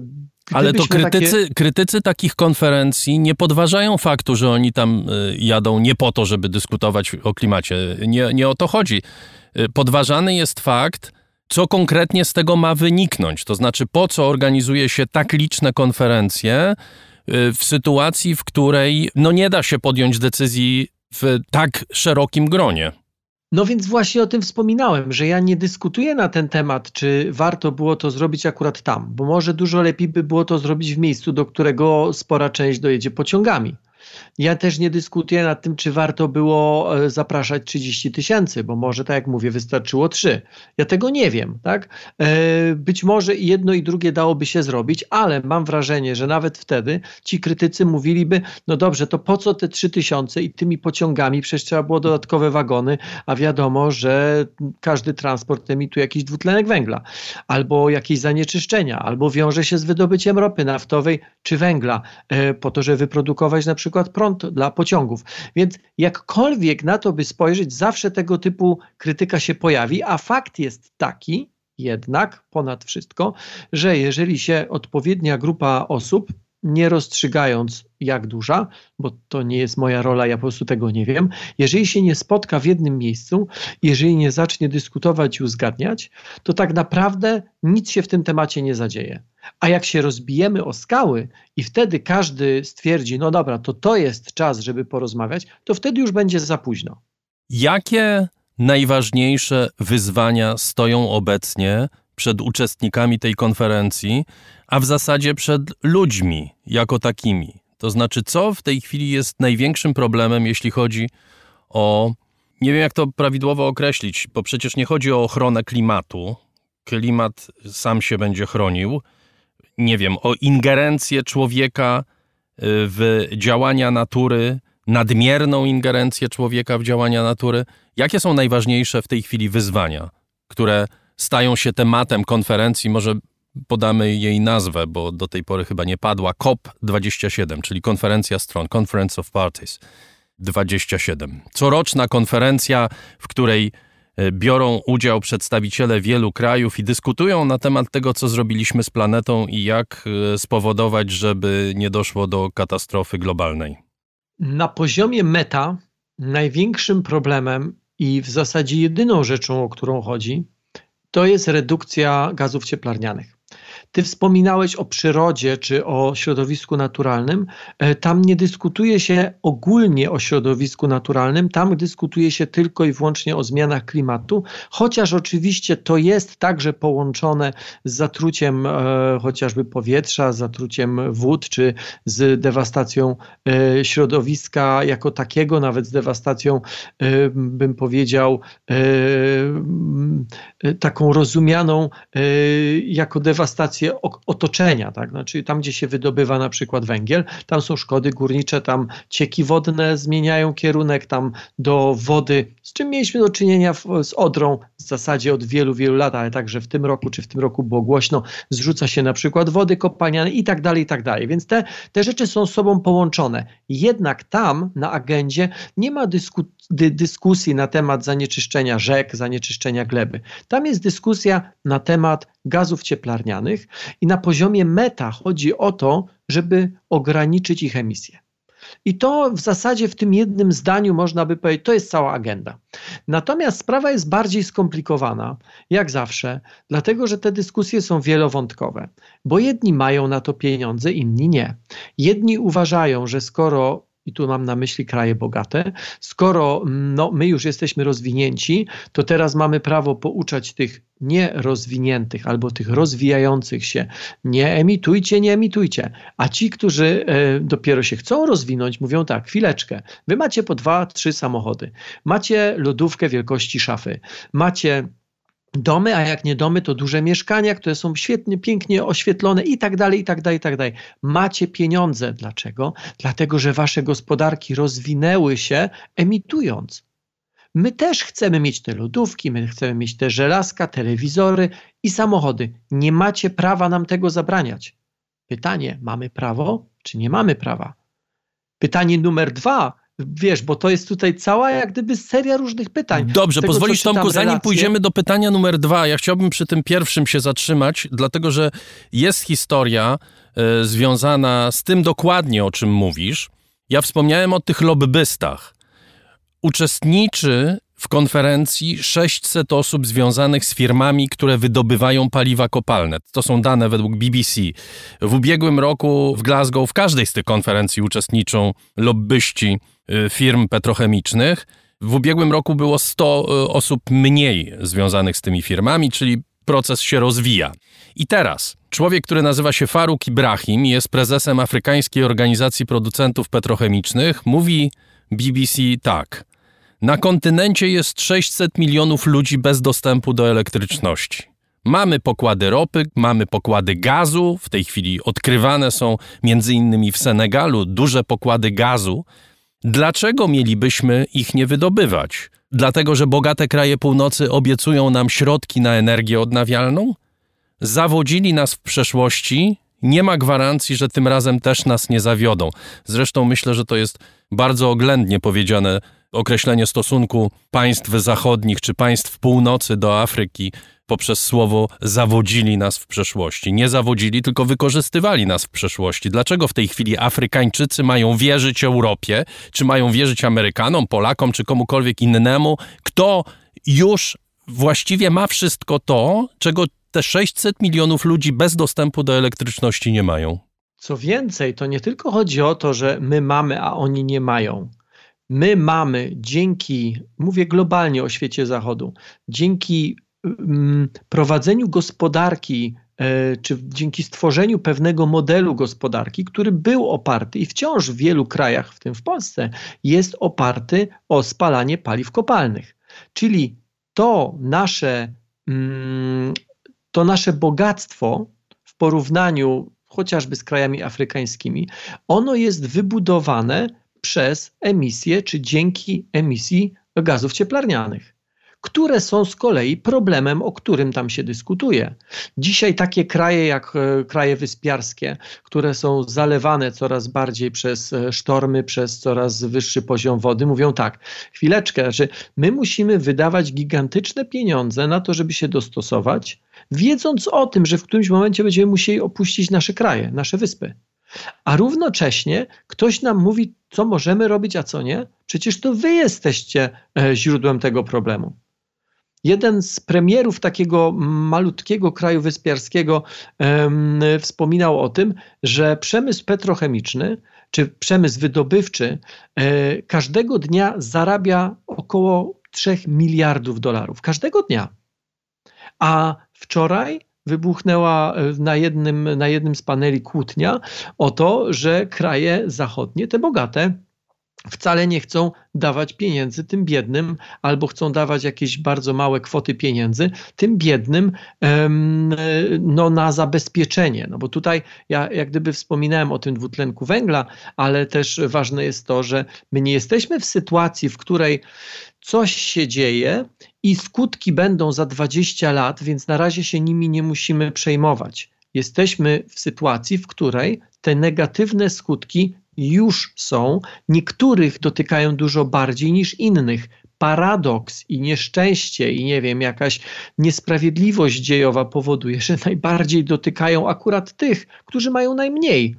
ale to krytycy, takie... krytycy takich konferencji nie podważają faktu, że oni tam y, jadą nie po to, żeby dyskutować o klimacie. Nie, nie o to chodzi. Y, podważany jest fakt, co konkretnie z tego ma wyniknąć. To znaczy, po co organizuje się tak liczne konferencje w sytuacji, w której no nie da się podjąć decyzji w tak szerokim gronie. No więc właśnie o tym wspominałem, że ja nie dyskutuję na ten temat, czy warto było to zrobić akurat tam, bo może dużo lepiej by było to zrobić w miejscu, do którego spora część dojedzie pociągami. Ja też nie dyskutuję nad tym, czy warto było e, zapraszać 30 tysięcy, bo może, tak jak mówię, wystarczyło 3. Ja tego nie wiem, tak? E, być może jedno i drugie dałoby się zrobić, ale mam wrażenie, że nawet wtedy ci krytycy mówiliby, no dobrze, to po co te 3 tysiące i tymi pociągami, przecież trzeba było dodatkowe wagony, a wiadomo, że każdy transport emituje jakiś dwutlenek węgla, albo jakieś zanieczyszczenia, albo wiąże się z wydobyciem ropy naftowej czy węgla, e, po to, żeby wyprodukować na przykład przykład dla pociągów. Więc jakkolwiek na to by spojrzeć, zawsze tego typu krytyka się pojawi, a fakt jest taki, jednak ponad wszystko, że jeżeli się odpowiednia grupa osób nie rozstrzygając jak duża, bo to nie jest moja rola, ja po prostu tego nie wiem. Jeżeli się nie spotka w jednym miejscu, jeżeli nie zacznie dyskutować i uzgadniać, to tak naprawdę nic się w tym temacie nie zadzieje. A jak się rozbijemy o skały i wtedy każdy stwierdzi, no dobra, to to jest czas, żeby porozmawiać, to wtedy już będzie za późno. Jakie najważniejsze wyzwania stoją obecnie przed uczestnikami tej konferencji, a w zasadzie przed ludźmi jako takimi. To znaczy, co w tej chwili jest największym problemem, jeśli chodzi o. Nie wiem, jak to prawidłowo określić, bo przecież nie chodzi o ochronę klimatu. Klimat sam się będzie chronił. Nie wiem, o ingerencję człowieka y, w działania natury, nadmierną ingerencję człowieka w działania natury. Jakie są najważniejsze w tej chwili wyzwania, które stają się tematem konferencji, może podamy jej nazwę, bo do tej pory chyba nie padła, COP27, czyli konferencja stron, Conference of Parties 27. Coroczna konferencja, w której e, biorą udział przedstawiciele wielu krajów i dyskutują na temat tego, co zrobiliśmy z planetą i jak e, spowodować, żeby nie doszło do katastrofy globalnej. Na poziomie meta największym problemem i w zasadzie jedyną rzeczą, o którą chodzi, to jest redukcja gazów cieplarnianych. Ty wspominałeś o przyrodzie czy o środowisku naturalnym. E, tam nie dyskutuje się ogólnie o środowisku naturalnym, tam dyskutuje się tylko i wyłącznie o zmianach klimatu, chociaż oczywiście to jest także połączone z zatruciem e, chociażby powietrza, zatruciem wód czy z dewastacją e, środowiska jako takiego, nawet z dewastacją, e, bym powiedział, e, taką rozumianą e, jako dewastację otoczenia, tak? Znaczy tam, gdzie się wydobywa na przykład węgiel, tam są szkody górnicze, tam cieki wodne zmieniają kierunek, tam do wody, z czym mieliśmy do czynienia w, z Odrą w zasadzie od wielu, wielu lat, ale także w tym roku, czy w tym roku było głośno, zrzuca się na przykład wody kopalniane i tak dalej, i tak dalej. Więc te, te rzeczy są z sobą połączone. Jednak tam na agendzie nie ma dysku, dy, dyskusji na temat zanieczyszczenia rzek, zanieczyszczenia gleby. Tam jest dyskusja na temat gazów cieplarnianych i na poziomie meta chodzi o to, żeby ograniczyć ich emisję. I to w zasadzie w tym jednym zdaniu można by powiedzieć, to jest cała agenda. Natomiast sprawa jest bardziej skomplikowana, jak zawsze, dlatego że te dyskusje są wielowątkowe, bo jedni mają na to pieniądze, inni nie. Jedni uważają, że skoro i tu mam na myśli kraje bogate, skoro no, my już jesteśmy rozwinięci, to teraz mamy prawo pouczać tych nierozwiniętych albo tych rozwijających się. Nie emitujcie, nie emitujcie. A ci, którzy e, dopiero się chcą rozwinąć, mówią tak, chwileczkę, wy macie po dwa, trzy samochody, macie lodówkę wielkości szafy, macie domy, a jak nie domy, to duże mieszkania, które są świetnie, pięknie oświetlone i tak dalej, i tak dalej, i tak dalej. Macie pieniądze. Dlaczego? Dlatego, że wasze gospodarki rozwinęły się emitując. My też chcemy mieć te lodówki, my chcemy mieć te żelazka, telewizory i samochody. Nie macie prawa nam tego zabraniać. Pytanie, mamy prawo, czy nie mamy prawa? Pytanie numer dwa, wiesz, bo to jest tutaj cała jak gdyby seria różnych pytań. Dobrze, tego, pozwolisz Tomku, zanim relacje... pójdziemy do pytania numer dwa, ja chciałbym przy tym pierwszym się zatrzymać, dlatego że jest historia y, związana z tym dokładnie, o czym mówisz. Ja wspomniałem o tych lobbystach. Uczestniczy w konferencji 600 osób związanych z firmami, które wydobywają paliwa kopalne. To są dane według BBC. W ubiegłym roku w Glasgow w każdej z tych konferencji uczestniczą lobbyści firm petrochemicznych. W ubiegłym roku było 100 y, osób mniej związanych z tymi firmami, czyli proces się rozwija. I teraz człowiek, który nazywa się Faruk Ibrahim, jest prezesem Afrykańskiej Organizacji Producentów Petrochemicznych, mówi BBC tak. Na kontynencie jest 600 milionów ludzi bez dostępu do elektryczności. Mamy pokłady ropy, mamy pokłady gazu. W tej chwili odkrywane są między innymi w Senegalu duże pokłady gazu. Dlaczego mielibyśmy ich nie wydobywać? Dlatego, że bogate kraje północy obiecują nam środki na energię odnawialną? Zawodzili nas w przeszłości, nie ma gwarancji, że tym razem też nas nie zawiodą. Zresztą myślę, że to jest bardzo oględnie powiedziane określenie stosunku państw zachodnich czy państw północy do Afryki poprzez słowo zawodzili nas w przeszłości. Nie zawodzili, tylko wykorzystywali nas w przeszłości. Dlaczego w tej chwili Afrykańczycy mają wierzyć Europie, czy mają wierzyć Amerykanom, Polakom, czy komukolwiek innemu, kto już właściwie ma wszystko to, czego te 600 milionów ludzi bez dostępu do elektryczności nie mają? Co więcej, to nie tylko chodzi o to, że my mamy, a oni nie mają. My mamy dzięki, mówię globalnie o świecie zachodu, dzięki mm, prowadzeniu gospodarki, e, czy dzięki stworzeniu pewnego modelu gospodarki, który był oparty i wciąż w wielu krajach, w tym w Polsce, jest oparty o spalanie paliw kopalnych. Czyli to nasze, mm, to nasze bogactwo w porównaniu chociażby z krajami afrykańskimi, ono jest wybudowane przez emisję czy dzięki emisji gazów cieplarnianych, które są z kolei problemem, o którym tam się dyskutuje. Dzisiaj takie kraje jak e, kraje wyspiarskie, które są zalewane coraz bardziej przez e, sztormy, przez coraz wyższy poziom wody, mówią tak: chwileczkę, znaczy my musimy wydawać gigantyczne pieniądze na to, żeby się dostosować, wiedząc o tym, że w którymś momencie będziemy musieli opuścić nasze kraje, nasze wyspy. A równocześnie ktoś nam mówi, co możemy robić, a co nie. Przecież to wy jesteście e, źródłem tego problemu. Jeden z premierów takiego malutkiego kraju wyspiarskiego wspominał o tym, że przemysł petrochemiczny czy przemysł wydobywczy e, każdego dnia zarabia około 3 miliardów dolarów. Każdego dnia. A wczoraj wybuchnęła e, na jednym, na jednym z paneli kłótnia o to, że kraje zachodnie, te bogate, wcale nie chcą dawać pieniędzy tym biednym, albo chcą dawać jakieś bardzo małe kwoty pieniędzy tym biednym no, na zabezpieczenie. No bo tutaj ja jak gdyby wspominałem o tym dwutlenku węgla, ale też ważne jest to, że my nie jesteśmy w sytuacji, w której coś się dzieje i skutki będą za 20 lat, więc na razie się nimi nie musimy przejmować. Jesteśmy w sytuacji, w której te negatywne skutki już są, niektórych dotykają dużo bardziej niż innych. Paradoks i nieszczęście, i nie wiem, jakaś niesprawiedliwość dziejowa powoduje, że najbardziej dotykają akurat tych, którzy mają najmniej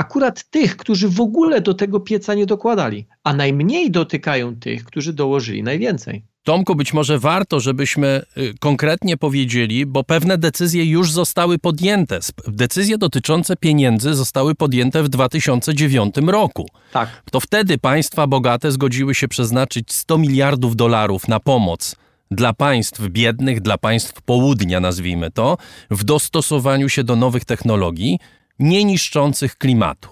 akurat tych, którzy w ogóle do tego pieca nie dokładali, a najmniej dotykają tych, którzy dołożyli najwięcej. Tomku, być może warto, żebyśmy y, konkretnie powiedzieli, bo pewne decyzje już zostały podjęte. Decyzje dotyczące pieniędzy zostały podjęte w 2009 roku. Tak. To wtedy państwa bogate zgodziły się przeznaczyć 100 miliardów dolarów na pomoc dla państw biednych, dla państw południa, nazwijmy to, w dostosowaniu się do nowych technologii, nie niszczących klimatu.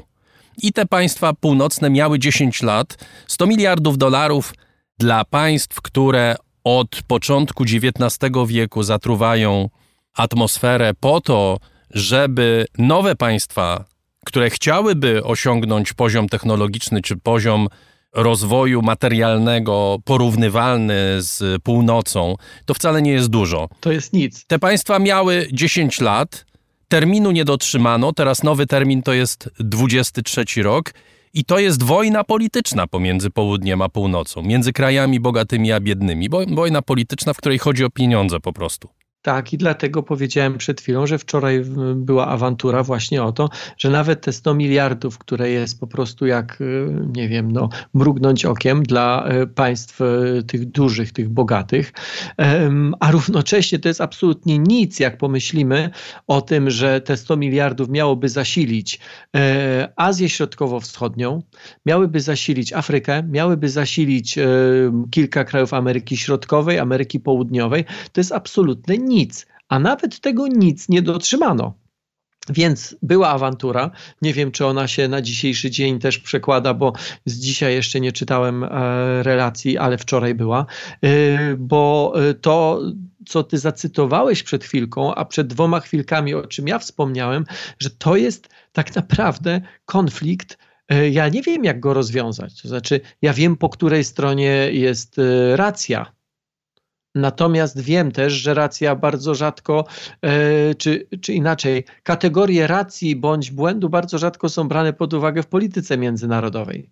I te państwa północne miały 10 lat, 100 miliardów dolarów dla państw, które od początku XIX wieku zatruwają atmosferę po to, żeby nowe państwa, które chciałyby osiągnąć poziom technologiczny czy poziom rozwoju materialnego porównywalny z północą, to wcale nie jest dużo. To jest nic. Te państwa miały 10 lat, terminu nie dotrzymano, teraz nowy termin to jest 23 rok i to jest wojna polityczna pomiędzy południem a północą, między krajami bogatymi a biednymi. Wojna polityczna, w której chodzi o pieniądze po prostu. Tak, i dlatego powiedziałem przed chwilą, że wczoraj była awantura właśnie o to, że nawet te 100 miliardów, które jest po prostu jak, y, nie wiem, no, mrugnąć okiem dla y, państw y, tych dużych, tych bogatych, a równocześnie to jest absolutnie nic, jak pomyślimy o tym, że te 100 miliardów miałoby zasilić e, Azję Środkowo-Wschodnią, miałyby zasilić Afrykę, miałyby zasilić kilka krajów Ameryki Środkowej, Ameryki Południowej. To jest absolutne nic, a nawet tego nic nie dotrzymano. Więc była awantura. Nie wiem, czy ona się na dzisiejszy dzień też przekłada, bo z dzisiaj jeszcze nie czytałem e, relacji, ale wczoraj była. E, bo e, to, co ty zacytowałeś przed chwilką, a przed dwoma chwilkami, o czym ja wspomniałem, że to jest tak naprawdę konflikt. Ja nie wiem, jak go rozwiązać. To znaczy, ja wiem, po której stronie jest racja Natomiast wiem też, że racja bardzo rzadko, e, czy, czy inaczej, kategorie racji bądź błędu bardzo rzadko są brane pod uwagę w polityce międzynarodowej.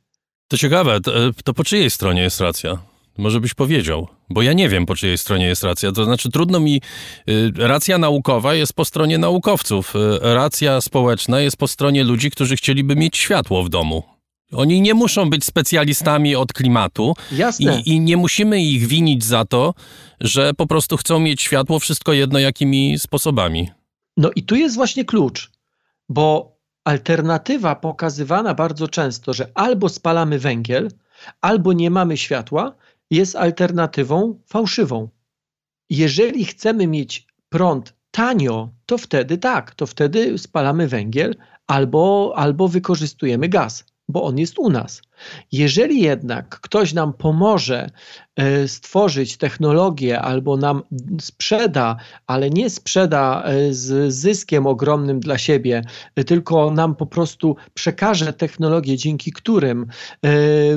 To ciekawe, to, e, to po czyjej stronie jest racja? Może byś powiedział, bo ja nie wiem, po czyjej stronie jest racja. To znaczy, trudno mi. Y, racja naukowa jest po stronie naukowców, racja społeczna jest po stronie ludzi, którzy chcieliby mieć światło w domu. Oni nie muszą być specjalistami od klimatu. Jasne. I, I, nie musimy ich winić za to, że po prostu chcą mieć światło, wszystko jedno jakimi sposobami. No i tu jest właśnie klucz, bo alternatywa pokazywana bardzo często, że albo spalamy węgiel, albo nie mamy światła, jest alternatywą fałszywą. Jeżeli chcemy mieć prąd tanio, to wtedy tak, to wtedy spalamy węgiel albo, albo wykorzystujemy gaz bo on jest u nas. Jeżeli jednak ktoś nam pomoże e, stworzyć technologię albo nam sprzeda, ale nie sprzeda e, z zyskiem ogromnym dla siebie, e, tylko nam po prostu przekaże technologię, dzięki którym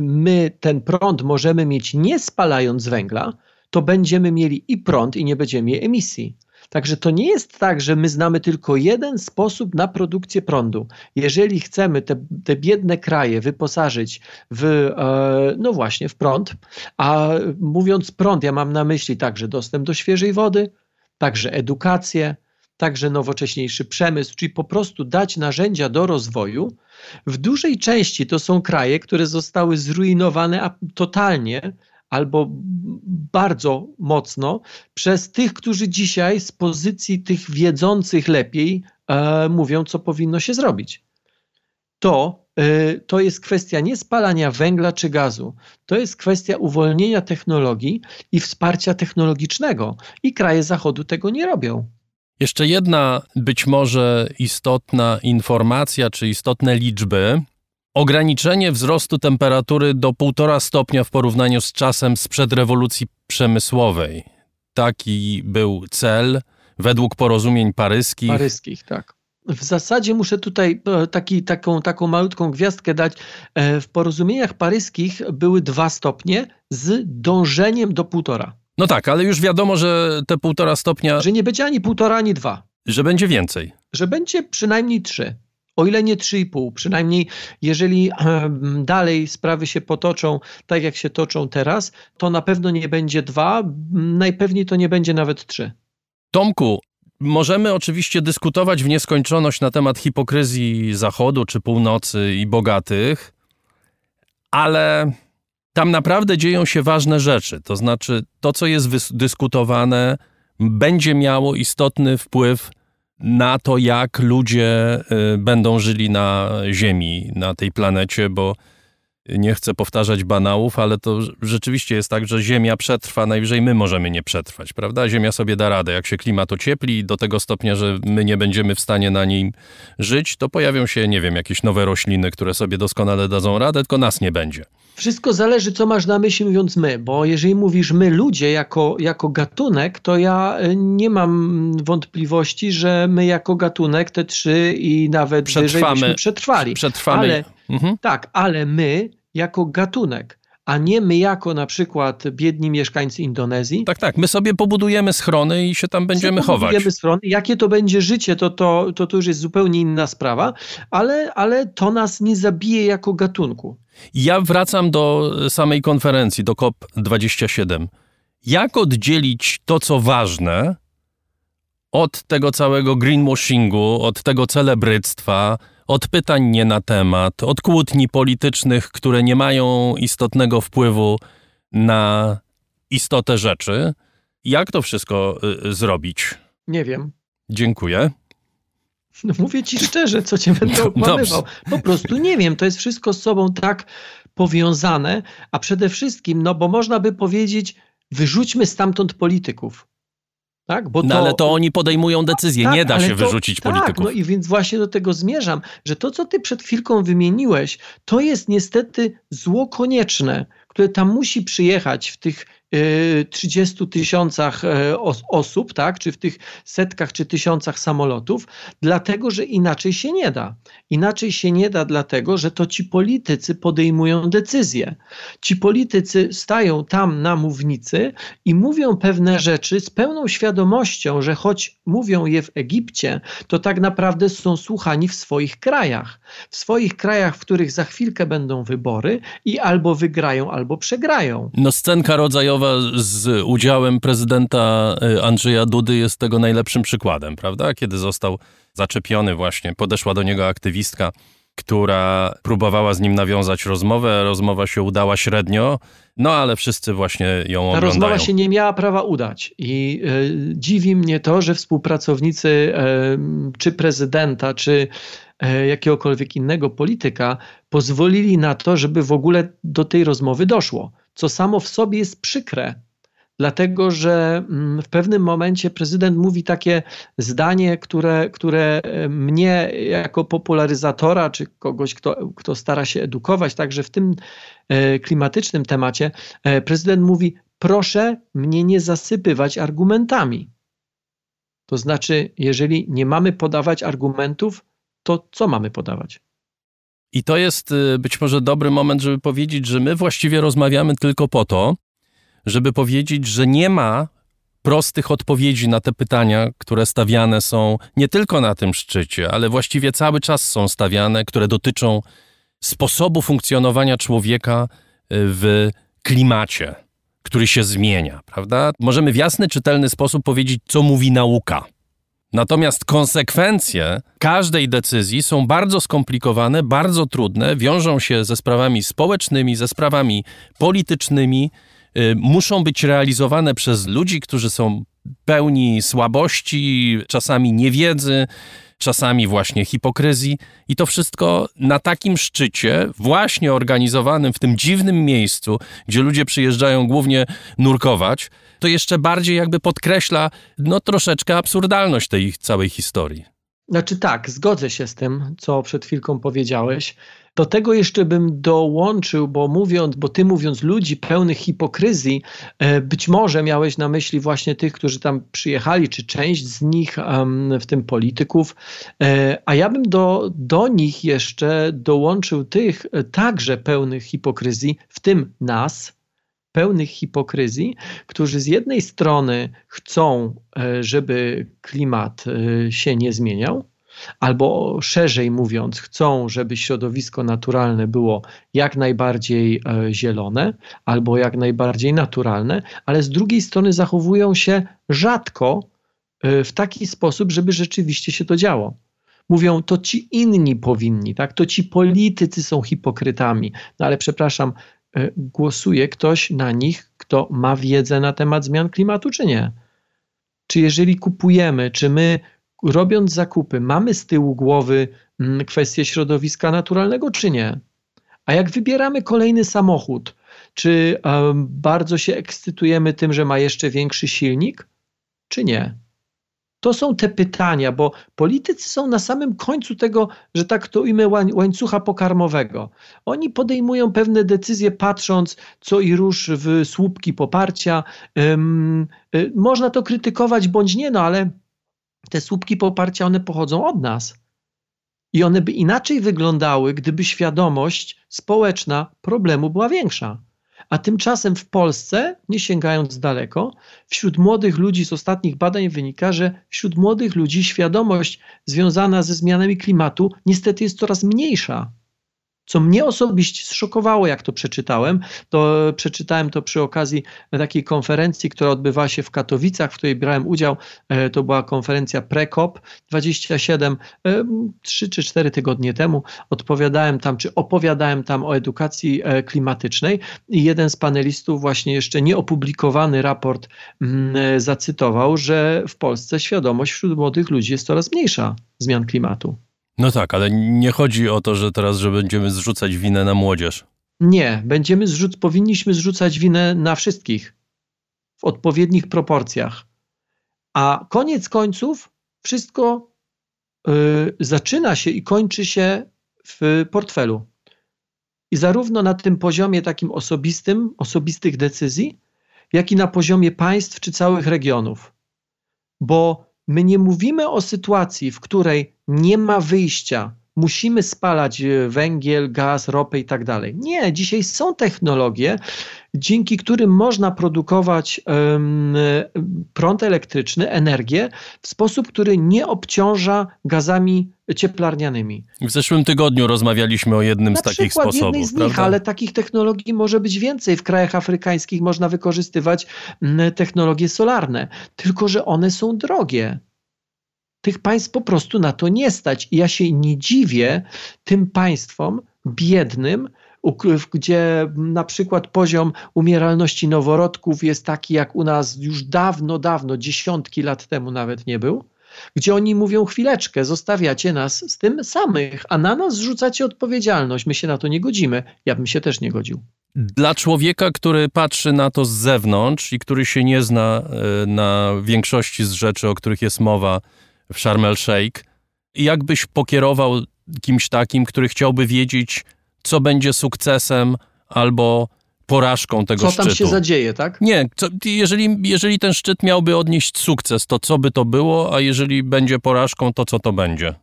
my ten prąd możemy mieć nie spalając węgla, to będziemy mieli i prąd, i nie będziemy mieli emisji. Także to nie jest tak, że my znamy tylko jeden sposób na produkcję prądu. Jeżeli chcemy te, te biedne kraje wyposażyć w, e, no właśnie, w prąd, a mówiąc prąd, ja mam na myśli także dostęp do świeżej wody, także edukację, także nowocześniejszy przemysł, czyli po prostu dać narzędzia do rozwoju. W dużej części to są kraje, które zostały zrujnowane totalnie albo bardzo mocno przez tych, którzy dzisiaj z pozycji tych wiedzących lepiej e, mówią, co powinno się zrobić. To, e, to jest kwestia nie spalania węgla czy gazu, to jest kwestia uwolnienia technologii i wsparcia technologicznego. I kraje Zachodu tego nie robią. Jeszcze jedna być może istotna informacja czy istotne liczby, ograniczenie wzrostu temperatury do 1,5 stopnia w porównaniu z czasem sprzed rewolucji przemysłowej. Taki był cel według porozumień paryskich. Paryskich, tak. W zasadzie muszę tutaj e, taki, taką, taką malutką gwiazdkę dać. E, w porozumieniach paryskich były dwa stopnie z dążeniem do półtora. No tak, ale już wiadomo, że te półtora stopnia. Że nie będzie ani półtora, ani dwa. Że będzie więcej. Że będzie przynajmniej trzy o ile nie 3,5. Przynajmniej jeżeli dalej sprawy się potoczą tak, jak się toczą teraz, to na pewno nie będzie 2, najpewniej to nie będzie nawet 3. Tomku, Możemy oczywiście dyskutować w nieskończoność na temat hipokryzji Zachodu czy północy i bogatych, ale tam naprawdę dzieją się ważne rzeczy. To znaczy, to, co jest dyskutowane, będzie miało istotny wpływ na to, jak ludzie y, będą żyli na Ziemi, na tej planecie, bo nie chcę powtarzać banałów, ale to rzeczywiście jest tak, że Ziemia przetrwa, najwyżej my możemy nie przetrwać, prawda? Ziemia sobie da radę. Jak się klimat ociepli do tego stopnia, że my nie będziemy w stanie na nim żyć, to pojawią się, nie wiem, jakieś nowe rośliny, które sobie doskonale dadzą radę, tylko nas nie będzie. Wszystko zależy, co masz na myśli mówiąc my, bo jeżeli mówisz my ludzie jako, jako gatunek, to ja e, nie mam wątpliwości, że my jako gatunek te trzy i nawet Przetrwamy. wyżej przetrwali. Przetrwamy. Ale, mhm. Tak, ale my jako gatunek, a nie my jako na przykład biedni mieszkańcy Indonezji. Tak, tak. My sobie pobudujemy schrony i się tam będziemy chować. Pobudujemy schrony. Jakie to będzie życie, to, to, to, to już jest zupełnie inna sprawa, ale, ale to nas nie zabije jako gatunku. Ja wracam do samej konferencji, do COP27. Jak oddzielić to, co ważne, od tego całego greenwashingu, od tego celebryctwa, od pytań nie na temat, od kłótni politycznych, które nie mają istotnego wpływu na istotę rzeczy. Jak to wszystko y, zrobić? Nie wiem. Dziękuję. No mówię ci szczerze, co cię będę okłamywał. Po prostu nie wiem, to jest wszystko z sobą tak powiązane, a przede wszystkim, no bo można by powiedzieć, wyrzućmy stamtąd polityków. Tak? Bo no to, ale to oni podejmują decyzje, tak, nie da się to, wyrzucić tak, polityków. No i więc właśnie do tego zmierzam, że to, co ty przed chwilką wymieniłeś, to jest niestety zło konieczne, które tam musi przyjechać w tych 30 tysiącach e, osób, tak, czy w tych setkach czy tysiącach samolotów, dlatego że inaczej się nie da. Inaczej się nie da, dlatego że to ci politycy podejmują decyzje. Ci politycy stają tam na mównicy i mówią pewne rzeczy z pełną świadomością, że choć mówią je w Egipcie, to tak naprawdę są słuchani w swoich krajach. W swoich krajach, w których za chwilkę będą wybory i albo wygrają, albo przegrają. No scenka rodzajowa z udziałem prezydenta y, Andrzeja Dudy jest tego najlepszym przykładem, prawda? Kiedy został zaczepiony właśnie, podeszła do niego aktywistka, która próbowała z nim nawiązać rozmowę. Rozmowa się udała średnio, no ale wszyscy właśnie ją oglądają. Ta rozmowa się nie miała prawa udać i y, dziwi mnie to, że współpracownicy y, czy prezydenta, czy jakiegokolwiek innego polityka pozwolili na to, żeby w ogóle do tej rozmowy doszło co samo w sobie jest przykre, dlatego że mm, w pewnym momencie prezydent mówi takie zdanie, które, które e, mnie jako popularyzatora, czy kogoś, kto, kto stara się edukować, także w tym e, klimatycznym temacie, e, prezydent mówi: Proszę mnie nie zasypywać argumentami. To znaczy, jeżeli nie mamy podawać argumentów, to co mamy podawać? I to jest y, być może dobry moment, żeby powiedzieć, że my właściwie rozmawiamy tylko po to, żeby powiedzieć, że nie ma prostych odpowiedzi na te pytania, które stawiane są nie tylko na tym szczycie, ale właściwie cały czas są stawiane, które dotyczą sposobu funkcjonowania człowieka y, w klimacie, który się zmienia, prawda? Możemy w jasny, czytelny sposób powiedzieć, co mówi nauka. Natomiast konsekwencje każdej decyzji są bardzo skomplikowane, bardzo trudne, wiążą się ze sprawami społecznymi, ze sprawami politycznymi, y, muszą być realizowane przez ludzi, którzy są pełni słabości, czasami niewiedzy, czasami właśnie hipokryzji. I to wszystko na takim szczycie, właśnie organizowanym w tym dziwnym miejscu, gdzie ludzie przyjeżdżają głównie nurkować, to jeszcze bardziej jakby podkreśla no troszeczkę absurdalność tej całej historii. Znaczy tak, zgodzę się z tym, co przed chwilką powiedziałeś. Do tego jeszcze bym dołączył, bo mówiąc, bo ty mówiąc ludzi pełnych hipokryzji, e, być może miałeś na myśli właśnie tych, którzy tam przyjechali, czy część z nich, w tym polityków, e, a ja bym do, do nich jeszcze dołączył tych e, także pełnych hipokryzji, w tym nas, pełnych hipokryzji, którzy z jednej strony chcą, żeby klimat się nie zmieniał, albo szerzej mówiąc, chcą, żeby środowisko naturalne było jak najbardziej e, zielone, albo jak najbardziej naturalne, ale z drugiej strony zachowują się rzadko e, w taki sposób, żeby rzeczywiście się to działo. Mówią, to ci inni powinni, tak? to ci politycy są hipokrytami. No ale przepraszam, e, głosuje ktoś na nich, kto ma wiedzę na temat zmian klimatu, czy nie? Czy jeżeli kupujemy, czy my robiąc zakupy, mamy z tyłu głowy mm, kwestię środowiska naturalnego, czy nie? A jak wybieramy kolejny samochód, czy um, bardzo się ekscytujemy tym, że ma jeszcze większy silnik, czy nie? To są te pytania, bo politycy są na samym końcu tego, że tak to ujmę, łańcucha pokarmowego. Oni podejmują pewne decyzje, patrząc co i rusz w słupki poparcia. Y, można to krytykować bądź nie, no ale te słupki poparcia, one pochodzą od nas. I one by inaczej wyglądały, gdyby świadomość społeczna problemu była większa. A tymczasem w Polsce, nie sięgając daleko, wśród młodych ludzi z ostatnich badań wynika, że wśród młodych ludzi świadomość związana ze zmianami klimatu niestety jest coraz mniejsza. Co mnie osobiście zszokowało, jak to przeczytałem, to przeczytałem to przy okazji takiej konferencji, która odbywała się w Katowicach, w której brałem udział. E, to była konferencja Prekop 27, 3 czy 4 tygodnie temu. Odpowiadałem tam, czy opowiadałem tam o edukacji e, klimatycznej i jeden z panelistów właśnie jeszcze nieopublikowany raport mm, zacytował, że w Polsce świadomość wśród młodych ludzi jest coraz mniejsza zmian klimatu. No tak, ale nie chodzi o to, że teraz, że będziemy zrzucać winę na młodzież. Nie, będziemy zrzuc powinniśmy zrzucać winę na wszystkich w odpowiednich proporcjach. A koniec końców wszystko y, zaczyna się i kończy się w portfelu. I zarówno na tym poziomie takim osobistym, osobistych decyzji, jak i na poziomie państw czy całych regionów. Bo my nie mówimy o sytuacji, w której nie ma wyjścia, musimy spalać e, węgiel, gaz, ropę i tak dalej. Nie, dzisiaj są technologie, dzięki którym można produkować um, prąd elektryczny, energię w sposób, który nie obciąża gazami cieplarnianymi. W zeszłym tygodniu rozmawialiśmy o jednym Na z takich sposobów. jednej z prawda? nich, ale takich technologii może być więcej. W krajach afrykańskich można wykorzystywać technologie solarne, tylko że one są drogie tych państw po prostu na to nie stać. I ja się nie dziwię tym państwom biednym, gdzie na przykład poziom umieralności noworodków jest taki, jak u nas już dawno, dawno, dziesiątki lat temu nawet nie był, gdzie oni mówią: chwileczkę, zostawiacie nas z tym samych, a na nas zrzucacie odpowiedzialność. My się na to nie godzimy. Ja bym się też nie godził. Dla człowieka, który patrzy na to z zewnątrz i który się nie zna e, na większości z rzeczy, o których jest mowa w Sharm el Sheikh, jakbyś pokierował kimś takim, który chciałby wiedzieć, co będzie sukcesem albo porażką tego co szczytu. Co tam się zadzieje, tak? Nie, co, jeżeli, jeżeli ten szczyt miałby odnieść sukces, to co by to było, a jeżeli będzie porażką, to co to będzie?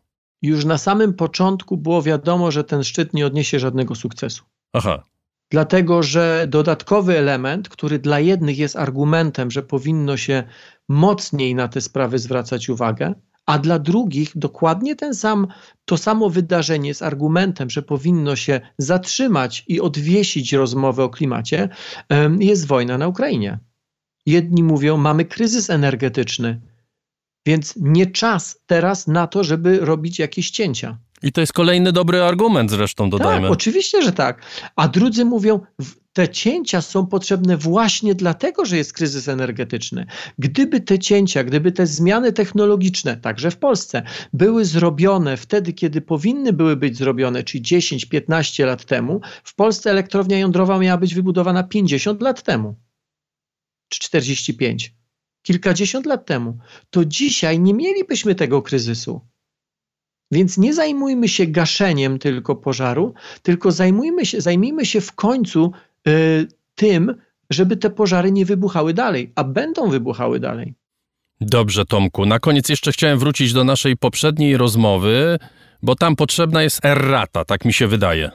Już na samym początku było wiadomo, że ten szczyt nie odniesie żadnego sukcesu. Aha. Dlatego, że dodatkowy element, który dla jednych jest argumentem, że powinno się mocniej na te sprawy zwracać uwagę, a dla drugich dokładnie ten sam, to samo wydarzenie z argumentem, że powinno się zatrzymać i odwiesić rozmowę o klimacie, jest wojna na Ukrainie. Jedni mówią, mamy kryzys energetyczny, więc nie czas teraz na to, żeby robić jakieś cięcia. I to jest kolejny dobry argument zresztą, dodajmy. Tak, oczywiście, że tak. A drudzy mówią, te cięcia są potrzebne właśnie dlatego, że jest kryzys energetyczny. Gdyby te cięcia, gdyby te zmiany technologiczne, także w Polsce, były zrobione wtedy, kiedy powinny były być zrobione, czyli 10-15 lat temu, w Polsce elektrownia jądrowa miała być wybudowana 50 lat temu, czy 45, kilkadziesiąt lat temu, to dzisiaj nie mielibyśmy tego kryzysu. Więc nie zajmujmy się gaszeniem tylko pożaru, tylko zajmujmy się, zajmijmy się w końcu y, tym, żeby te pożary nie wybuchały dalej, a będą wybuchały dalej. Dobrze, Tomku. Na koniec jeszcze chciałem wrócić do naszej poprzedniej rozmowy, bo tam potrzebna jest errata, tak mi się wydaje.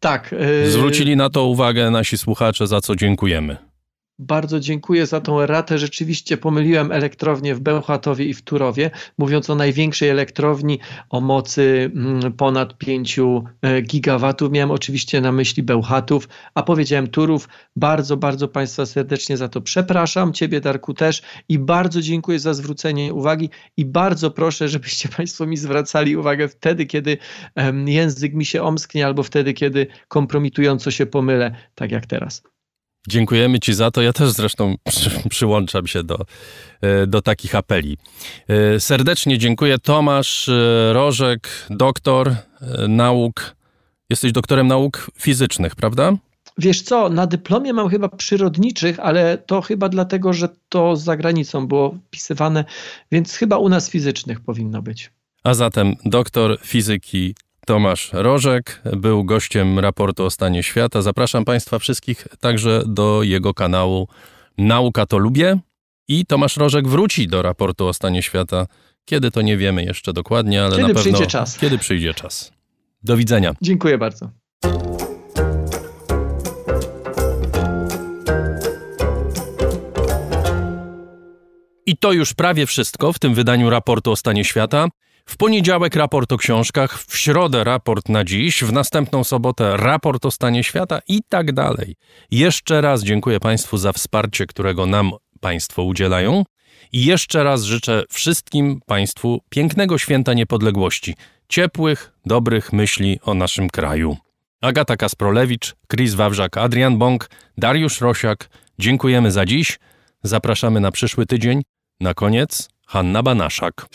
Tak. Yy... Zwrócili na to uwagę nasi słuchacze, za co dziękujemy. Bardzo dziękuję za tą ratę. Rzeczywiście pomyliłem elektrownię w Bełchatowie i w Turowie, mówiąc o największej elektrowni o mocy mm, ponad 5 e, gigawatów. Miałem oczywiście na myśli Bełchatów, a powiedziałem Turów. Bardzo, bardzo Państwa serdecznie za to przepraszam. Ciebie, Darku, też i bardzo dziękuję za zwrócenie uwagi i bardzo proszę, żebyście Państwo mi zwracali uwagę wtedy, kiedy język mi się omsknie albo wtedy, kiedy kompromitująco się pomylę, tak jak teraz. Dziękujemy Ci za to. Ja też zresztą przy, przyłączam się do, e, do takich apeli. E, serdecznie dziękuję. Tomasz e, Rożek, doktor nauk. Jesteś doktorem nauk fizycznych, prawda? Wiesz co, na dyplomie mam chyba przyrodniczych, ale to chyba dlatego, że to za granicą było wpisywane, więc chyba u nas fizycznych powinno być. A zatem doktor fizyki Tomasz Rożek był gościem raportu o stanie świata. Zapraszam Państwa wszystkich także do jego kanału Nauka to lubię. I Tomasz Rożek wróci do raportu o stanie świata. Kiedy to nie wiemy jeszcze dokładnie, ale kiedy na pewno przyjdzie czas. kiedy przyjdzie czas. Do widzenia. Dziękuję bardzo. I to już prawie wszystko w tym wydaniu raportu o stanie świata. W poniedziałek raport o książkach, w środę raport na dziś, w następną sobotę raport o stanie świata i tak dalej. Jeszcze raz dziękuję Państwu za wsparcie, którego nam Państwo udzielają. I jeszcze raz życzę wszystkim Państwu pięknego święta niepodległości, ciepłych, dobrych myśli o naszym kraju. Agata Kasprolewicz, Chris Wawrzak, Adrian Bąk, Dariusz Rosiak. Dziękujemy za dziś. Zapraszamy na przyszły tydzień. Na koniec Hanna Banaszak.